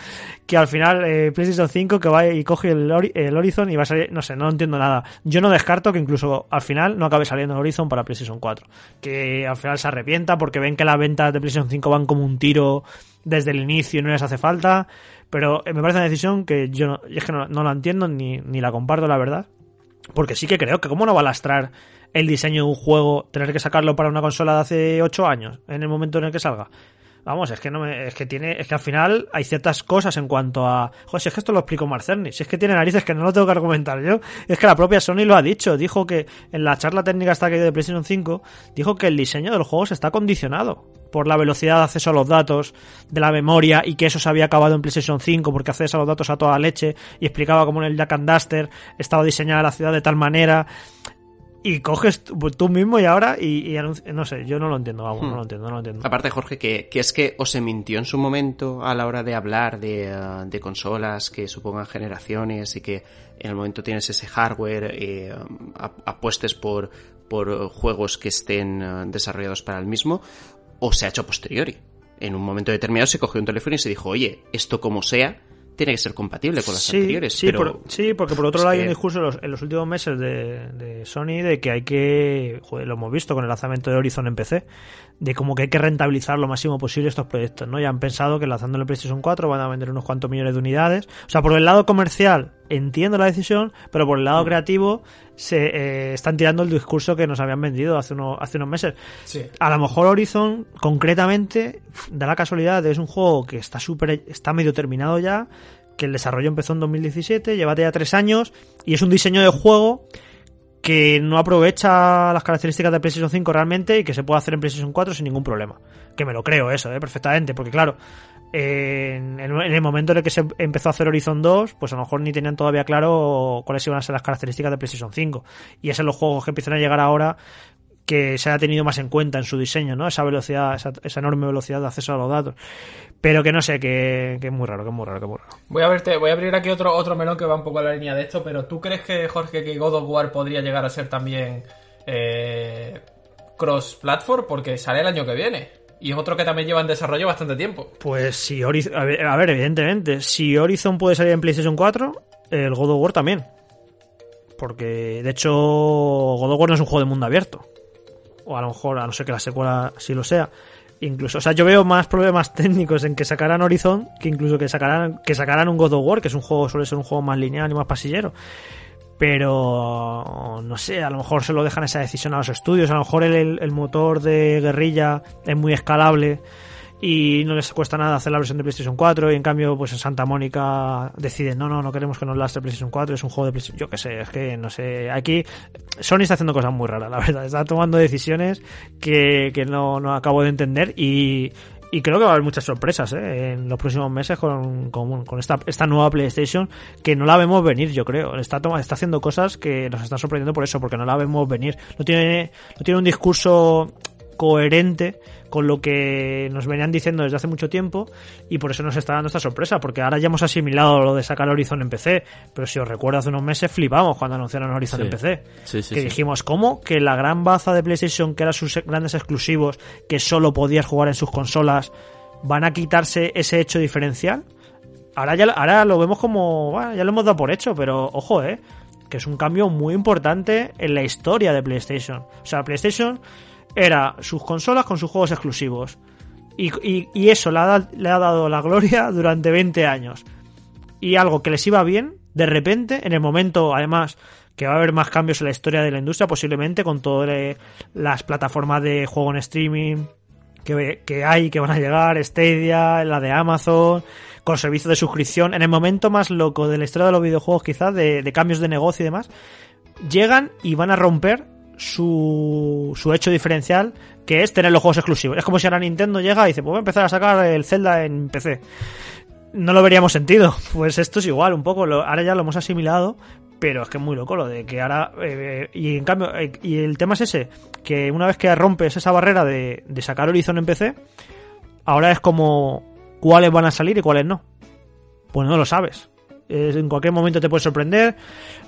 que al final eh, PlayStation 5 que va y coge el, el Horizon y va a salir, no sé, no entiendo nada. Yo no descarto que incluso al final no acabe saliendo el Horizon para PlayStation 4, que al final se arrepienta porque ven que las ventas de PlayStation 5 van como un tiro desde el inicio y no les hace falta, pero eh, me parece una decisión que yo no, es que no, no la entiendo ni, ni la comparto la verdad. Porque sí que creo que cómo no va a lastrar el diseño de un juego tener que sacarlo para una consola de hace 8 años, en el momento en el que salga. Vamos, es que no me, es que tiene, es que al final hay ciertas cosas en cuanto a, joder, si es que esto lo explico Marcerni, si es que tiene narices que no lo tengo que argumentar yo, es que la propia Sony lo ha dicho, dijo que en la charla técnica esta que de PlayStation 5, dijo que el diseño de los juegos está condicionado por la velocidad de acceso a los datos, de la memoria y que eso se había acabado en PlayStation 5 porque accedes a los datos a toda leche y explicaba cómo en el Jack and Duster estaba diseñada la ciudad de tal manera y coges tú tú mismo y ahora y, no sé, yo no lo entiendo, vamos, Hmm. no lo entiendo, no lo entiendo. Aparte, Jorge, que, que es que o se mintió en su momento a la hora de hablar de, eh, de consolas que supongan generaciones y que en el momento tienes ese hardware, eh, apuestes por, por juegos que estén eh, desarrollados para el mismo, o se ha hecho a posteriori. En un momento determinado se cogió un teléfono y se dijo, oye, esto como sea, tiene que ser compatible con las sí, anteriores. sí, pero por- sí, porque por otro lado hay un discurso en los, en los últimos meses de, de Sony de que hay que, joder, lo hemos visto con el lanzamiento de Horizon en PC, de como que hay que rentabilizar lo máximo posible estos proyectos, ¿no? Ya han pensado que lanzando el PlayStation 4 van a vender unos cuantos millones de unidades. O sea, por el lado comercial entiendo la decisión, pero por el lado creativo se eh, están tirando el discurso que nos habían vendido hace unos, hace unos meses. Sí. A lo mejor Horizon, concretamente, da la casualidad de que es un juego que está súper, está medio terminado ya, que el desarrollo empezó en 2017, lleva ya tres años, y es un diseño de juego que no aprovecha las características de PlayStation 5 realmente y que se puede hacer en PlayStation 4 sin ningún problema. Que me lo creo eso, ¿eh? perfectamente, porque claro, en, el momento en el que se empezó a hacer Horizon 2, pues a lo mejor ni tenían todavía claro cuáles iban a ser las características de PlayStation 5. Y es en los juegos que empiezan a llegar ahora que se haya tenido más en cuenta en su diseño, ¿no? Esa velocidad, esa, enorme velocidad de acceso a los datos. Pero que no sé, que, es muy raro, que es muy raro, que muy raro. Voy a, verte, voy a abrir aquí otro, otro melón que va un poco a la línea de esto, pero ¿tú crees que, Jorge, que God of War podría llegar a ser también eh, cross-platform? Porque sale el año que viene. Y es otro que también lleva en desarrollo bastante tiempo. Pues si Horizon, a ver, evidentemente, si Horizon puede salir en PlayStation 4, el God of War también. Porque, de hecho, God of War no es un juego de mundo abierto. O a lo mejor, a no ser que la secuela sí lo sea. Incluso, o sea, yo veo más problemas técnicos en que sacaran Horizon que incluso que sacaran, que sacaran un God of War, que es un juego, suele ser un juego más lineal y más pasillero. Pero no sé, a lo mejor se lo dejan esa decisión a los estudios, a lo mejor el, motor de guerrilla es muy escalable y no les cuesta nada hacer la versión de PlayStation 4 y en cambio pues en Santa Mónica deciden no, no, no queremos que nos lastre PlayStation 4, es un juego de PlayStation, yo qué sé, es que no sé, aquí Sony está haciendo cosas muy raras, la verdad, está tomando decisiones que, que no, no acabo de entender y, y creo que va a haber muchas sorpresas ¿eh? en los próximos meses con, con, con esta, esta nueva PlayStation que no la vemos venir, yo creo. Está, toma- está haciendo cosas que nos están sorprendiendo por eso, porque no la vemos venir. No tiene, no tiene un discurso coherente con lo que nos venían diciendo desde hace mucho tiempo y por eso nos está dando esta sorpresa, porque ahora ya hemos asimilado lo de sacar Horizon en PC, pero si os recuerdo hace unos meses flipamos cuando anunciaron Horizon Sí. en PC. Sí, sí, que dijimos, ¿cómo? Que la gran baza de PlayStation, que eran sus grandes exclusivos, que solo podías jugar en sus consolas, van a quitarse ese hecho diferencial. Ahora ya ahora lo vemos como, bueno, ya lo hemos dado por hecho, pero ojo, eh, que es un cambio muy importante en la historia de PlayStation. O sea, PlayStation era sus consolas con sus juegos exclusivos. Y, y- eso le ha, le ha dado la gloria durante 20 años. Y algo que les iba bien, de repente, en el momento, además, que va a haber más cambios en la historia de la industria, posiblemente con todas las plataformas de juego en streaming que, que hay, que van a llegar, Stadia, la de Amazon, con servicios de suscripción, en el momento más loco de la historia de los videojuegos, quizás, de, de cambios de negocio y demás, llegan y van a romper su, su hecho diferencial, que es tener los juegos exclusivos. Es como si ahora Nintendo llega y dice, pues voy a empezar a sacar el Zelda en PC. No lo veríamos sentido. Pues esto es igual, un poco. Lo- ahora ya lo hemos asimilado, pero es que es muy loco lo de que ahora... eh, y en cambio, eh, y el tema es ese, que una vez que rompes esa barrera de, de sacar Horizon en PC, ahora es como cuáles van a salir y cuáles no. Pues no lo sabes. Es- en cualquier momento te puede sorprender.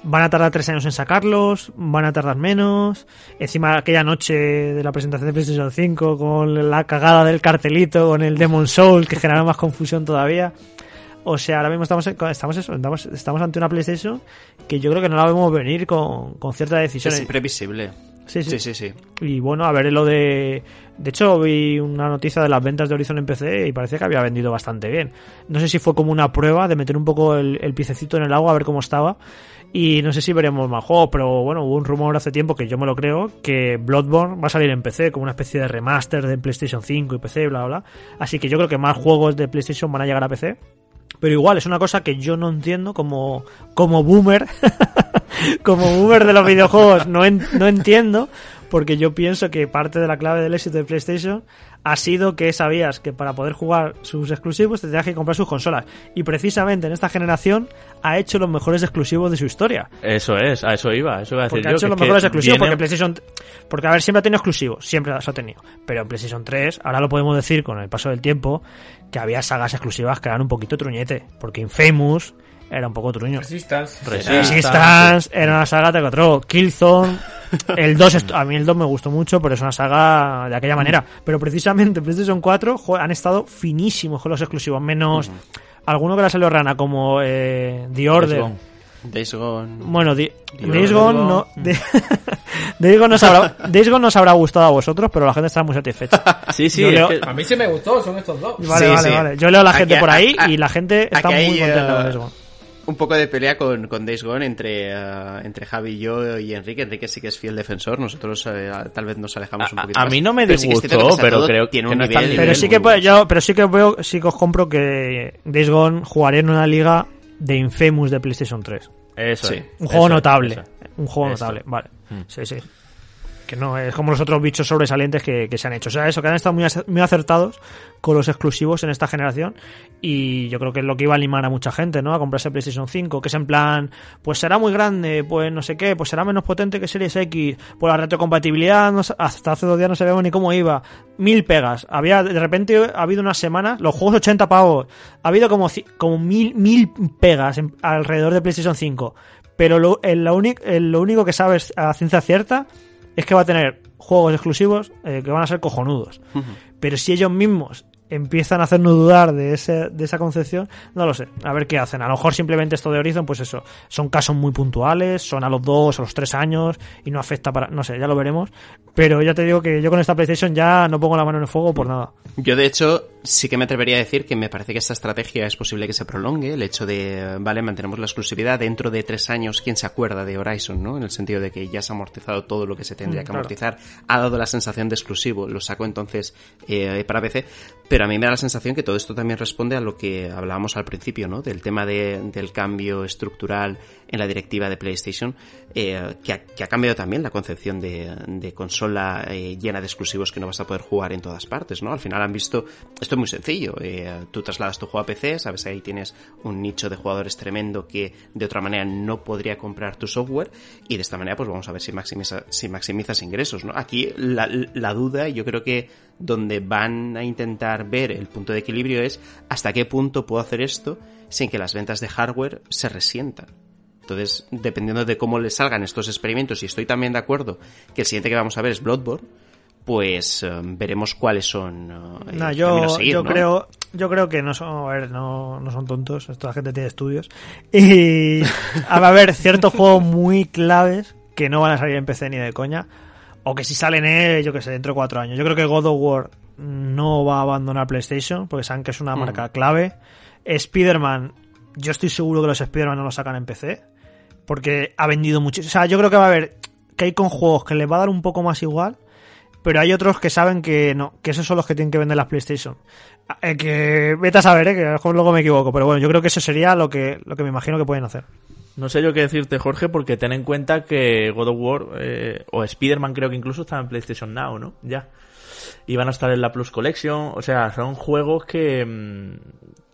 Van a tardar tres años en sacarlos, van a tardar menos. Encima aquella noche de la presentación de PlayStation 5 con la cagada del cartelito, con el Demon Soul, que generaba más confusión todavía. O sea, ahora mismo estamos, estamos, estamos, ante una PlayStation que yo creo que no la vemos venir con, con ciertas decisiones. Es imprevisible. Sí, sí. Sí, sí, sí. Y bueno, a ver lo de... De hecho, vi una noticia de las ventas de Horizon en PC y parece que había vendido bastante bien. No sé si fue como una prueba de meter un poco el, el piececito en el agua a ver cómo estaba. Y no sé si veremos más juegos, pero bueno, hubo un rumor hace tiempo que yo me lo creo, que Bloodborne va a salir en PC como una especie de remaster de PlayStation 5 y PC, bla, bla, bla. Así que yo creo que más juegos de PlayStation van a llegar a PC. Pero igual, es una cosa que yo no entiendo como, como boomer. como boomer de los videojuegos, no, en- no entiendo. Porque yo pienso que parte de la clave del éxito de PlayStation ha sido que sabías que para poder jugar sus exclusivos te tenías que comprar sus consolas. Y precisamente en esta generación ha hecho los mejores exclusivos de su historia. Eso es, a eso iba, eso iba a decir Porque ha yo. hecho que los mejores exclusivos. viene- Porque PlayStation. Porque, a ver, siempre ha tenido exclusivos. Siempre los ha tenido. Pero en PlayStation 3, ahora lo podemos decir con el paso del tiempo, que había sagas exclusivas que eran un poquito truñete. Porque Infamous era un poco truño. Resistance. Resistance. Resistance era una saga de otro. Killzone. El 2, est- a mí el 2 me gustó mucho, pero es una saga de aquella manera. Pero precisamente en PlayStation 4 jo, han estado finísimos con los exclusivos, menos alguno que le ha salido rana, como eh, The Order. Gone. Days Gone. Bueno, Di- Days Gone no, Gone. de- Days Gone nos habrá, Days Gone nos habrá gustado a vosotros, pero la gente está muy satisfecha. Sí, sí, leo- A mí sí me gustó, son estos dos. Vale, Sí, vale, sí. vale. Yo leo a la Aquí- gente por ahí a- y la gente está muy contenta eh, con Days Gone. Un poco de pelea con, con Days Gone entre, eh, entre Javi y yo y Enrique. Enrique sí que es fiel defensor. Nosotros eh, tal vez nos alejamos un poquito a más. mí no me Pero sí que es cierto que disgustó, pero creo tiene que un no Pero nivel sí que pues, bueno. yo, pero sí que veo, sí que os compro que Days Gone jugaría en una liga de Infamous de PlayStation 3. Eso Sí. es, Un juego eso notable. eso. Un juego Eso. notable, vale. Mm. Sí, sí. Que no es como los otros bichos sobresalientes que, que se han hecho. O sea, eso, que han estado muy, muy acertados con los exclusivos en esta generación. Y yo creo que es lo que iba a animar a mucha gente, ¿no? A comprarse PlayStation 5. Que es en plan, pues será muy grande, pues no sé qué, pues será menos potente que Series X. Pues la retrocompatibilidad, no hasta hace dos días no sabíamos ni cómo iba. Mil pegas. Había, de repente ha habido unas semanas, los juegos 80 pavos. Ha habido como, como mil, mil pegas en- alrededor de PlayStation 5. Pero lo, el- lo, el- lo único que sabes a ciencia cierta es que va a tener juegos exclusivos eh, que van a ser cojonudos. Pero si ellos mismos empiezan a hacernos dudar de, ese, de esa concepción, no lo sé. A ver qué hacen. A lo mejor simplemente esto de Horizon, pues eso, son casos muy puntuales, son a los dos, a los tres años y no afecta para... No sé, ya lo veremos. Pero ya te digo que yo con esta PlayStation ya no pongo la mano en el fuego por nada. Yo, de hecho, sí que me atrevería a decir que me parece que esta estrategia es posible que se prolongue. El hecho de, vale, mantenemos la exclusividad dentro de tres años. ¿Quién se acuerda de Horizon, no? En el sentido de que ya se ha amortizado todo lo que se tendría Mm, que claro. amortizar. Ha dado la sensación de exclusivo. Lo saco entonces eh, para PC. Pero a mí me da la sensación que todo esto también responde a lo que hablábamos al principio, ¿no? Del tema de- del cambio estructural en la directiva de PlayStation, eh, que, ha, que ha cambiado también la concepción de, de consola eh, llena de exclusivos que no vas a poder jugar en todas partes, ¿no? Al final han visto, Esto es muy sencillo. eh, tú trasladas tu juego a PC, sabes ahí tienes un nicho de jugadores tremendo que de otra manera no podría comprar tu software y de esta manera pues vamos a ver si maximizas ingresos. ¿no? Aquí la, la duda, yo creo que donde van a intentar ver el punto de equilibrio es hasta qué punto puedo hacer esto sin que las ventas de hardware se resientan. Entonces, dependiendo de cómo les salgan estos experimentos, y estoy también de acuerdo que el siguiente que vamos a ver es Bloodborne, pues eh, veremos cuáles son eh, No, yo, a seguir, yo ¿no? creo yo creo que no son a ver, no, no son tontos esta gente tiene estudios y va a haber ciertos juegos muy claves que no van a salir en PC ni de coña o que si salen eh, yo que sé dentro de cuatro años yo creo que God of War no va a abandonar PlayStation porque saben que es una Mm. marca clave Spider-Man yo estoy seguro que los Spider-Man no los sacan en PC porque ha vendido mucho o sea yo creo que va a haber que hay con juegos que les va a dar un poco más igual pero hay otros que saben que no, que esos son los que tienen que vender las PlayStation. Eh, que vete a saber, eh, que a lo mejor luego me equivoco, pero bueno, yo creo que eso sería lo que, lo que me imagino que pueden hacer. No sé yo qué decirte, Jorge, porque ten en cuenta que God of War eh, o Spider-Man creo que incluso están en PlayStation Now, ¿no? Ya. Y van a estar en la Plus Collection. O sea, son juegos que, mm,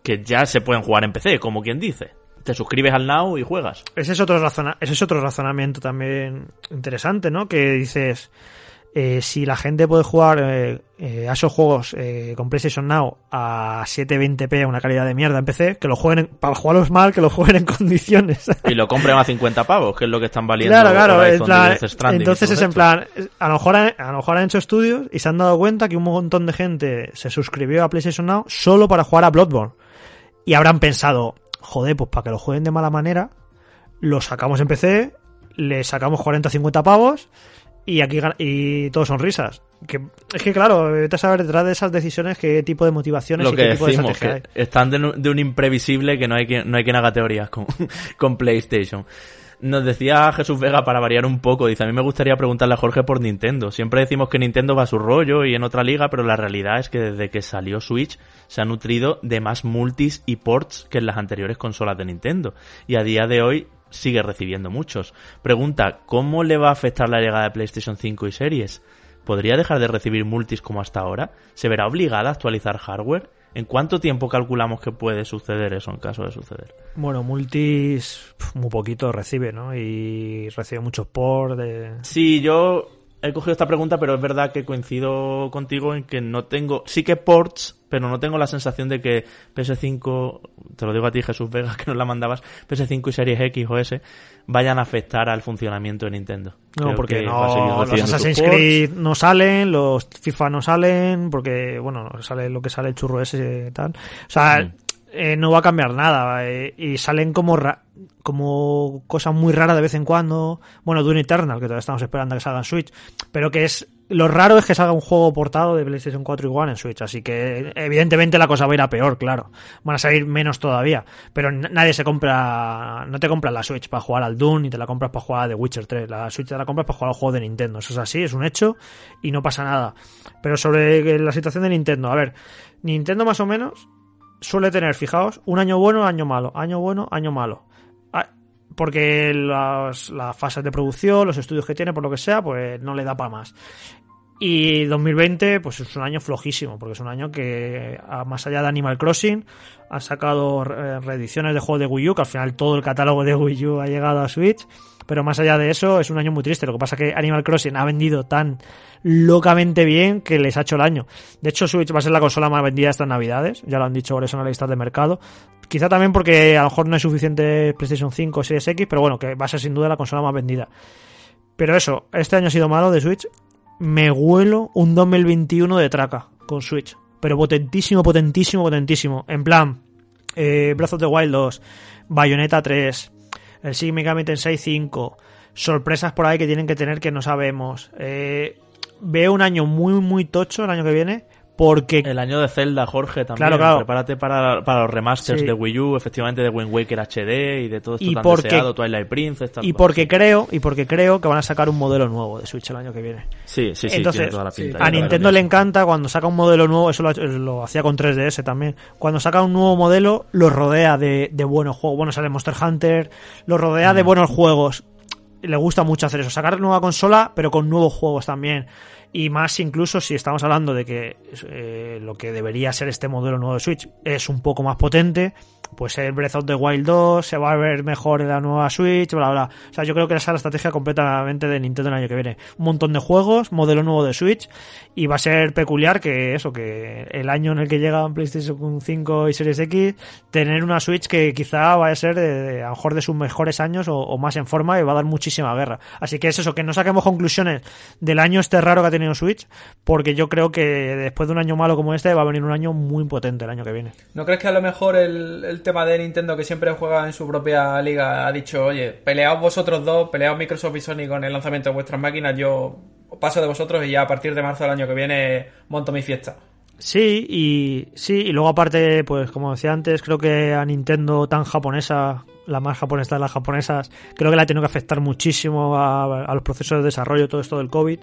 que ya se pueden jugar en PC, como quien dice. Te suscribes al Now y juegas. Ese es otro, razona ese es otro razonamiento también interesante, ¿no? Que dices, eh, si la gente puede jugar eh, eh, a esos juegos eh, con PlayStation Now a 720p a una calidad de mierda en PC, que lo jueguen, en- para jugarlos mal, que lo jueguen en condiciones. Y lo compren a 50 pavos, que es lo que están valiendo. Claro, claro. en plan, entonces es en plan, a lo, mejor han, a lo mejor han hecho estudios y se han dado cuenta que un montón de gente se suscribió a PlayStation Now solo para jugar a Bloodborne. Y habrán pensado, joder, pues para que lo jueguen de mala manera, lo sacamos en PC, le sacamos 40 o 50 pavos y aquí y todos son risas. Que, es que claro, vete a saber detrás de esas decisiones qué tipo de motivaciones Lo y que qué tipo de decimos, estrategia que están de, un- de un imprevisible que no hay quien, no hay quien haga teorías con, con PlayStation. Nos decía Jesús Vega para variar un poco, dice, a mí me gustaría preguntarle a Jorge por Nintendo. Siempre decimos que Nintendo va a su rollo y en otra liga, pero la realidad es que desde que salió Switch se ha nutrido de más multis y ports que en las anteriores consolas de Nintendo. Y a día de hoy sigue recibiendo muchos. Pregunta, ¿cómo le va a afectar la llegada de PlayStation 5 y series? ¿Podría dejar de recibir multis como hasta ahora? ¿Se verá obligada a actualizar hardware? ¿En cuánto tiempo calculamos que puede suceder eso en caso de suceder? Bueno, multis muy poquito recibe, ¿no? Y recibe muchos por de... Sí, yo he cogido esta pregunta, pero es verdad que coincido contigo en que no tengo, sí que ports, pero no tengo la sensación de que PS5, te lo digo a ti Jesús Vega, que nos la mandabas, PS5 y Series X o S, vayan a afectar al funcionamiento de Nintendo. No, Creo porque no, los Assassin's. Creed no salen, los FIFA no salen, porque, bueno, sale lo que sale el churro ese y tal. O sea, Mm. eh, no va a cambiar nada. eh, y salen como ra- como cosas muy raras de vez en cuando. Bueno, Dune Eternal, que todavía estamos esperando a que salga en Switch. Pero que es... Lo raro es que salga un juego portado de PlayStation 4 igual en Switch. Así que, evidentemente, la cosa va a ir a peor, claro. Van a salir menos todavía. Pero nadie se compra... No te compras la Switch para jugar al Dune, ni te la compras para jugar a The Witcher 3. La Switch te la compras para jugar al juego de Nintendo. Eso es así, es un hecho y no pasa nada. Pero sobre la situación de Nintendo, a ver, Nintendo más o menos suele tener, fijaos, un año bueno, año malo, año bueno, año malo. Porque las, las fases de producción, los estudios que tiene, por lo que sea, pues no le da para más. Y 2020, pues es un año flojísimo, porque es un año que, más allá de Animal Crossing, han sacado eh, reediciones de juegos de Wii U, que al final todo el catálogo de Wii U ha llegado a Switch. Pero más allá de eso, es un año muy triste. Lo que pasa es que Animal Crossing ha vendido tan locamente bien que les ha hecho el año. De hecho, Switch va a ser la consola más vendida estas navidades. Ya lo han dicho varios analistas de mercado. Quizá también porque a lo mejor no es suficiente PlayStation 5 o Series X, pero bueno, que va a ser sin duda la consola más vendida. Pero eso, este año ha sido malo de Switch. Me huelo un 2021 de traca con Switch. Pero potentísimo, potentísimo, potentísimo. En plan, eh, Breath of the Wild 2, Bayonetta 3, el Shin Megami Tensei 5, sorpresas por ahí que tienen que tener que no sabemos. Eh, veo un año muy, muy tocho el año que viene, porque El año de Zelda, Jorge, también. Claro, claro. Prepárate para, para los remasters Sí. de Wii U, efectivamente de Wind Waker HD y de todo esto Y tan porque- deseado, Twilight Princess, tal y porque creo, y porque creo que van a sacar un modelo nuevo de Switch el año que viene. Sí, sí, sí, Entonces, toda la pinta. Sí, A Nintendo le encanta cuando saca un modelo nuevo, eso lo, lo hacía con 3DS también. Cuando saca un nuevo modelo, lo rodea de, de buenos juegos. Bueno, sale Monster Hunter, lo rodea de buenos juegos. Le gusta mucho hacer eso, sacar nueva consola, pero con nuevos juegos también. Y más incluso si estamos hablando de que eh, lo que debería ser este modelo nuevo de Switch es un poco más potente, pues el Breath of the Wild 2 se va a ver mejor en la nueva Switch, bla, bla. O sea, yo creo que esa es la estrategia completamente de Nintendo el año que viene. Un montón de juegos, modelo nuevo de Switch, y va a ser peculiar que eso, que el año en el que llegan PlayStation 5 y Series X, tener una Switch que quizá vaya a ser de, a lo mejor de sus mejores años o, más en forma y va a dar muchísima guerra. Así que es eso, que no saquemos conclusiones del año este raro que ha tenido Switch, porque yo creo que después de un año malo como este va a venir un año muy potente el año que viene. ¿No crees que a lo mejor el tema de Nintendo que siempre juega en su propia liga ha dicho, oye, peleaos vosotros dos, peleaos Microsoft y Sony con el lanzamiento de vuestras máquinas, yo paso de vosotros y ya a partir de marzo del año que viene monto mi fiesta? Sí, y sí, y luego aparte, pues como decía antes, creo que a Nintendo tan japonesa, la más japonesa de las japonesas, creo que le ha tenido que afectar muchísimo a los procesos de desarrollo todo esto del COVID.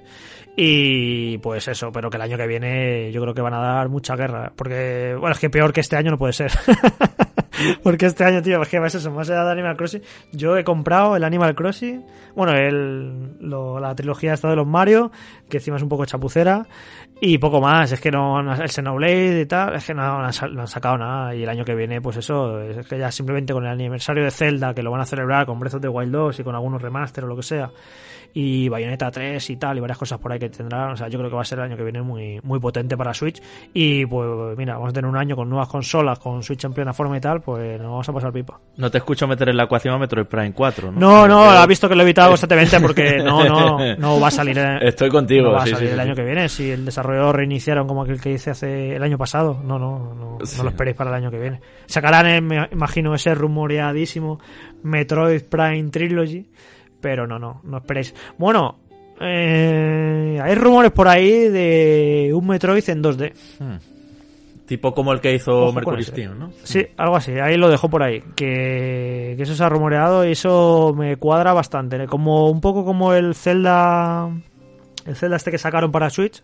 Y pues eso, pero que el año que viene yo creo que van a dar mucha guerra. Porque, bueno, es que peor que este año no puede ser. Porque este año, tío, que es eso, más allá de Animal Crossing, yo he comprado el Animal Crossing, bueno, el, lo- la trilogía esta de los Mario, que encima es un poco chapucera, y poco más, es que no, el Xenoblade y tal, es que no, no han sacado nada, y el año que viene, pues eso, es que ya simplemente con el aniversario de Zelda, que lo van a celebrar con Breath of the Wild 2 y con algunos remaster o lo que sea, y Bayonetta 3 y tal, y varias cosas por ahí que tendrán. O sea, yo creo que va a ser el año que viene muy, muy potente para Switch. Y pues mira, vamos a tener un año con nuevas consolas, con Switch en plena forma y tal, pues nos vamos a pasar pipa. No te escucho meter en la ecuación a Metroid Prime 4, ¿no? No, no, Pero- ha visto que lo he evitado constantemente porque no, no, no va a salir. eh, Estoy contigo, no va a sí, salir sí, el sí. año que viene. Si el desarrollo reiniciaron como aquel que hice hace el año pasado, no, no, no, no lo esperéis para el año que viene. Sacarán, eh, me imagino, ese rumoreadísimo Metroid Prime Trilogy, pero no, no, no esperéis. Bueno, eh, hay rumores por ahí de un Metroid en 2D. Tipo como el que hizo Ojo Mercury. Steam, ¿no? Sí, algo así, ahí lo dejo por ahí. Que, que eso se ha rumoreado y eso me cuadra bastante. Como un poco como el Zelda. El Zelda este que sacaron para Switch.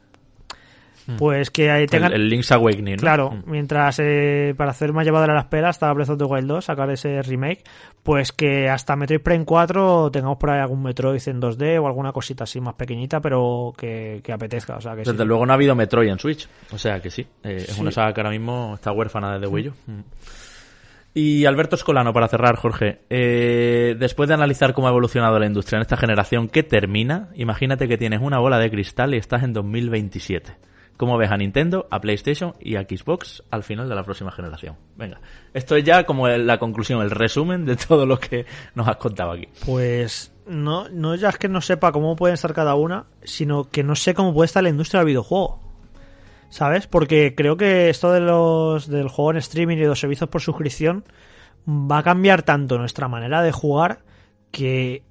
Pues que ahí tengan. El, el Link's Awakening, ¿no? Claro, Mm. mientras eh, para hacer más llevadera la espera hasta Breath of the Wild 2, sacar ese remake, pues que hasta Metroid Prime 4 tengamos por ahí algún Metroid en 2D o alguna cosita así más pequeñita, pero que, que apetezca. O sea, que sí. Desde luego no ha habido Metroid en Switch. O sea que sí. eh, es Sí. una saga que ahora mismo está huérfana desde Wii U. Mm. Y Alberto Escolano, para cerrar, Jorge. eh, después de analizar cómo ha evolucionado la industria en esta generación que termina, imagínate que tienes una bola de cristal y estás en 2027. ¿Cómo ves a Nintendo, a PlayStation y a Xbox al final de la próxima generación? Venga, esto es ya como la conclusión, el resumen de todo lo que nos has contado aquí. Pues no, no ya es que no sepa cómo pueden estar cada una, sino que no sé cómo puede estar la industria del videojuego. ¿Sabes? Porque creo que esto de los del juego en streaming y de los servicios por suscripción va a cambiar tanto nuestra manera de jugar que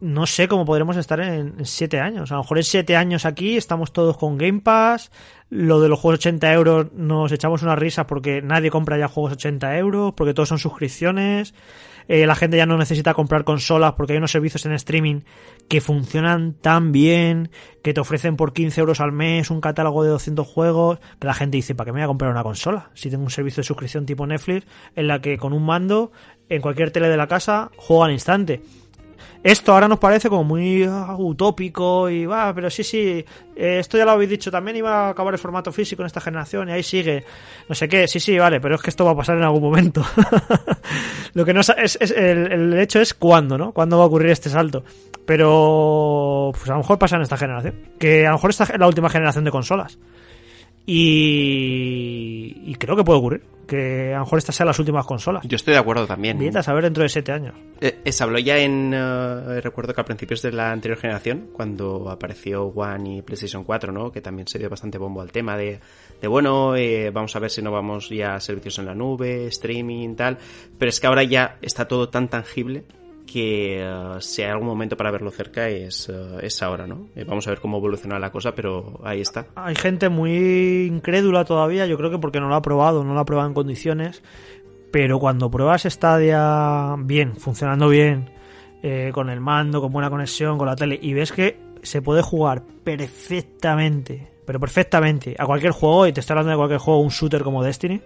no sé cómo podremos estar en, en siete años. A lo mejor en siete años aquí estamos todos con Game Pass. Lo de los juegos 80 euros nos echamos una risa porque nadie compra ya juegos 80 euros, porque todos son suscripciones. Eh, la gente ya no necesita comprar consolas porque hay unos servicios en streaming que funcionan tan bien, que te ofrecen por 15 euros al mes un catálogo de 200 juegos, que la gente dice, ¿para qué me voy a comprar una consola? Si tengo un servicio de suscripción tipo Netflix en la que con un mando, en cualquier tele de la casa, juego al instante. Esto ahora nos parece como muy ah, utópico y va, pero sí, sí, eh, esto ya lo habéis dicho también, iba a acabar el formato físico en esta generación y ahí sigue, no sé qué, sí, sí, vale, pero es que esto va a pasar en algún momento. lo que no es, es el, el hecho es cuándo, ¿no? ¿Cuándo va a ocurrir este salto? Pero, pues a lo mejor pasa en esta generación, que a lo mejor esta es la última generación de consolas. Y, y creo que puede ocurrir, que a lo mejor estas sean las últimas consolas. Yo estoy de acuerdo también. Vete a saber dentro de siete años. Eh, eh, se habló ya en. eh, recuerdo que a principios de la anterior generación, cuando apareció One y PlayStation 4, ¿no? Que también se dio bastante bombo al tema de, de bueno, eh, vamos a ver si no vamos ya a servicios en la nube, streaming, tal. Pero es que ahora ya está todo tan tangible que eh, si hay algún momento para verlo cerca es, eh, es ahora, ¿no? Eh, vamos a ver cómo evoluciona la cosa, pero ahí está. Hay gente muy incrédula todavía, yo creo que porque no lo ha probado, no lo ha probado en condiciones, pero cuando pruebas Stadia bien, funcionando bien, eh, con el mando, con buena conexión, con la tele, y ves que se puede jugar perfectamente, pero perfectamente, a cualquier juego, y te estoy hablando de cualquier juego, un shooter como Destiny,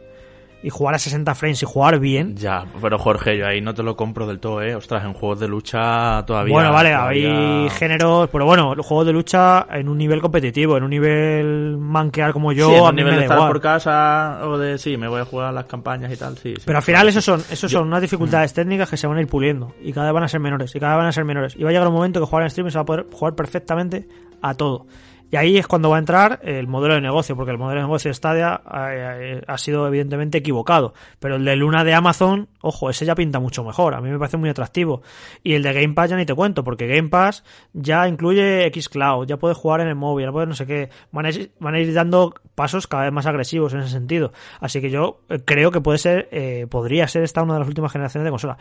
y jugar a 60 frames y jugar bien. Ya, pero Jorge, yo ahí no te lo compro del todo, ¿eh? Ostras, en juegos de lucha todavía... bueno, vale, todavía- hay géneros, pero bueno, los juegos de lucha en un nivel competitivo, en un nivel manquear como yo, sí, en a un nivel de estar igual. por casa o de sí, me voy a jugar a las campañas y tal, sí. sí. Pero al final esos son, esos son unas dificultades técnicas que se van a ir puliendo y cada vez van a ser menores y cada vez van a ser menores. Y va a llegar un momento que jugar en streaming se va a poder jugar perfectamente a todo. Y ahí es cuando va a entrar el modelo de negocio, porque el modelo de negocio de Stadia eh, ha sido evidentemente equivocado. Pero el de Luna de Amazon, ojo, ese ya pinta mucho mejor. A mí me parece muy atractivo. Y el de Game Pass ya ni te cuento, porque Game Pass ya incluye Xcloud, ya puedes jugar en el móvil, ya puedes no sé qué. Van a ir, van a ir dando pasos cada vez más agresivos en ese sentido. Así que yo eh, creo que puede ser, eh, podría ser esta una de las últimas generaciones de consola.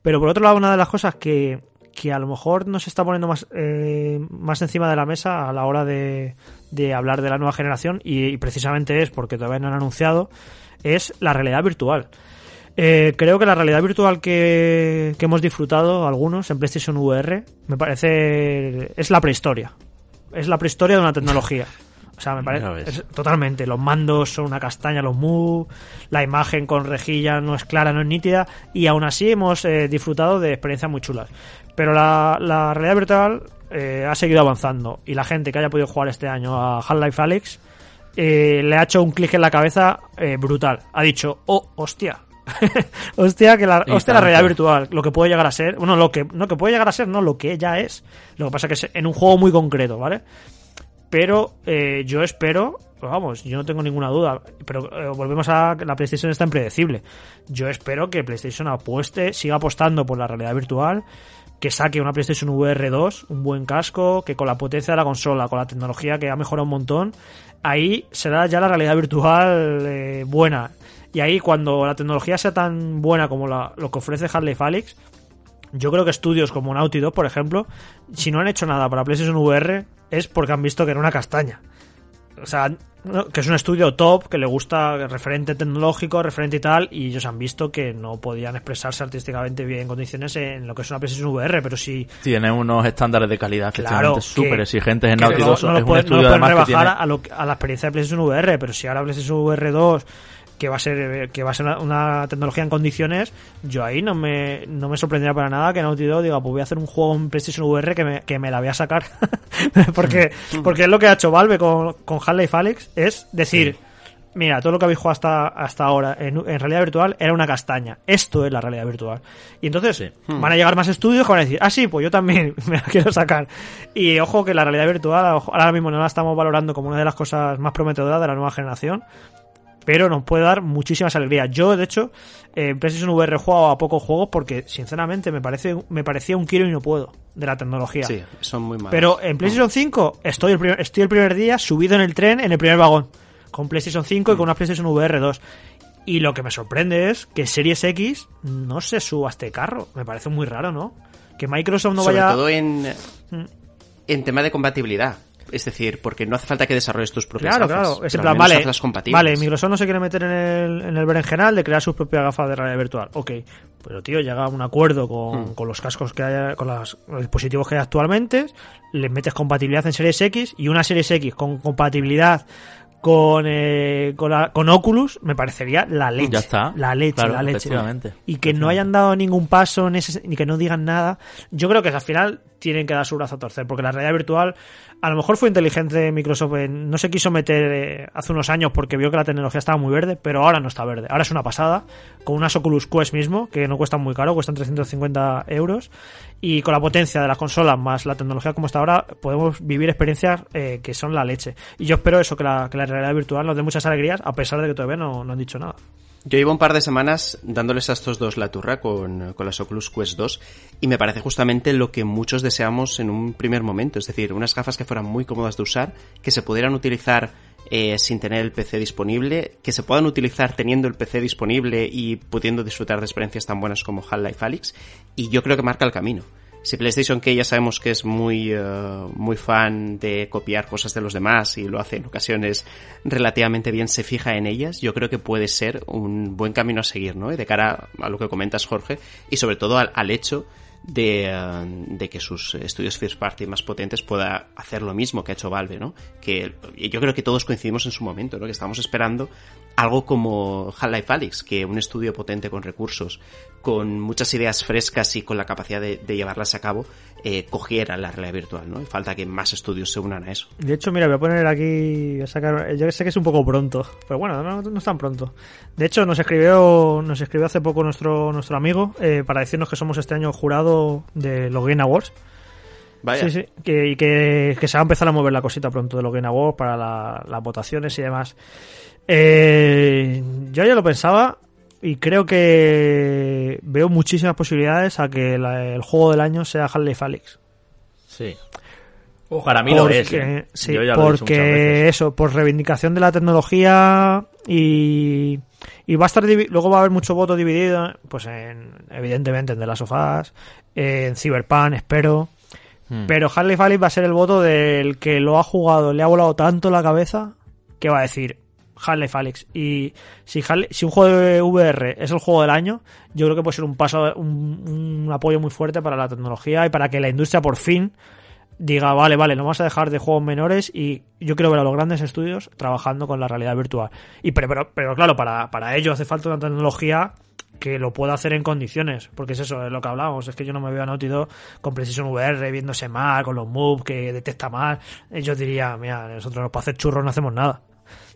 Pero por otro lado, una de las cosas que, que a lo mejor no se está poniendo más, eh, más encima de la mesa a la hora de, de hablar de la nueva generación, y, y precisamente es porque todavía no han anunciado, es la realidad virtual. Eh, creo que la realidad virtual que, que hemos disfrutado algunos en PlayStation VR me parece es la prehistoria. Es la prehistoria de una tecnología. O sea, me parece es- totalmente. Los mandos son una castaña, los Move, la imagen con rejilla no es clara, no es nítida, y aún así hemos eh, disfrutado de experiencias muy chulas. Pero la, la realidad virtual eh, ha seguido avanzando, y la gente que haya podido jugar este año a Half-Life Alyx eh, le ha hecho un clic en la cabeza eh, brutal. Ha dicho, oh, hostia. hostia, que la, hostia, la realidad virtual, lo que puede llegar a ser, bueno, lo que, no que puede llegar a ser, no, lo que ya es. Lo que pasa que es en un juego muy concreto, ¿vale? Pero eh, yo espero, vamos, yo no tengo ninguna duda, pero eh, volvemos a que la PlayStation está impredecible. Yo espero que PlayStation apueste, siga apostando por la realidad virtual, que saque una PlayStation VR 2, un buen casco, que con la potencia de la consola, con la tecnología que ha mejorado un montón, ahí será ya la realidad virtual eh, buena. Y ahí cuando la tecnología sea tan buena como la- lo que ofrece Half-Life Alyx, yo creo que estudios como Naughty Dog, por ejemplo, si no han hecho nada para PlayStation VR es porque han visto que era una castaña. O sea, que es un estudio top, que le gusta referente tecnológico, referente y tal, y ellos han visto que no podían expresarse artísticamente bien en condiciones en lo que es una PlayStation VR, pero si Tiene unos estándares de calidad Claro, súper exigentes en Naughty no, no lo es un pueden, no estudio lo pueden además que rebajar tiene... a, lo- a la experiencia de PlayStation VR, pero si ahora PlayStation VR 2 que va a ser que va a ser una, una tecnología en condiciones, yo ahí no me, no me sorprendería para nada que Naughty Dog diga, pues voy a hacer un juego en PlayStation VR que me, que me la voy a sacar. porque, porque es lo que ha hecho Valve con, con Half-Life Alyx, es decir, mira, todo lo que habéis jugado hasta, hasta ahora en, en realidad virtual era una castaña. Esto es la realidad virtual. Y entonces Sí. van a llegar más estudios que van a decir, ah, sí, pues yo también me la quiero sacar. Y ojo que la realidad virtual ahora mismo no la estamos valorando como una de las cosas más prometedoras de la nueva generación. Pero nos puede dar muchísimas alegrías. Yo, de hecho, eh, en PlayStation VR he jugado a pocos juegos porque, sinceramente, me parece me parecía un quiero y no puedo de la tecnología. Sí, son muy malos. Pero en PlayStation 5 estoy el, primer, estoy el primer día subido en el tren en el primer vagón. Con PlayStation 5 y con una PlayStation VR 2. Y lo que me sorprende es que Series X no se suba a este carro. Me parece muy raro, ¿no? Que Microsoft no Sobre vaya... todo en, Mm. en tema de compatibilidad. Es decir, porque no hace falta que desarrolles tus propias Claro, gafas, claro. Es en plan, vale, vale, Microsoft no se quiere meter en el, en el berenjenal de crear sus propias gafas de realidad virtual. Ok, pero tío, llega a un acuerdo con, Hmm. con los cascos que hay, con las- los dispositivos que hay actualmente, les metes compatibilidad en Series X y una Series X con compatibilidad con, eh, con, la- con Oculus me parecería la leche. Ya está. La leche, Claro, la leche. efectivamente. Y que no hayan dado ningún paso en ese, ni que no digan nada. Yo creo que al final tienen que dar su brazo a torcer, porque la realidad virtual a lo mejor fue inteligente Microsoft, no se quiso meter eh, hace unos años porque vio que la tecnología estaba muy verde, pero ahora no está verde. Ahora es una pasada, con unas Oculus Quest mismo, que no cuestan muy caro, cuestan 350 euros, y con la potencia de las consolas más la tecnología como está ahora, podemos vivir experiencias eh, que son la leche. Y yo espero eso, que la, realidad virtual nos dé muchas alegrías, a pesar de que todavía no han dicho nada. Yo llevo un par de semanas dándoles a estos dos la turra con, con las Oculus Quest 2 y me parece justamente lo que muchos deseamos en un primer momento, es decir, unas gafas que fueran muy cómodas de usar, que se pudieran utilizar eh, sin tener el PC disponible, que se puedan utilizar teniendo el PC disponible y pudiendo disfrutar de experiencias tan buenas como Half-Life Alyx y yo creo que marca el camino. Si PlayStation, que ya sabemos que es muy, eh, muy fan de copiar cosas de los demás y lo hace en ocasiones relativamente bien, se fija en ellas, yo creo que puede ser un buen camino a seguir, ¿no? De cara a lo que comentas, Jorge, y sobre todo al hecho de, eh, de que sus estudios first party más potentes pueda hacer lo mismo que ha hecho Valve, ¿no? Que yo creo que todos coincidimos en su momento, ¿no? Que estamos esperando algo como Half-Life Alyx, que un estudio potente con recursos, con muchas ideas frescas y con la capacidad de, llevarlas a cabo, eh, cogiera la realidad virtual, ¿no? Falta que más estudios se unan a eso. De hecho, mira, voy a poner aquí, a sacar, yo sé que es un poco pronto, pero bueno, no, no es tan pronto. De hecho, nos escribió, nos escribió hace poco nuestro, nuestro amigo eh, para decirnos que somos este año jurado de los Game Awards. Vaya. Sí, sí, que, y que, que se va a empezar a mover la cosita pronto de los Game Awards para la- las votaciones y demás. Eh, yo ya lo pensaba y creo que veo muchísimas posibilidades a que la- el juego del año sea Half-Life Alyx. Sí. Ojo. Para mí lo Porque- es. ¿eh? Sí, Yo ya lo he dicho muchas porque veces. eso, por reivindicación de la tecnología y, y va a estar luego va a haber mucho voto dividido, pues en evidentemente en The Last of En Cyberpunk, espero. Hmm. Pero Harley Fallis va a ser el voto del que lo ha jugado, le ha volado tanto la cabeza que va a decir Harley Falix. Y si, Harley- si un juego de VR es el juego del año, yo creo que puede ser un paso, un, un apoyo muy fuerte para la tecnología y para que la industria por fin diga, vale, vale, no vamos a dejar de juegos menores y yo quiero ver a los grandes estudios trabajando con la realidad virtual. Y pero, pero, pero claro, para, para ello hace falta una tecnología que lo pueda hacer en condiciones, porque es eso, es lo que hablábamos, es que yo no me veo a Naughty Dog con Precision VR viéndose mal, con los moves que detecta mal, yo diría, mira, nosotros para hacer churros no hacemos nada.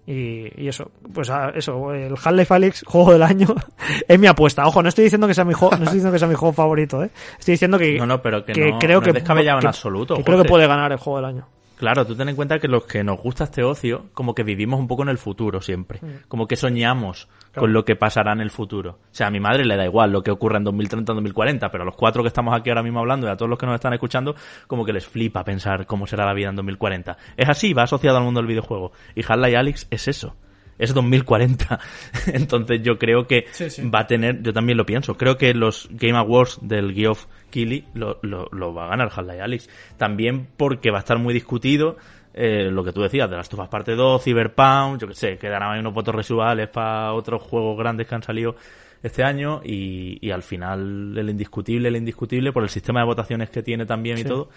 Y, y eso, pues ah, eso, el Half-Life Alyx, juego del año, es mi apuesta. Ojo, no estoy diciendo que sea mi juego, no estoy diciendo que sea mi juego favorito, eh. Estoy diciendo que, No, no, pero que no- creo no que es descabellado en que- absoluto, que creo que puede ganar el juego del año. Claro, tú ten en cuenta que los que nos gusta este ocio, como que vivimos un poco en el futuro siempre. Como que soñamos con lo que pasará en el futuro. O sea, a mi madre le da igual lo que ocurra en 2030 2040, pero a los cuatro que estamos aquí ahora mismo hablando y a todos los que nos están escuchando, como que les flipa pensar cómo será la vida en 2040. Es así, va asociado al mundo del videojuego. Y Half-Life Alyx es eso. Es 2040. Entonces yo creo que Sí, sí. va a tener, yo también lo pienso, creo que los Game Awards del Geoff Keighley lo, lo, lo va a ganar Half-Life Alyx. También porque va a estar muy discutido eh, lo que tú decías, de las Tufas Parte 2, Cyberpunk, yo que sé, quedarán ahí unos votos residuales para otros juegos grandes que han salido este año y, y al final el indiscutible, el indiscutible, por el sistema de votaciones que tiene también y todo,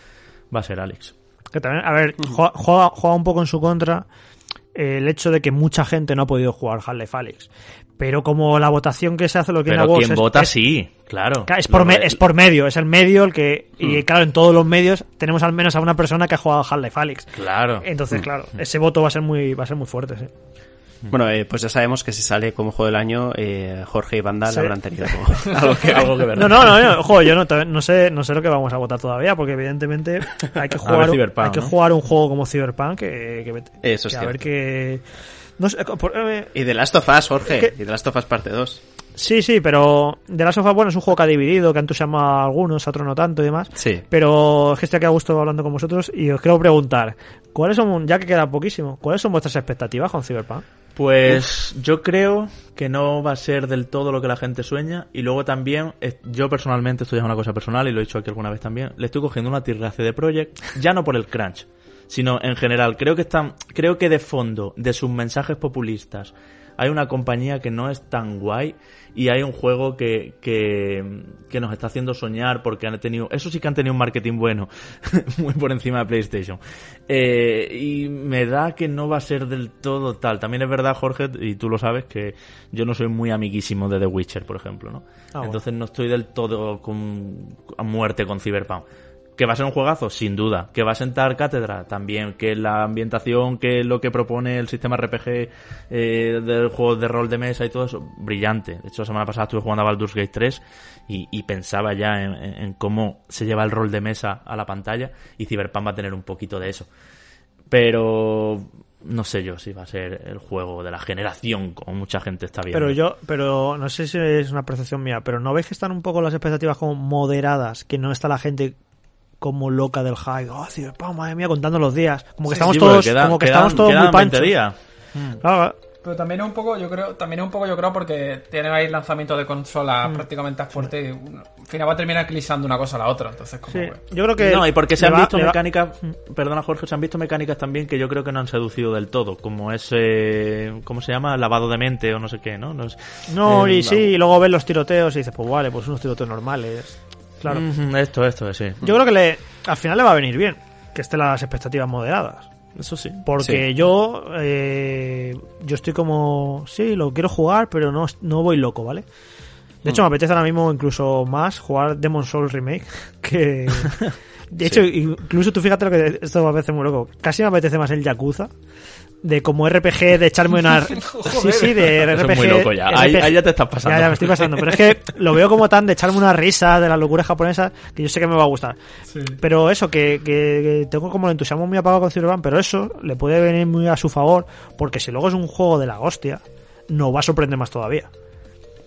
va a ser Alex. Que también, a ver, juega, juega, juega un poco en su contra el hecho de que mucha gente no ha podido jugar Half-Life Alyx. Pero como la votación que se hace los Game Pero quien es- vota es- sí, claro. Es por, Lo me- es por medio, es el medio el que. Hmm. Y claro, en todos los medios tenemos al menos a una persona que ha jugado Half-Life Alyx. Claro. Entonces, claro, ese voto va a ser muy, va a ser muy fuerte, sí. Bueno, eh, pues ya sabemos que si sale como juego del año, eh, Jorge y Banda Sí. le habrán tenido como- algo que Algo que ver. No, no, no, no, ojo, yo no, no sé, no sé lo que vamos a votar todavía, porque evidentemente hay que jugar, Cyberpunk, hay que ¿no? jugar un juego como Cyberpunk que, que, Eso es que a ver cierto. que no sé, por- eh, Y The Last of Us, Jorge. Y The Last of Us parte 2. sí, sí, pero The Last of Us, bueno, es un juego que ha dividido, que ha entusiasmado a algunos, a otros no tanto y demás. Sí. Pero es que estoy aquí a gusto hablando con vosotros y os quiero preguntar, ¿cuáles son, ya que queda poquísimo, cuáles son vuestras expectativas con Cyberpunk? Pues yo creo que no va a ser del todo lo que la gente sueña. Y luego también yo personalmente esto ya es una cosa personal y lo he dicho aquí alguna vez también le estoy cogiendo una tirra a CD Projekt ya no por el crunch sino en general. Creo que están creo que de fondo de sus mensajes populistas hay una compañía que no es tan guay y hay un juego que, que, que nos está haciendo soñar porque han tenido, eso sí que han tenido un marketing bueno, muy por encima de PlayStation. Eh, y me da que no va a ser del todo tal. También es verdad, Jorge, y tú lo sabes, que yo no soy muy amiguísimo de The Witcher, por ejemplo, ¿no? bueno. Entonces no estoy del todo con, a muerte con Cyberpunk. ¿Que va a ser un juegazo? Sin duda. ¿Que va a sentar cátedra? También. ¿Que la ambientación, que lo que propone el sistema RPG eh, del juego de rol de mesa y todo eso? Brillante. De hecho, la semana pasada estuve jugando a Baldur's Gate 3 y, pensaba ya en, en- en cómo se lleva el rol de mesa a la pantalla y Cyberpunk va a tener un poquito de eso. Pero no sé yo si va a ser el juego de la generación, como mucha gente está viendo. Pero yo, pero no sé si es una percepción mía, pero ¿no veis que están un poco las expectativas como moderadas? Que no está la gente como loca del hype. Oh, Cyberpunk, madre mía, contando los días. Como que estamos Sí, todos, queda- como que quedan- estamos todos muy 20 panchos. días. Claro, Pero también es un poco, yo creo, también es un poco, yo creo, porque tienen ahí lanzamiento de consola Mm. prácticamente a fuerte. y al final va a terminar eclipsando una cosa a la otra. Entonces, como sí. Yo creo que. No, y porque se han va- visto va- mecánicas, perdona Jorge, se han visto mecánicas también que yo creo que no han seducido del todo, como ese, ¿cómo se llama? Lavado de mente o no sé qué, ¿no? No, es- No, eh, y sí, y luego ves los tiroteos y dices, pues vale, pues unos tiroteos normales. Claro. Mm, Esto, esto, sí. Yo creo que le, al final le va a venir bien que estén las expectativas moderadas. Eso sí. Porque Sí. yo eh, yo estoy como, sí, lo quiero jugar, pero no, no voy loco, ¿vale? De hecho, me apetece ahora mismo incluso más jugar Demon Souls Remake que... De hecho, incluso tú fíjate lo que esto a veces muy loco. Casi me apetece más el Yakuza de como RPG de echarme una... sí, sí, de Eso RPG... es muy loco ya. Ahí, RPG. ahí ya te estás pasando. Ya, ya me estoy pasando. Pero es que lo veo como tan de echarme una risa de las locuras japonesas que yo sé que me va a gustar. Pero eso, que, que- que tengo como el entusiasmo muy apagado con Cyberpunk, pero eso le puede venir muy a su favor, porque si luego es un juego de la hostia, nos va a sorprender más todavía.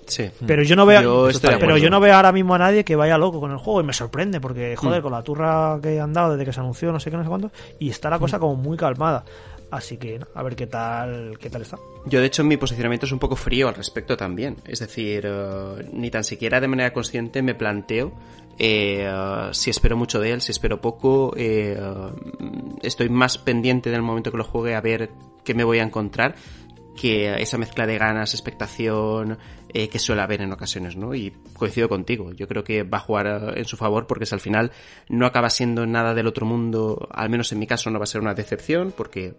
Sí. Pero yo no veo, Yo pero acuerdo. yo no veo ahora mismo a nadie que vaya loco con el juego y me sorprende, porque Mm. joder, con la turra que han dado desde que se anunció, no sé qué, no sé cuánto, y está la Mm. cosa como muy calmada. Así que a ver qué tal, qué tal está. Yo, de hecho, mi posicionamiento es un poco frío al respecto también. Es decir, eh, ni tan siquiera de manera consciente me planteo eh, eh, si espero mucho de él, si espero poco. estoy más pendiente del momento que lo juegue a ver qué me voy a encontrar que esa mezcla de ganas, expectación que suele haber en ocasiones, ¿no? Y coincido contigo. Yo creo que va a jugar en su favor porque si al final no acaba siendo nada del otro mundo, al menos en mi caso no va a ser una decepción porque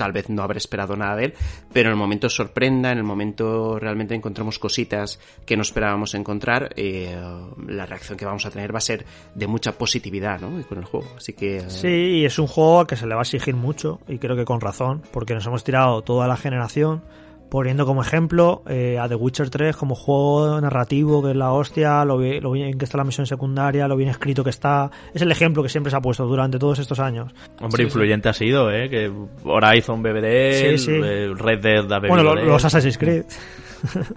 tal vez no habré esperado nada de él, pero en el momento sorprenda, en el momento realmente encontramos cositas que no esperábamos encontrar, eh, la reacción que vamos a tener va a ser de mucha positividad, ¿no? Con el juego. Así que... eh, Sí, es un juego que se le va a exigir mucho, y creo que con razón, porque nos hemos tirado toda la generación poniendo como ejemplo eh, a The Witcher 3 como juego narrativo que es la hostia, lo, bi- lo bien que está la misión secundaria, lo bien escrito que está. Es el ejemplo que siempre se ha puesto durante todos estos años. Hombre, influyente ha sido, ¿eh? Que Horizon BBD, Sí, Red Dead bebido Bueno, lo- los Assassin's Creed.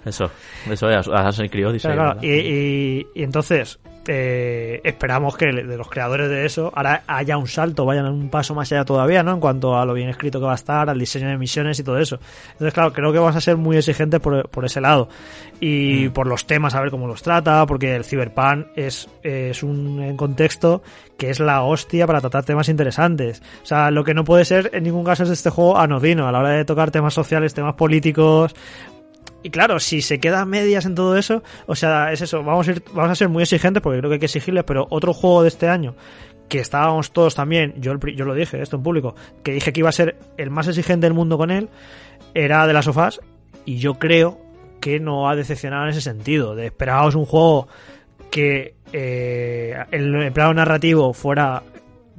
Eso, eso es Assassin's Creed Odyssey. Claro, claro. ¿verdad? Y, y- y entonces eh, esperamos que de los creadores de eso ahora haya un salto, vayan un paso más allá todavía, ¿no? En cuanto a lo bien escrito que va a estar, al diseño de misiones y todo eso. Entonces, claro, creo que vas a ser muy exigentes por, por ese lado. Y por los temas, a ver cómo los trata, porque el Cyberpunk es, es un contexto que es la hostia para tratar temas interesantes. O sea, lo que no puede ser en ningún caso es este juego anodino, a la hora de tocar temas sociales, temas políticos, y claro, si se queda a medias en todo eso, o sea, es eso, vamos a, ir, vamos a ser muy exigentes porque creo que hay que exigirles, pero otro juego de este año que estábamos todos también, yo, yo lo dije, esto en público, que dije que iba a ser el más exigente del mundo con él, era de las sofás, y yo creo que no ha decepcionado en ese sentido, de un juego que eh, el, el plano narrativo fuera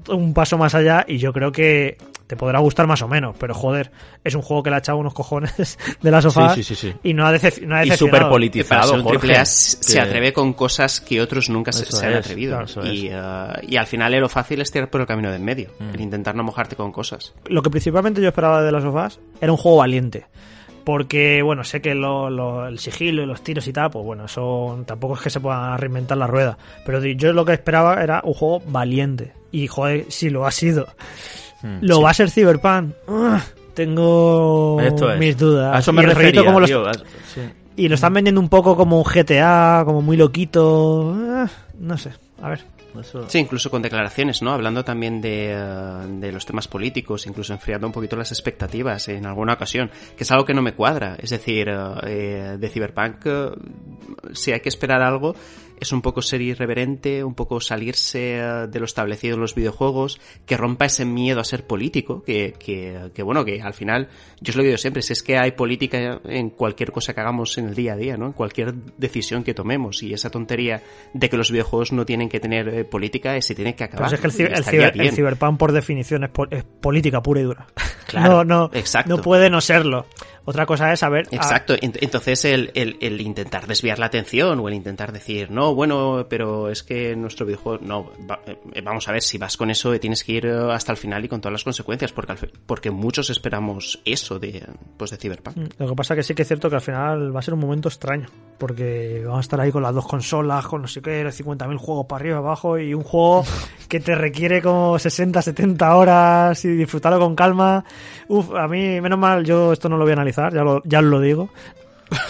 un paso más allá y yo creo que te podrá gustar más o menos, pero joder, es un juego que le ha echado unos cojones de las sofás Sí, sí, sí, sí. y no ha, decep- no ha Y decepcionado. súper que para politizado, Jorge, A se atreve con cosas que otros nunca se, han es, atrevido. claro, y, eh, y al final lo fácil es tirar por el camino del medio, Mm. el intentar no mojarte con cosas. Lo que principalmente yo esperaba de las sofás era un juego valiente. Porque, bueno, sé que lo- lo- el sigilo y los tiros y tal, pues bueno, eso tampoco es que se puedan reinventar la rueda. Pero yo lo que esperaba era un juego valiente. Y, joder, si lo ha sido. Mm, ¿Lo sí. va a ser Cyberpunk? Tengo Esto es. mis dudas. A eso Y me el rollito refería, como los- tío, a- sí. Y lo están vendiendo un poco como un GTA, como muy loquito. No sé, a ver. Eso- Sí, incluso con declaraciones, ¿no? Hablando también de, eh, de los temas políticos, incluso enfriando un poquito las expectativas en alguna ocasión, que es algo que no me cuadra. Es decir, eh, eh, de Cyberpunk, eh, si hay que esperar algo, es un poco ser irreverente, un poco salirse eh, de lo establecido en los videojuegos, que rompa ese miedo a ser político, que, que, que, bueno, que al final, yo os lo digo siempre, si es que hay política en cualquier cosa que hagamos en el día a día, ¿no? En cualquier decisión que tomemos, y esa tontería de que los videojuegos no tienen que tener eh, política, eh, se tiene que acabar. Pero es que el, ciber- el, ciber- el. Cyberpunk, por definición, es, po- es política pura y dura. Claro, no, no, exacto. no puede no serlo. Otra cosa es saber. ah, Exacto, Ent- entonces el, el- el intentar desviar la atención o el intentar decir, no, bueno, pero es que nuestro videojuego, no, va- eh, vamos a ver, si vas con eso eh, tienes que ir eh, hasta el final y con todas las consecuencias, porque, porque muchos esperamos eso de, pues, de Cyberpunk. Mm, Lo que pasa que sí que es cierto que al final va a ser un momento extraño, porque vamos a estar ahí con las dos consolas, con no sé qué, 50.000 juegos para arriba y abajo, y un juego que te requiere como 60, 70 horas y disfrutarlo con calma. Uf, a mí, menos mal, yo esto no lo voy a analizar, ya lo, ya os lo digo.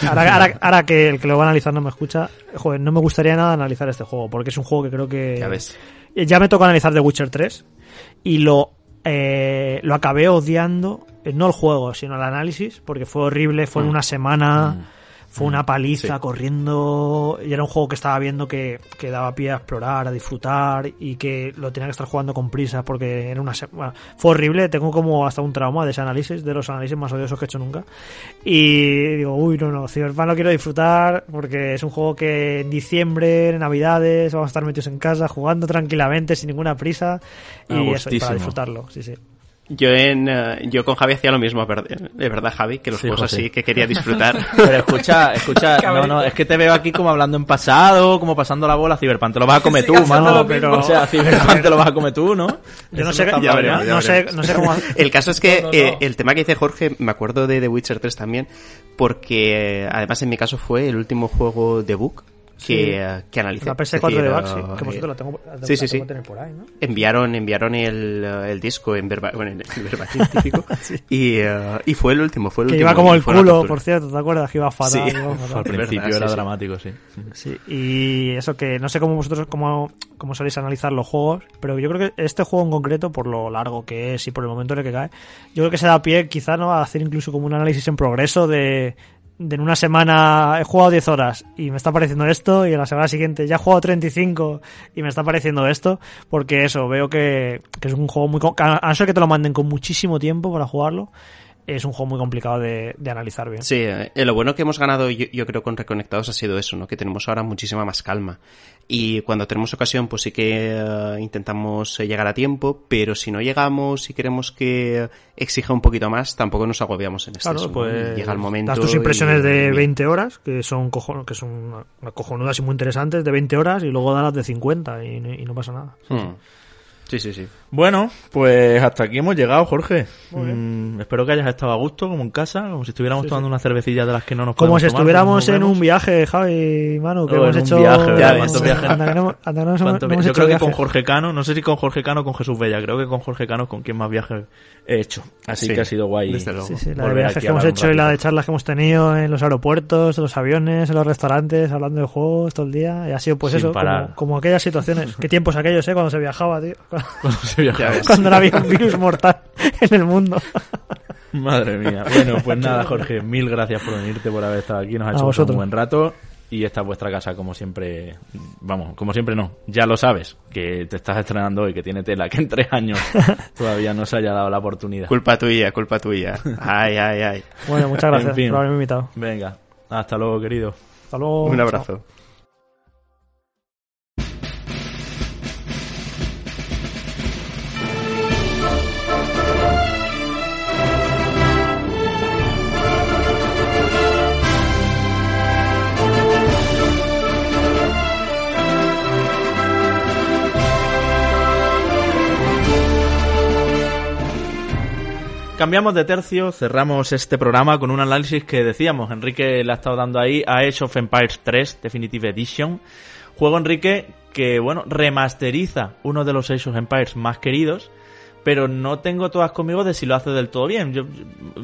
Ahora, ahora- ahora que el que lo va a analizar no me escucha, joder, no me gustaría nada analizar este juego, porque es un juego que creo que... Ya ves. Eh, Ya me tocó analizar The Witcher 3 y lo, eh, lo acabé odiando, eh, no el juego, sino el análisis, porque fue horrible, fue en una semana, fue una paliza Sí. corriendo y era un juego que estaba viendo que, que daba pie a explorar, a disfrutar y que lo tenía que estar jugando con prisas porque era una bueno, fue horrible, tengo como hasta un trauma de ese análisis, de los análisis más odiosos que he hecho nunca. Y digo, uy, no, no, Cyberpunk lo quiero disfrutar porque es un juego que en diciembre, en Navidades, vamos a estar metidos en casa jugando tranquilamente, sin ninguna prisa y eso, y para disfrutarlo, sí, sí. Yo en eh, yo con Javi hacía lo mismo, de verdad, Javi, que los Sí, juegos José. así que quería disfrutar. Pero escucha, escucha, no, no, es que te veo aquí como hablando en pasado, como pasando la bola, Cyberpunk te lo vas a comer tú, mano, pero, o sea, Cyberpunk te lo vas a comer tú, ¿no? Yo no sé, ya veremos, ¿no? no, sé, no sé cómo... El caso es que No, no, no. eh, el tema que dice Jorge, me acuerdo de The Witcher 3 también, porque eh, además en mi caso fue el último juego de Book que, eh, que analicé. La PS4 Es decir, de eh, Baxi, que por cierto la tengo, la sí, sí, la sí. tengo que tener por ahí, ¿no? Enviaron, enviaron el, eh, el disco en verba, bueno, en verba científico y, eh, y fue el último, fue el Que último. iba como el culo, por cierto, ¿te acuerdas? Que iba fatal. Sí. iba Uf, fatal. al principio verdad, era sí, sí. dramático, sí. Sí, y eso que no sé cómo vosotros cómo, cómo soléis analizar los juegos, pero yo creo que este juego en concreto, por lo largo que es y por el momento en el que cae, yo creo que se da pie quizá no a hacer incluso como un análisis en progreso de, de en una semana he jugado 10 horas y me está pareciendo esto y en la semana siguiente ya he jugado 35 y me está pareciendo esto, porque eso, veo que, que es un juego muy... a no ser que te lo manden con muchísimo tiempo para jugarlo, es un juego muy complicado de, de analizar bien. Sí, eh, lo bueno que hemos ganado yo, yo creo con Reconectados ha sido eso, ¿no? Que tenemos ahora muchísima más calma. Y cuando tenemos ocasión, pues sí que eh, intentamos eh, llegar a tiempo, pero si no llegamos y queremos que exija un poquito más, tampoco nos agobiamos en exceso. Claro, pues llega el momento. das tus y- impresiones de bien. 20 horas, que son cojon que son una- una cojonudas y muy interesantes, de 20 horas, y luego das las de 50 y, no- y no pasa nada. Hmm. Sí, sí, sí. Bueno, pues hasta aquí hemos llegado, Jorge. Mm, espero que hayas estado a gusto, como en casa, como si estuviéramos Sí, tomando una cervecilla de las que no nos Como si tomar, estuviéramos en un viaje, Javi, Manu, que Oh, hemos en un hecho... viaje, ya, anda ¿cuántos viajes? anda que no hemos- anda que no hemos- ¿Cuánto no vi- hemos Yo hecho creo que con. Jorge Cano, no sé si con Jorge Cano o con Jesús Bella, creo que con Jorge Cano es con quien más viajes he hecho. Así Sí, que ha sido guay. desde luego. Sí, sí, la de viajes que hemos hecho y la de charlas que hemos tenido en los aeropuertos, en los aviones, en los restaurantes, hablando de juegos todo el día. Y ha sido pues Sin eso, como, como aquellas situaciones. Qué tiempos aquellos, ¿eh? Cuando se viajaba, tío. Cuando se viajaba. Cuando no había un virus mortal en el mundo. Madre mía. Bueno, pues nada, Jorge, mil gracias por venirte, por haber estado aquí. Nos ha A hecho vosotros. un buen rato. Y esta es vuestra casa, como siempre. Vamos, como siempre no. Ya lo sabes, que te estás estrenando hoy, que tiene tela, que en tres años todavía no se haya dado la oportunidad. Culpa tuya, culpa tuya. Ay, ay, ay. Bueno, muchas gracias En fin. por haberme invitado. Venga, hasta luego, querido. Hasta luego. Un Chao. Cambiamos de tercio, cerramos este programa con un análisis que decíamos, Enrique le ha estado dando ahí a Age of Empires 3 Definitive Edition. Juego, Enrique, que bueno, remasteriza uno de los Age of Empires más queridos, pero no tengo todas conmigo de si lo hace del todo bien. Yo,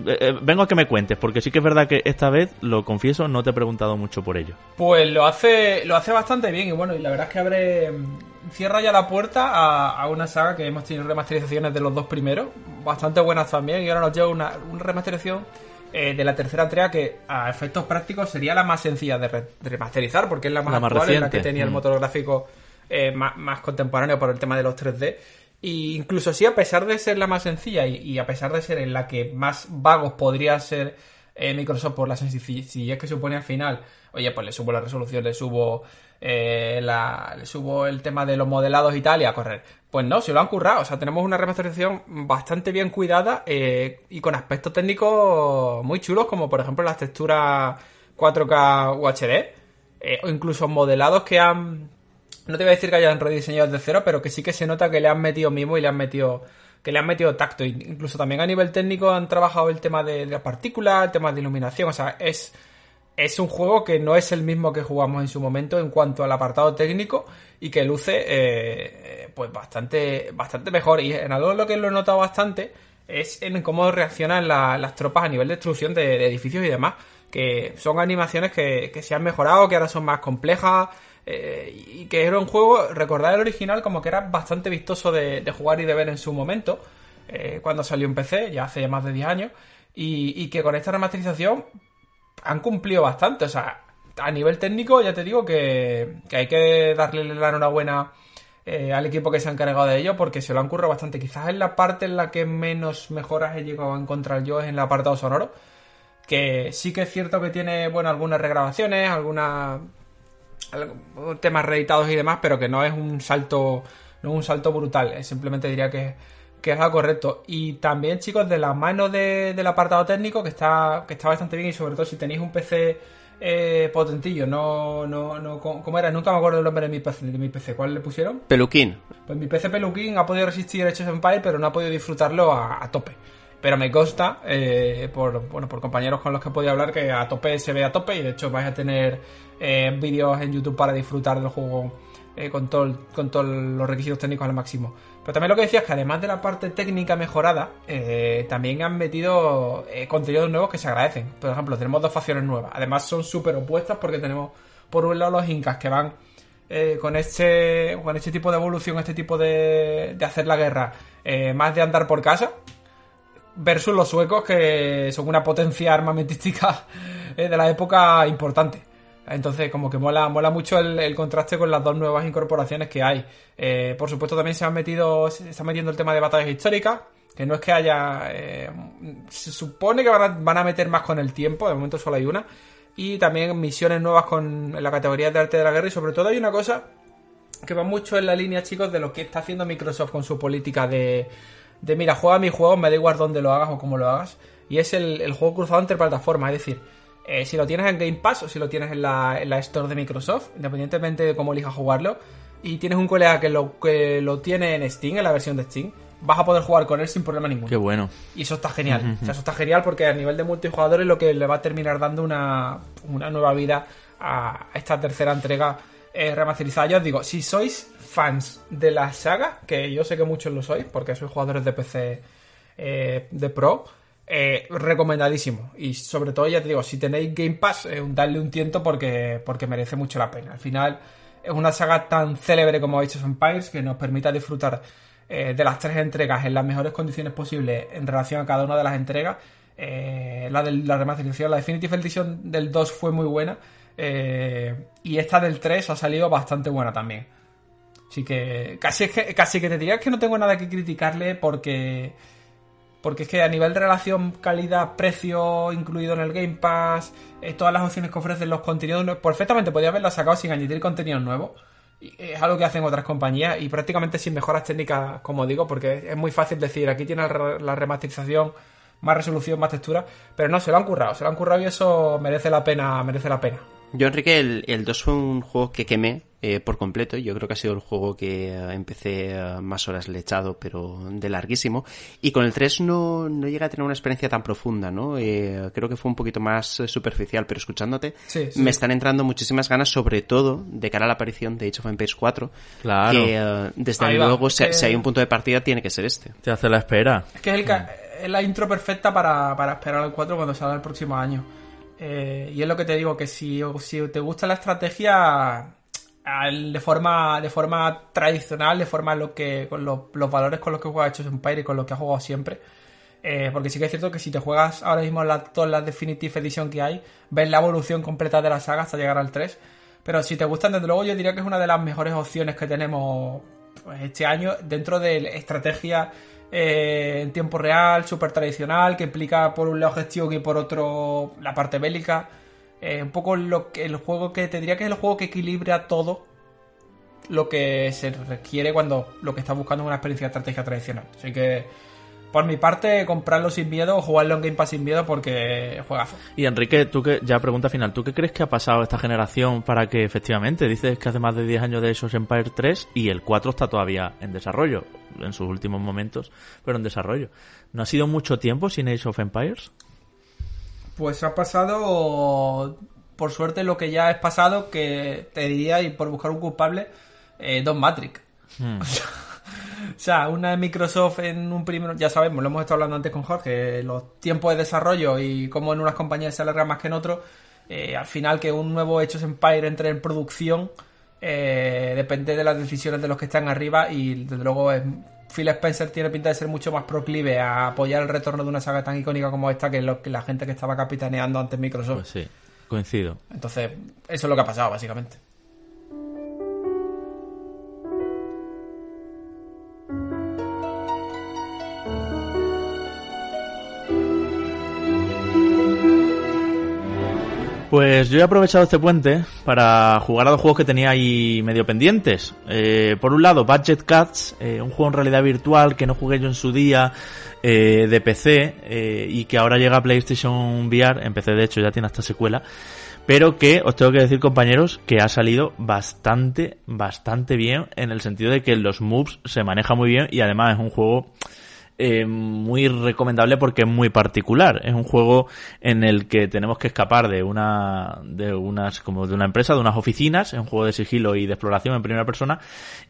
eh, eh, vengo a que me cuentes, porque sí que es verdad que esta vez, lo confieso, no te he preguntado mucho por ello. Pues lo hace, lo hace bastante bien y bueno, y la verdad es que abre cierra ya la puerta a, a una saga que hemos tenido remasterizaciones de los dos primeros, bastante buenas también, y ahora nos llega una, una remasterización eh, de la tercera entrega que a efectos prácticos sería la más sencilla de, re- de remasterizar, porque es la más La más actual, la reciente. que tenía el Mm. motor gráfico eh, más, más contemporáneo por el tema de los 3D. Y incluso sí, a pesar de ser la más sencilla y, a pesar de ser en la que más vagos podría ser eh, Microsoft por la sencillez que supone al final, oye, pues le subo la resolución, le subo eh, le subo el tema de los modelados y tal y a correr. Pues no, se lo han currado. O sea, tenemos una remasterización bastante bien cuidada eh, y con aspectos técnicos muy chulos, como por ejemplo las texturas 4K UHD, eh, o incluso modelados que han no te voy a decir que hayan rediseñado desde cero, pero que sí que se nota que le han metido mimo y le han metido que le han metido tacto. Incluso también a nivel técnico han trabajado el tema de, las partículas, el tema de iluminación. O sea, es, es un juego que no es el mismo que jugamos en su momento en cuanto al apartado técnico y que luce eh, eh, pues bastante, bastante mejor. Y en algo lo que lo he notado bastante es en cómo reaccionan la- las tropas a nivel de destrucción de, de edificios y demás. Que son animaciones que, que se han mejorado, que ahora son más complejas. Eh, y que era un juego, recordar el original como que era bastante vistoso de, jugar y de ver en su momento, eh, cuando salió en PC, ya hace más de 10 años, y, y que con esta remasterización han cumplido bastante. O sea, a nivel técnico ya te digo que, que hay que darle la enhorabuena eh, al equipo que se ha encargado de ello porque se lo han currado bastante. Quizás en la parte en la que menos mejoras he llegado a encontrar yo es en el apartado sonoro. Que sí que es cierto que tiene, bueno, algunas regrabaciones, algunas algo- temas reeditados y demás, pero que no es un salto, no es un salto brutal. eh, Simplemente diría que, que es algo correcto. Y también, chicos, de la mano de- del apartado técnico, que está, que está bastante bien, y sobre todo si tenéis un PC eh, potentillo, no, no, no, ¿cómo era? Nunca me acuerdo el nombre de mi PC, de mi PC. ¿Cuál le pusieron? Peluquín. Pues mi PC Peluquín ha podido resistir of Empire, pero no ha podido disfrutarlo a, a tope. Pero me consta, eh, por, bueno, por compañeros con los que he podido hablar, que a tope se ve a tope y de hecho vais a tener eh, vídeos en YouTube para disfrutar del juego eh, con, todo, el- con todos los requisitos técnicos al máximo. Pero también lo que decía es que además de la parte técnica mejorada, eh, también han metido eh, contenidos nuevos que se agradecen. Por ejemplo, tenemos dos facciones nuevas. Además son súper opuestas porque tenemos por un lado los incas que van con este con este tipo de evolución, este tipo de, de hacer la guerra, más de andar por casa, versus los suecos que son una potencia armamentística eh, de la época importante. Entonces, como que mola, mola mucho el, contraste con las dos nuevas incorporaciones que hay. Eh, por supuesto, también se han metido, se está metiendo el tema de batallas históricas, que no es que haya. eh, se supone que van a, van a meter más con el tiempo, de momento solo hay una. Y también misiones nuevas con la categoría de arte de la guerra. Y sobre todo hay una cosa que va mucho en la línea, chicos, de lo que está haciendo Microsoft con su política de, de mira, juega mi juego, me da igual dónde lo hagas o cómo lo hagas. Y es el, el juego cruzado entre plataformas, es decir, eh, si lo tienes en Game Pass o si lo tienes en la, en la Store de Microsoft, independientemente de cómo elijas jugarlo, y tienes un colega que lo, que lo tiene en Steam, en la versión de Steam, vas a poder jugar con él sin problema ninguno. Qué bueno. Y eso está genial. O sea, eso está genial porque a nivel de multijugador es lo que le va a terminar dando una, una nueva vida a esta tercera entrega eh, remasterizada. Ya os digo, si sois fans de la saga, que yo sé que muchos lo sois, porque sois jugadores de PC eh, de Pro, eh, recomendadísimo. Y sobre todo, ya te digo, si tenéis Game Pass, eh, dadle un tiento porque, porque merece mucho la pena. Al final, es una saga tan célebre como Age of Empires que nos permita disfrutar eh, de las tres entregas en las mejores condiciones posibles en relación a cada una de las entregas. La de la remasterización, la Definitive Edition del 2 fue muy buena. y esta del 3 ha salido bastante buena también. Así que casi, es que casi que te diría que no tengo nada que criticarle porque porque es que a nivel de relación calidad-precio incluido en el Game Pass, eh, todas las opciones que ofrecen los contenidos, perfectamente podía haberla sacado sin añadir contenido nuevo. Es algo que hacen otras compañías y prácticamente sin mejoras técnicas, como digo, porque es muy fácil decir, aquí tienes la la remasterización, más resolución, más textura, pero no, se lo han currado, se lo han currado y eso merece la pena, merece la pena. Yo, Enrique, el, el 2 fue un juego que quemé eh, por completo. Yo creo que ha sido el juego que eh, empecé eh, más horas le he echado, pero de larguísimo. Y con el 3 no, no llega a tener una experiencia tan profunda, ¿no? Eh, creo que fue un poquito más eh, superficial, pero escuchándote, Sí, sí. me están entrando muchísimas ganas, sobre todo de cara a la aparición de Age of Empires 4. Claro. Que eh, desde Ahí luego, si, Eh, si hay un punto de partida, tiene que ser este. Te hace la espera. Es que es, el ca- es la intro perfecta para, para esperar al 4 cuando salga el próximo año. Eh, y es lo que te digo, que si, si te gusta la estrategia de forma de forma tradicional, de forma lo que con los, los valores con los que juega Age of Empires y con los que ha jugado siempre, eh, porque sí que es cierto que si te juegas ahora mismo todas las Definitive Edition que hay, ves la evolución completa de la saga hasta llegar al 3. Pero si te gustan, desde luego yo diría que es una de las mejores opciones que tenemos pues, este año dentro de la estrategia eh, en tiempo real, súper tradicional, que implica por un lado gestión y por otro la parte bélica. Eh, un poco lo que, el juego que te diría que es el juego que equilibra todo lo que se requiere cuando lo que estás buscando es una experiencia de estrategia tradicional. Así que, por mi parte, comprarlo sin miedo o jugarlo en Game Pass sin miedo porque juegazo. Y Enrique, tú que, ya pregunta final, ¿tú qué crees que ha pasado esta generación para que efectivamente, dices que hace más de 10 años de of Empire 3 y el 4 está todavía en desarrollo, en sus últimos momentos, pero en desarrollo. ¿No ha sido mucho tiempo sin Age of Empires? Pues ha pasado, por suerte, lo que ya es pasado, que te diría, y por buscar un culpable, eh, Don Matrix. O sea, una de Microsoft en un primero, ya sabemos, lo hemos estado hablando antes con Jorge, los tiempos de desarrollo y cómo en unas compañías se alargan más que en otros, eh, al final que un nuevo of Empire entre en producción eh, depende de las decisiones de los que están arriba y desde luego es Phil Spencer tiene pinta de ser mucho más proclive a apoyar el retorno de una saga tan icónica como esta que, lo, que la gente que estaba capitaneando antes Microsoft. Pues sí, coincido. Entonces, eso es lo que ha pasado, básicamente. Pues yo he aprovechado este puente para jugar a dos juegos que tenía ahí medio pendientes. Eh, por un lado, Budget Cats, eh, un juego en realidad virtual que no jugué yo en su día eh, de PC eh, y que ahora llega a PlayStation VR, en PC de hecho ya tiene hasta secuela, pero que os tengo que decir compañeros que ha salido bastante, bastante bien en el sentido de que los moves se maneja muy bien y además es un juego eh, muy recomendable porque es muy particular. Es un juego en el que tenemos que escapar de una, de unas, como de una empresa, de unas oficinas. Es un juego de sigilo y de exploración en primera persona.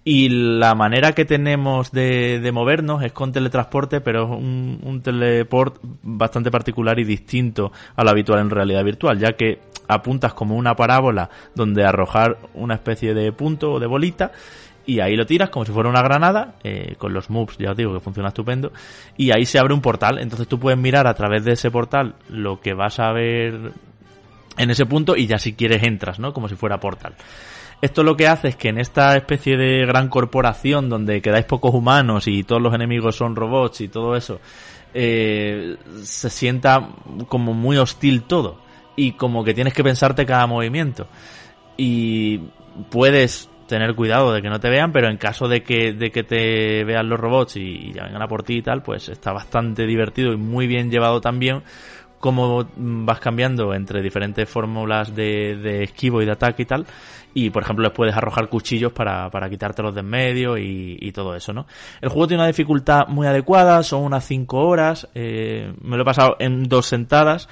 Y la manera que tenemos de, de movernos es con teletransporte, pero es un, un teleport bastante particular y distinto a lo habitual en realidad virtual, ya que apuntas como una parábola donde arrojar una especie de punto o de bolita y ahí lo tiras como si fuera una granada, eh, con los moves, ya os digo que funciona estupendo, y ahí se abre un portal, entonces tú puedes mirar a través de ese portal lo que vas a ver en ese punto y ya si quieres entras, ¿no? Como si fuera portal. Esto lo que hace es que en esta especie de gran corporación donde quedáis pocos humanos y todos los enemigos son robots y todo eso, eh, se sienta como muy hostil todo y como que tienes que pensarte cada movimiento y puedes tener cuidado de que no te vean, pero en caso de que, de que te vean los robots y, y ya vengan a por ti y tal, pues está bastante divertido y muy bien llevado también cómo vas cambiando entre diferentes fórmulas de, esquivo y de ataque y tal. Y por ejemplo les puedes arrojar cuchillos para, para quitártelos de en medio y, y todo eso, ¿no? El juego tiene una dificultad muy adecuada, son unas 5 horas, eh, me lo he pasado en dos sentadas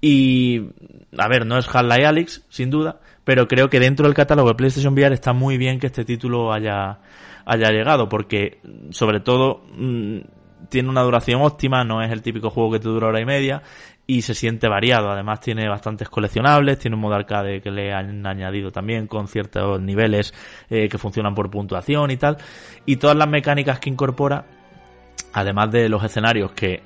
y, a ver, no es Half-Life Alyx, sin duda, pero creo que dentro del catálogo de PlayStation VR está muy bien que este título haya, haya llegado, porque sobre todo mm, tiene una duración óptima, no es el típico juego que te dura hora y media y se siente variado. Además tiene bastantes coleccionables, tiene un modo arcade que le han añadido también con ciertos niveles eh, que funcionan por puntuación y tal. Y todas las mecánicas que incorpora, además de los escenarios que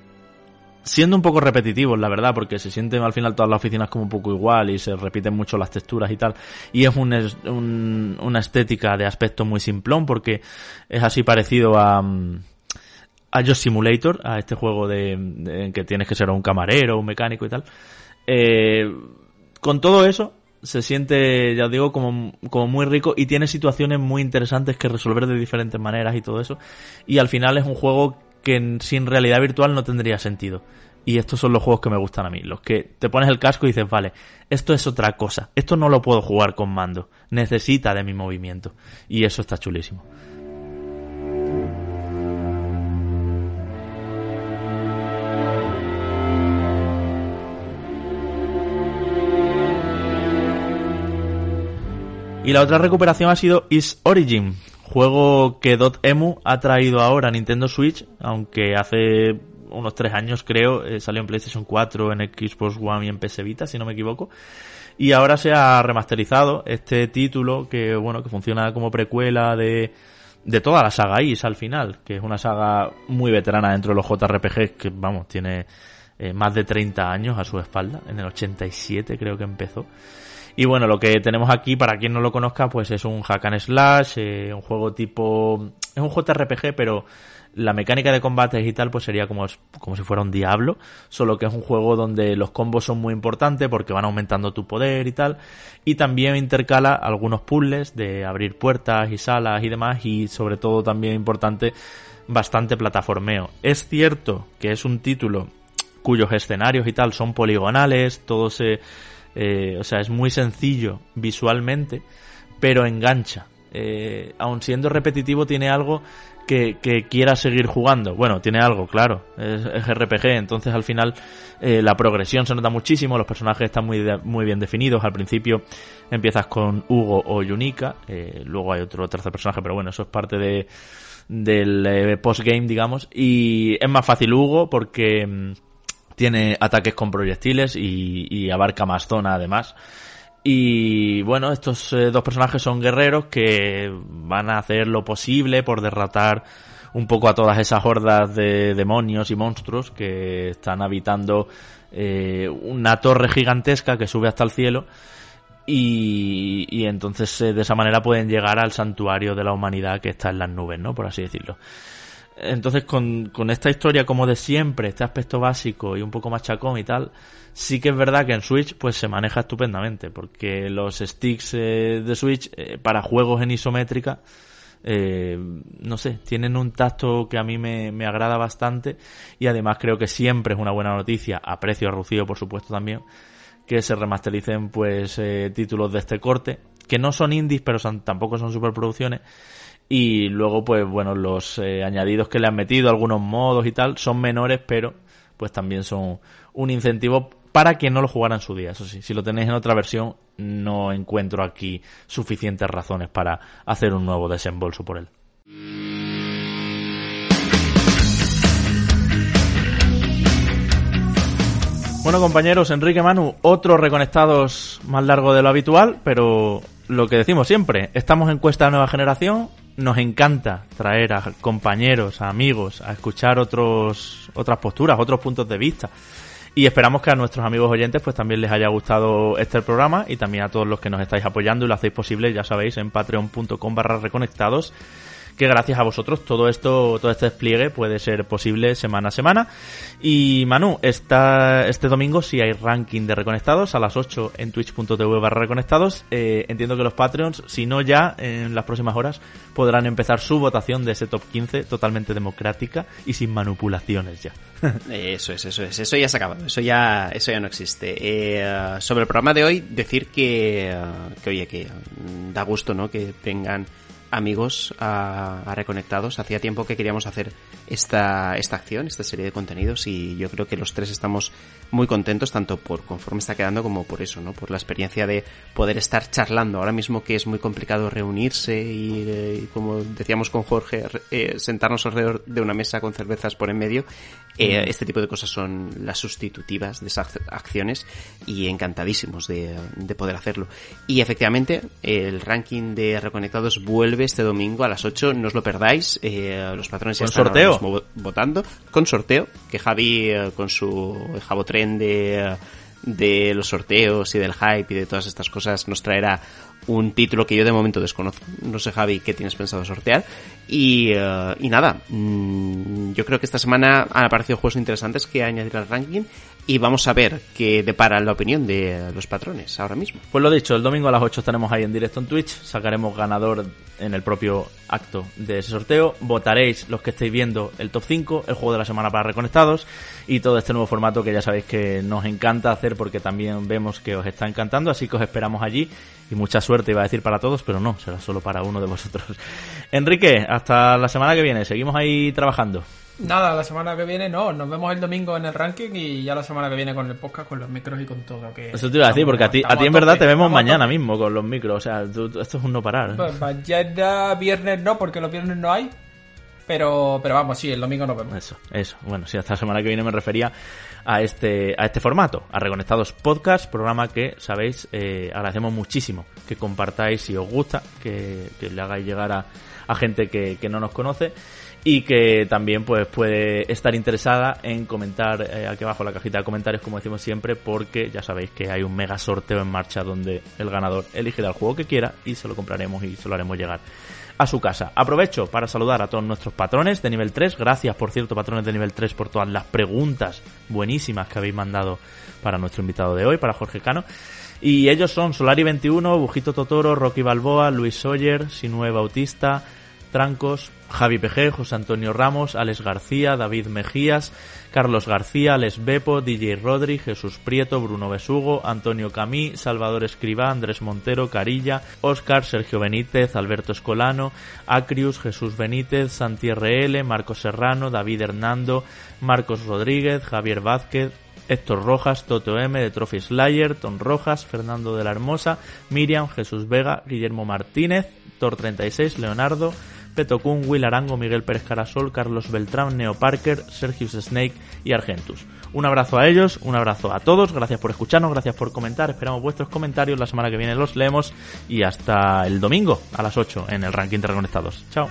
siendo un poco repetitivos, la verdad, porque se sienten al final todas las oficinas como un poco igual y se repiten mucho las texturas y tal. Y es un, una estética de aspecto muy simplón porque es así parecido a, mm, a Just Simulator, a este juego de, que tienes que ser un camarero, un mecánico y tal. Eh, con todo eso, se siente, ya os digo, como, como muy rico y tiene situaciones muy interesantes que resolver de diferentes maneras y todo eso. Y al final es un juego que sin realidad virtual no tendría sentido. Y estos son los juegos que me gustan a mí, los que te pones el casco y dices, vale, esto es otra cosa, esto no lo puedo jugar con mando, necesita de mi movimiento. Y eso está chulísimo. Y la otra recuperación ha sido Is Origin, juego que Dotemu ha traído ahora a Nintendo Switch, aunque hace unos tres años creo eh, salió en PlayStation 4, en Xbox One y en PS Vita, si no me equivoco. Y ahora se ha remasterizado este título que bueno que funciona como precuela de de toda la saga Is al final, que es una saga muy veterana dentro de los JRPGs que vamos tiene eh, más de 30 años a su espalda. En el 87 creo que empezó. Y bueno, lo que tenemos aquí, para quien no lo conozca, pues es un hack and slash, eh, un juego tipo... Es un JRPG, pero la mecánica de combates y tal, pues sería como, como si fuera un Diablo, solo que es un juego donde los combos son muy importantes porque van aumentando tu poder y tal, y también intercala algunos puzzles de abrir puertas y salas y demás, y sobre todo también importante, bastante plataformeo. Es cierto que es un título cuyos escenarios y tal son poligonales, todo se... eh, o sea, es muy sencillo visualmente, pero engancha. Eh, aun siendo repetitivo, tiene algo que, quiera seguir jugando. Bueno, tiene algo, claro. Es, es RPG, entonces al final eh, la progresión se nota muchísimo, los personajes están muy, muy bien definidos. Al principio empiezas con Hugo o Yunika, luego hay otro tercer personaje, pero bueno, eso es parte de del postgame, digamos. Y es más fácil Hugo porque mm, tiene ataques con proyectiles y, abarca más zona además. Y bueno, estos eh, dos personajes son guerreros que van a hacer lo posible por derrotar un poco a todas esas hordas de demonios y monstruos que están habitando eh, una torre gigantesca que sube hasta el cielo y, y entonces eh, de esa manera pueden llegar al santuario de la humanidad que está en las nubes, ¿no? Por así decirlo. Entonces, con, con esta historia como de siempre, este aspecto básico y un poco machacón y tal, sí que es verdad que en Switch pues se maneja estupendamente, porque los sticks eh, de Switch eh, para juegos en isométrica, eh, no sé, tienen un tacto que a mí me, me agrada bastante y además creo que siempre es una buena noticia, a precio reducido por supuesto también, que se remastericen pues eh, títulos de este corte, que no son indies pero son, tampoco son superproducciones y luego pues bueno los eh, añadidos que le han metido algunos modos y tal son menores pero pues también son un incentivo para quien no lo jugara en su día. Eso sí si lo tenéis en otra versión no encuentro aquí suficientes razones para hacer un nuevo desembolso por él. Bueno compañeros, Enrique Manu, otro reconectados más largo de lo habitual, pero lo que decimos siempre, estamos en cuesta de nueva generación, nos encanta traer a compañeros, a amigos, a escuchar otros, otras posturas, otros puntos de vista. Y esperamos que a nuestros amigos oyentes pues también les haya gustado este programa y también a todos los que nos estáis apoyando y lo hacéis posible, ya sabéis, en patreon.com barra reconectados que gracias a vosotros todo esto, todo este despliegue puede ser posible semana a semana. Y Manu, esta, este domingo sí hay ranking de reconectados a las 8 en twitch.tv barra reconectados. Eh, entiendo que los Patreons, si no ya, en las próximas horas podrán empezar su votación de ese top 15 totalmente democrática y sin manipulaciones ya. Eso es, eso es, eso ya se acaba, eso ya, eso ya no existe. Eh, sobre el programa de hoy, decir que, que oye, que da gusto, ¿no? Que tengan amigos a, Reconectados. Hacía tiempo que queríamos hacer esta, esta acción, esta serie de contenidos y yo creo que los tres estamos muy contentos tanto por conforme está quedando como por eso, ¿no? Por la experiencia de poder estar charlando. Ahora mismo que es muy complicado reunirse y, eh, y como decíamos con Jorge, eh, sentarnos alrededor de una mesa con cervezas por en medio, eh, este tipo de cosas son las sustitutivas de esas acciones y encantadísimos de, de poder hacerlo. Y efectivamente, el ranking de Reconectados vuelve este domingo a las 8, no os lo perdáis, eh, los patrones ya están sorteo. Ahora mismo votando, con sorteo, que Javi eh, con su Jabo 3 depende eh, de los sorteos y del hype y de todas estas cosas, nos traerá un título que yo de momento desconozco. No sé, Javi, qué tienes pensado sortear. Y, eh, y nada, mm, yo creo que esta semana han aparecido juegos interesantes que añadir al ranking y vamos a ver qué depara la opinión de los patrones ahora mismo. Pues lo dicho, el domingo a las 8 estaremos ahí en directo en Twitch, sacaremos ganador en el propio acto de ese sorteo, votaréis los que estéis viendo el top 5, el juego de la semana para reconectados y todo este nuevo formato que ya sabéis que nos encanta hacer porque también vemos que os está encantando, así que os esperamos allí y mucha suerte iba a decir para todos, pero no, será solo para uno de vosotros. Enrique, hasta la semana que viene, seguimos ahí trabajando. Nada, la semana que viene no, nos vemos el domingo en el ranking y ya la semana que viene con el podcast, con los micros y con todo. Que Eso te iba a decir, porque a ti, a ti en verdad te vemos mañana mismo con los micros, o sea, tú- tú- esto es un no parar. Pues mañana viernes no, porque los viernes no hay. Pero, pero vamos, sí, el domingo nos vemos. Eso, eso. Bueno, sí, hasta la semana que viene me refería a este, a este formato, a Reconectados Podcast, programa que, sabéis, eh, agradecemos muchísimo que compartáis si os gusta, que, que le hagáis llegar a, a gente que, que no nos conoce y que también pues puede estar interesada en comentar eh, aquí abajo en la cajita de comentarios como decimos siempre porque ya sabéis que hay un mega sorteo en marcha donde el ganador elegirá el juego que quiera y se lo compraremos y se lo haremos llegar a su casa. Aprovecho para saludar a todos nuestros patrones de nivel 3. Gracias, por cierto, patrones de nivel 3, por todas las preguntas buenísimas que habéis mandado para nuestro invitado de hoy, para Jorge Cano. Y ellos son Solari21, Bujito Totoro, Rocky Balboa, Luis Sawyer, Sinue Bautista, Trancos, Javi PG, José Antonio Ramos, Alex García, David Mejías, Carlos García, Alex Bepo, DJ Rodri, Jesús Prieto, Bruno Besugo, Antonio Camí, Salvador Escribá, Andrés Montero, Carilla, Óscar, Sergio Benítez, Alberto Escolano, Acrius, Jesús Benítez, Santi RL, Marcos Serrano, David Hernando, Marcos Rodríguez, Javier Vázquez, Héctor Rojas, Toto M de Trophy Slayer, Ton Rojas, Fernando de la Hermosa, Miriam, Jesús Vega, Guillermo Martínez, Tor36, Leonardo, Petocún, Will Arango, Miguel Pérez Carasol, Carlos Beltrán, Neo Parker, Sergius Snake y Argentus. Un abrazo a ellos, un abrazo a todos, gracias por escucharnos, gracias por comentar, esperamos vuestros comentarios, la semana que viene los leemos y hasta el domingo a las 8 en el ranking de reconectados. Chao.